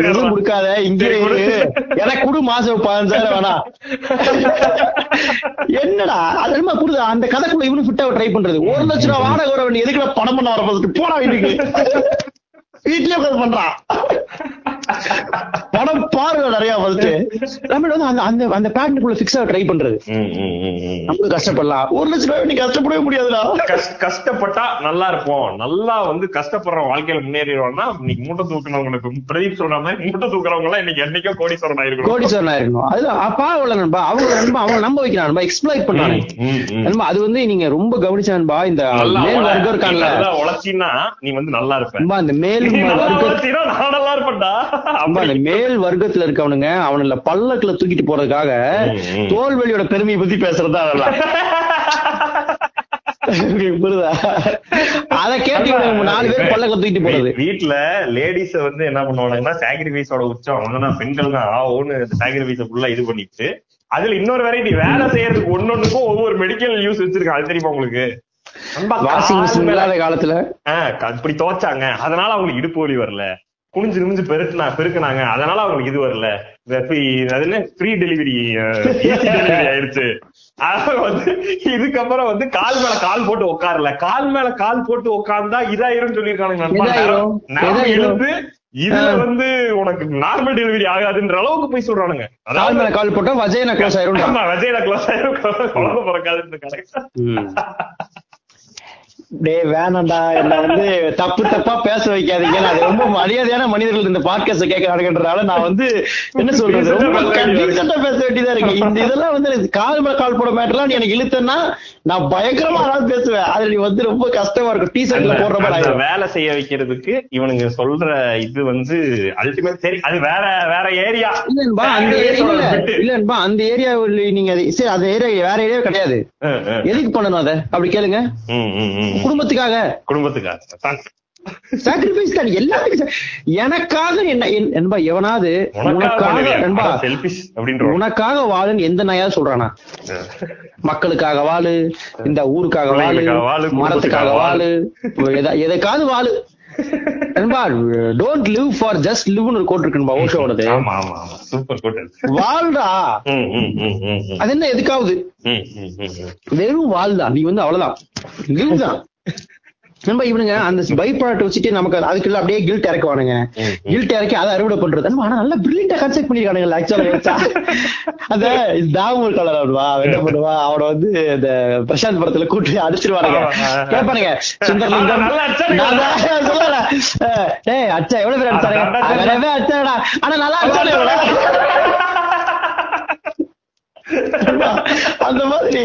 எதுவும் கொடுக்காத இங்கே. எனக்கு குடு மாசம் பதினஞ்சாயிரம் வேணா என்னடா அது என்னமா குடுதா அந்த கதைக்குள்ள இவனு ஃபிட்டா ட்ரை பண்றது. ஒரு லட்ச ரூபா வாடகை வர வேண்டிய எதுக்குடா பணம் பண்ண வர போதுக்கு போடா வீட்டுக்கு. வீட்லயே உட்கார்ந்து பண்றான் படம் பாருங்க நிறைய ஃபர்ஸ்ட் நம்ம வந்து அந்த அந்த அந்த பேட்டர்னுக்குள்ள ஃபிக்ஸ் ஆக ட்ரை பண்றது. நம்மளும் கஷ்டப்படலாம். ஒரு லட்ச ரூபாய் நீ கஷ்டப்படவே முடியாதுடா. கஷ்- கஷ்டப்பட்டா நல்லா இருப்போம். நல்லா வந்து கஷ்டப்படுற வாழ்க்கையில முன்னேறிடுவோம்னா இன்னைக்கு மூட்டை தூக்குனவங்களுக்கு பிரதீப் சொல்ற மாதிரி மூட்டை தூக்குறவங்க எல்லாம் இன்னைக்கு என்னைக்கோ கோடீஸ்வரன் ஆயிருக்கணும். கோடீஸ்வரனா இருக்கணும் அது அப்பா உள்ள நண்பா அவங்க நண்பா அவங்க நம்ப வைக்கிறான். நண்பா எக்ஸ்பிளைட் பண்றானே. நண்பா அது வந்து நீங்க ரொம்ப கவனிச்ச நண்பா இந்த மேல் வர்க்கம் நல்லா உழைச்சின்னா நீ வந்து நல்லா இருப்ப. அந்த மேல் மேல் வர்க்கத்துல இருக்கவனுங்க அவனுல பல்லக்குல தூக்கிட்டு போறதுக்காக. தோல்வெளியோட பெருமையை பத்தி பேசுறதா அதெல்லாம். புரியுதா அத கேட்டு நாலு பேர் பல்லக்க தூக்கிட்டு போறது. வீட்டுல லேடிஸ் வந்து என்ன பண்ணுவாங்கன்னா சாக்ரிஃபைஸோட உச்சம். தான் பெண்கள் தான். ஓன்னு சாக்ரிஃபைஸ ஃபுல்லா இது பண்ணிட்டு. அதுல இன்னொரு வெரைட்டி வேலை செய்யறதுக்கு ஒன்னொன்னுக்கும் ஒவ்வொரு மெடிக்கல் யூஸ் வச்சிருக்காங்க. அது தெரியுமா உங்களுக்கு? வாஷிங் மிஷின் இல்லாத காலத்துல. இப்படி துவைச்சாங்க. அதனால அவங்களுக்கு இடுப்பு வலி வரல. குனிஞ்சு நிமிஞ்சு பெருக்குனா பெருக்குனாங்க. அதனால அவங்களுக்கு இது வரல. இந்த free- அது என்ன? ஃப்ரீ டெலிவரி டெலிவரி ஆயிருச்சு அதாவது வந்து இதுக்கப்புறம் வந்து கால் மேல கால் போட்டு உட்காரல கால் மேல கால் போட்டு உட்கார்ந்தா இதாயிரும். எதாயிரும்? இழுத்து இதுல வந்து உனக்கு நார்மல் டெலிவரி ஆகாதுன்ற அளவுக்கு போய் சொல்றானுங்க. கால் மேல கால் போட்டா வஜயன க்ளோஸ் ஆயிரும் ஆமா, விஜய்ல க்ளோஸ் ஆயிரும். குழந்தை பிறக்காதுன்னு கரெக்ட். டேய் வேணாம்டா. என்ன வந்து தப்பு தப்பா பேச வைக்காதீங்க. அது ரொம்ப மரியாதையான மனிதர்கள் இந்த பாட்காஸ்ட் கேட்கறாங்கன்றதால நான் வந்து என்ன சொல்றது? ரொம்ப டீசெண்டா பேச வேண்டியதா இருக்கு. இந்த இதெல்லாம் வந்து கால் மேல கால் போட மேட்டர்லாம் நீ எனக்கு இழுத்தன்னா நான் பயங்கரமா அதாவது பேசுவேன். அதுல நீ வந்து ரொம்ப கஷ்டமா இருக்கும். டீசெட்ல போடுற மாதிரி. வேலை செய்ய வைக்கிறதுக்கு இவனுங்க சொல்ற இது வந்து அல்டிமேட் சரி அது வேற வேற ஏரியா இல்லன்பா அந்த ஏரியா இல்ல. இல்லன்பா அந்த ஏரியாவில் நீங்க அது- சரி அந்த ஏரியா வேற ஏரியா கிடையாது. எதுக்கு பண்ணணும் அத? அப்படி கேளுங்க. குடும்பத்துக்காக. குடும்பத்துக்காக. தான். சாக்ரிஃபைஸ் தான். எல்லாத்துக்கும் எனக்காக என்ன என்- என்பா எவனாவது உனக்காக உனக்காக வாழுன்னு எந்த நாயாவது சொல்றானா? மக்களுக்காக வாழு இந்த ஊருக்காக வாழு வாழு, மரத்துக்காக வாழு. எதா- எதுக்காவது வாழு. என்பா டோன்ட் லிவ் ஃபார் ஜஸ்ட் லிவ்னு ஒரு கோட் இருக்குன்பா ஓஷோடது வாழ்டா. அது. என்ன எதுக்காவது. வெறும் வாழ்தான். நீ வந்து அவ்வளவுதான். லிவ் தான். நண்பா இவனுங்க அந்த பை ப்ராடக்ட் வச்சுட்டு நமக்கு அதுக்குள்ள அப்படியே கில்ட் இறக்குவானுங்க கில்ட் இறக்கி அதை அறுவடை பண்றது ஆனா நல்லா பிரில்லியண்டா கன்செப்ட் பண்ணிருக்கானுங்க ஆக்சுவலா அந்த தாவூர் கலர் அவன் என்ன பண்ணுவா அவனை வந்து இந்த பிரசாந்த் படத்துல கூட்டி அடிச்சிருவானுங்க. கேட்பானுங்க சுந்தர்லிங்கம் அடிச்சானுங்க. சொல்லல. டேய் அச்சா எவ்வளவு பேர். வரவே அச்சாடா ஆனா நல்லா அடிச்சானே இவனை. அந்த மாதிரி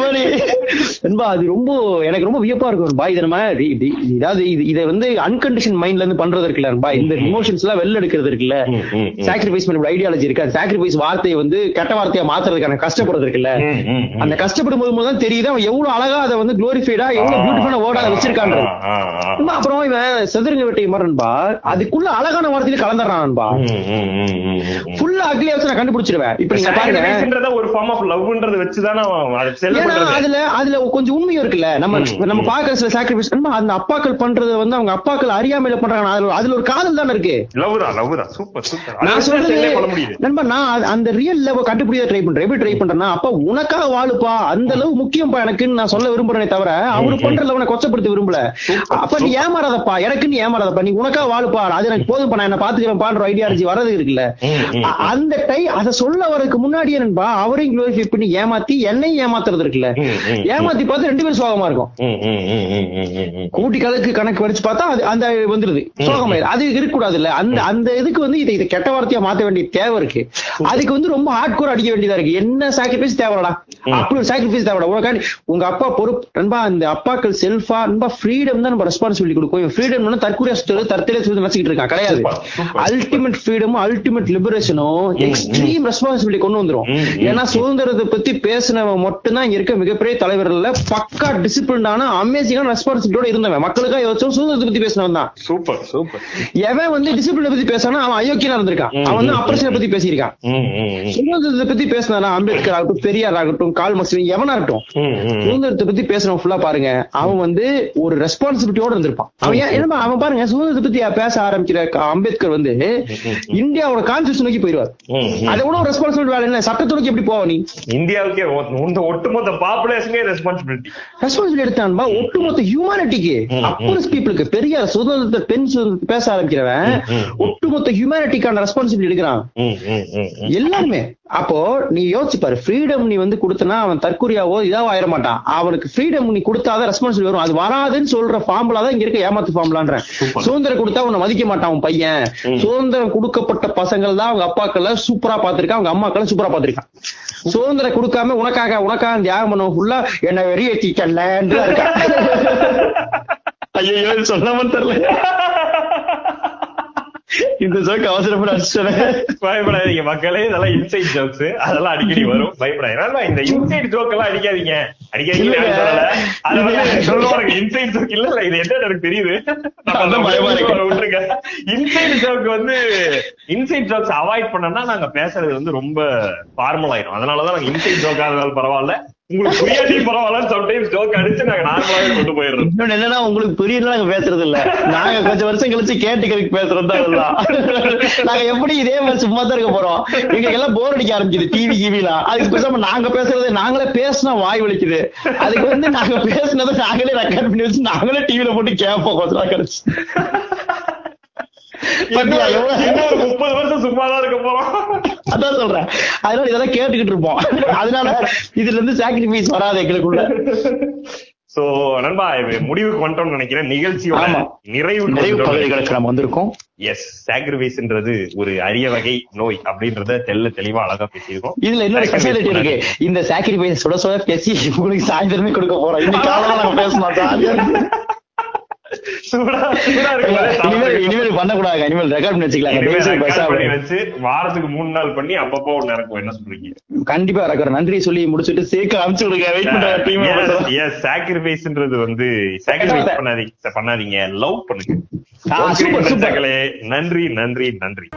மாதிரி. என்பா அது ரொம்ப எனக்கு ரொம்ப வியப்பா இருக்கும் பாய் நம்ம இதாவது இது இதை வந்து அன்கண்டிஷன் மைண்ட்ல இருந்து பண்றது இருக்குல்ல பா இந்த இமோஷன்ஸ் எல்லாம் வெளில எடுக்கிறது இருக்குல்ல. சாக்ரிஃபைஸ் பண்ண ஐடியாலஜி இருக்கு. அந்த சாக்ரிஃபைஸ் வார்த்தையை வந்து கெட்ட வார்த்தையா மாத்துறதுக்கான கஷ்டப்படுறது இருக்குல்ல. அந்த கஷ்டப்படும் போது தான் தெரியுது அவன் எவ்வளவு அழகா அதை வந்து குளோரிஃபைடா எவ்வளவு பியூட்டிஃபுல்லான வேர்டா அதை வச்சிருக்கான் அப்புறம் இவன் செதுருங்க வெட்டி மாறன்பா அதுக்குள்ள அழகான வார்த்தையில கலந்துடுறான்பா ம், ஃபுல்லா அக்லியா வச்சு நான் கண்டுபிடிச்சிருவேன். இப்ப நீங்க பாருங்க. ஒரு ஃபார்ம் ஆஃப் லவ்ன்றது ஏன்னா பண்றது. அதுல அதுல கொஞ்சம் உண்மையும் இருக்குல்ல. நம்ம நம்ம. பாக்குற சில சாக்ரிஃபைஸ் அந்த அப்பாக்கள் பண்றது வந்து அவங்க அப்பாக்கள் அறியாமையில பண்றாங்க அதுல அதுல ஒரு காதல் தானே இருக்கு. லவ் தான் லவ் தான். சூப்பர் சூப்பர் நான் சொல்றது நண்பா நான் அந்த ரியல் லவ் கண்டுபிடிக்க ட்ரை பண்றேன். எப்படி ட்ரை பண்றேன்னா அப்ப உனக்காக வாழுப்பா. அந்த லவ் முக்கியம்ப்பா எனக்குன்னு நான் சொல்ல விரும்புறேனே தவிர அவரு பண்ற லவ் நான் கொச்சப்படுத்த விரும்பல. அப்ப நீ ஏமாறாதப்பா. எனக்கு நீ ஏமாறாதப்பா. நீ உனக்காக வாழுப்பா. அது எனக்கு போதும்ப்பா நான் என்ன பாத்துக்கிறேன்ப்பான்ற ஐடியாலஜி வரது இருக்குல்ல. ம், ம், அ- அந்த டை அத சொல்ல வரதுக்கு முன்னாடியே நண்பா அவரையும் குளோரிஃபை பண்ணி ஏமாத்தி என்னையும் ஏமாத்துறது இருக்குல்ல? ஏமாத்தி பார்த்து ரெண்டு பேரும் சோகமா இருக்கும். கூட்டி கணக்கு கணக்கு வச்சு பார்த்தா அது அந்த வந்துருது. சோகமாயிரு. அது இருக்கக்கூடாது இல்ல அந்த அந்த இதுக்கு வந்து இதை கெட்ட வார்த்தையா மாத்த வேண்டிய தேவை இருக்கு. அதுக்கு வந்து ரொம்ப ஹார்ட் கோர் அடிக்க வேண்டியதா இருக்கு. என்ன சாக்ரிஃபைஸ் தேவைடா? அப்படி ஒரு சாக்ரிஃபைஸ் தேவைடா? உனக்காண்டி உங்க அப்பா பொறுப்பு நண்பா அந்த அப்பாக்கள் செல்ஃபா நண்பா ஃப்ரீடம் தான் நம்ம ரெஸ்பான்சிபிலிட்டி கொடுக்கும். ஃப்ரீடம் தற்கொலை தற்கொலை நினைச்சிட்டு இருக்கான். கிடையாது. அல்டிமேட் ஃப்ரீடமும் அல்டிமேட் லிபரேஷனும் எக்ஸ்ட்ரீம் ரெஸ்பான்சிபிலிட்டி கொண்டு வந்துரும். ஏன்னா சுதந்திரத்தை பத்தி பேசினவன் மட்டும்தான் இங்க இருக்க மிகப்பெரிய தலைவர்கள்ல பக்கா டிசிப்ளின்டான அமேசிங்கான ரெஸ்பான்சிபிலிட்டியோட இருந்தவன். மக்களுக்காக யோசிச்சோம் சுதந்திரத்தை பத்தி பேசினவன் தான். Super super. எவன் வந்து டிசிப்ளினை பத்தி பேசானா அவன் அயோக்கியனா இருந்திருக்கான். அவன் வந்து அப்ரேஷனை பத்தி பேசியிருக்கான். சுதந்திரத்தை பத்தி பேசினா அம்பேத்கர் ஆகட்டும் பெரியார் ஆகட்டும் கால் மக்ஸ் எவனா இருக்கட்டும். சுதந்திரத்தை பத்தி பேசுறவன் ஃபுல்லா பாருங்க. அவன் வந்து ஒரு ரெஸ்பான்சிபிலிட்டியோட இருந்திருப்பான். அவன் ஏன் என்னமா அவன் பாருங்க சுதந்திரத்தை பத்தி பேச ஆரம்பிக்கிற அம்பேத்கர் வந்து இந்தியாவோட கான்ஸ்டியூஷன் நோக்கி போயிருவார். அதை விட ஒரு ரெஸ்பான்சிபிலிட்டி வேலை என்ன? சட்டத்தை நோக்கி எப்படி போவ நீ? இந்தியாவுக்கே இந்த ஒட்டுமொத்த பாப்புலேஷனே ரெஸ்பான்சிபிலிட்டி ரெஸ்பான்சிபிலிட்டி எடுத்தான்பா? ஒட்டுமொத்த ஹியூமானிட்டிக்கு அப்பரஸ் பீப்புளுக்கு பெரிய சுதந்திரத்தை பெண் சுதந்திரத்தை பேச ஆரம்பிக்கிறவன் ஒட்டுமொத்த ஹியூமானிட்டிக்கான ரெஸ்பான்சிபிலிட்டி எடுக்கிறான். எல்லாருமே. அப்போ நீ யோசிச்சு பாரு. ஃப்ரீடம் நீ வந்து கொடுத்தனா அவன் தற்கொலையாவோ இதாவோ ஆயிட மாட்டான். அவனுக்கு ஃப்ரீடம் நீ கொடுத்தாதான் ரெஸ்பான்சிபிலிட்டி வரும். அது வராதுன்னு சொல்ற ஃபார்முலா தான் இங்க இருக்க ஏமாத்து ஃபார்முலான்றேன் சுதந்திரம் கொடுத்தா உன்னை மதிக்க மாட்டான் உன் பையன். சுதந்திரம் கொடுக்கப்பட்ட பசங்கள் தான் அவங்க அப்பாக்களை சூப்பரா பாத்திருக்கான் அவங்க அம்மாக்களை சூப்பரா பாத்திருக்கான் சுதந்திரம் கொடுக்காம உனக்காக உனக்காக தியாகம் பண்ண ஃபுல்லா என்ன வெறிய இருக்கான். ஐயோ சொல்லாம தெரியல இந்த ஜோக்கு அவசரப்பட அடிச்சுட்டேன். பயப்படாதீங்க மக்களே. இதெல்லாம் இன்சைட் ஜோக்ஸ் அதெல்லாம் அடிக்கடி வரும். பயப்படாதீங்க. இந்த இன்சைட் ஜோக் எல்லாம் அடிக்காதீங்க. அடிக்காதீங்க. அது வந்து சொல்லுவாங்க இன்சைட் ஜோக் இல்ல. இல்ல இது என்ன எனக்கு தெரியுது. விட்டுருங்க. இன்சைட் ஜோக் வந்து இன்சைட் ஜோக்ஸ் அவாய்ட் பண்ணனா நாங்க பேசுறது வந்து ரொம்ப ஃபார்மல் ஆயிரும். அதனாலதான் நாங்க இன்சைட் ஜோக் ஆனாலும் பரவாயில்ல. உங்களுக்கு புரியாட்டி பரவாயில்ல சம்டைம்ஸ் ஜோக் அடிச்சு நாங்க நார்மலாவே கொண்டு போயிடுறோம் இன்னொன்னு என்னன்னா உங்களுக்கு புரியல நாங்க பேசுறது இல்ல நாங்க கொஞ்சம் வருஷம் கழிச்சு கேட்டுக்கிறதுக்கு பேசுறது தான். நாங்க எப்படி இதே மாதிரி சும்மா தான் இருக்க போறோம். எங்களுக்கு எல்லாம் போர் அடிக்க ஆரம்பிக்குது டிவி கிவிலாம் அதுக்கு பேசாம நாங்க பேசுறது நாங்களே பேசினா வாய் வலிக்குது. அதுக்கு வந்து நாங்க பேசுனதை நாங்களே ரெக்கார்ட் பண்ணி வச்சு நாங்களே டிவில போட்டு கேட்போம் கொஞ்ச நாள் கழிச்சு. முப்பது வருஷம் சும்மாதான் இருக்க போறோம் அதான் சொல்றேன். அதனால இதெல்லாம் கேட்டுக்கிட்டு இருப்போம். அதனால இதுல இருந்து சாக்ரிஃபைஸ் வராது எங்களுக்குள்ள. சோ நண்பா இது முடிவுக்கு வந்துட்டோம்னு நினைக்கிறேன். நிகழ்ச்சியோட. நிறைவு நிறைவு பகுதிகளுக்கு நம்ம வந்திருக்கோம். எஸ் சாக்ரிஃபைஸ்ன்றது ஒரு அரிய வகை நோய் அப்படின்றத தெல்ல தெளிவா அழகா பேசியிருக்கோம். இதுல இன்னொரு ஸ்பெஷாலிட்டி இருக்கு. இந்த சாக்ரிஃபைஸ் சுட சுட பேசி உங்களுக்கு சாயந்தரமே கொடுக்க போறோம். இன்னைக்கு பேசலாம் ஜாலியா இருக்கு. சூடா சூடா இனிமேல் பண்ணக்கூடாது இனிமேல் ரெக்கார்ட் பண்ணி வச்சுக்கலாம். வச்சு வாரத்துக்கு மூணு நாள் பண்ணி அப்பப்போ ஒண்ணு என்ன சொல்றீங்க? கண்டிப்பா ரெக்கார்ட் நன்றி சொல்லி முடிச்சுட்டு சேர்க்க அனுப்பிச்சு விடுங்க. வெயிட் பண்ற டீம் சாக்ரிஃபைஸ்ன்றது வந்து சாக்ரிஃபைஸ் பண்ணாதீங்க பண்ணாதீங்க. லவ் பண்ணுங்க. நன்றி நன்றி நன்றி.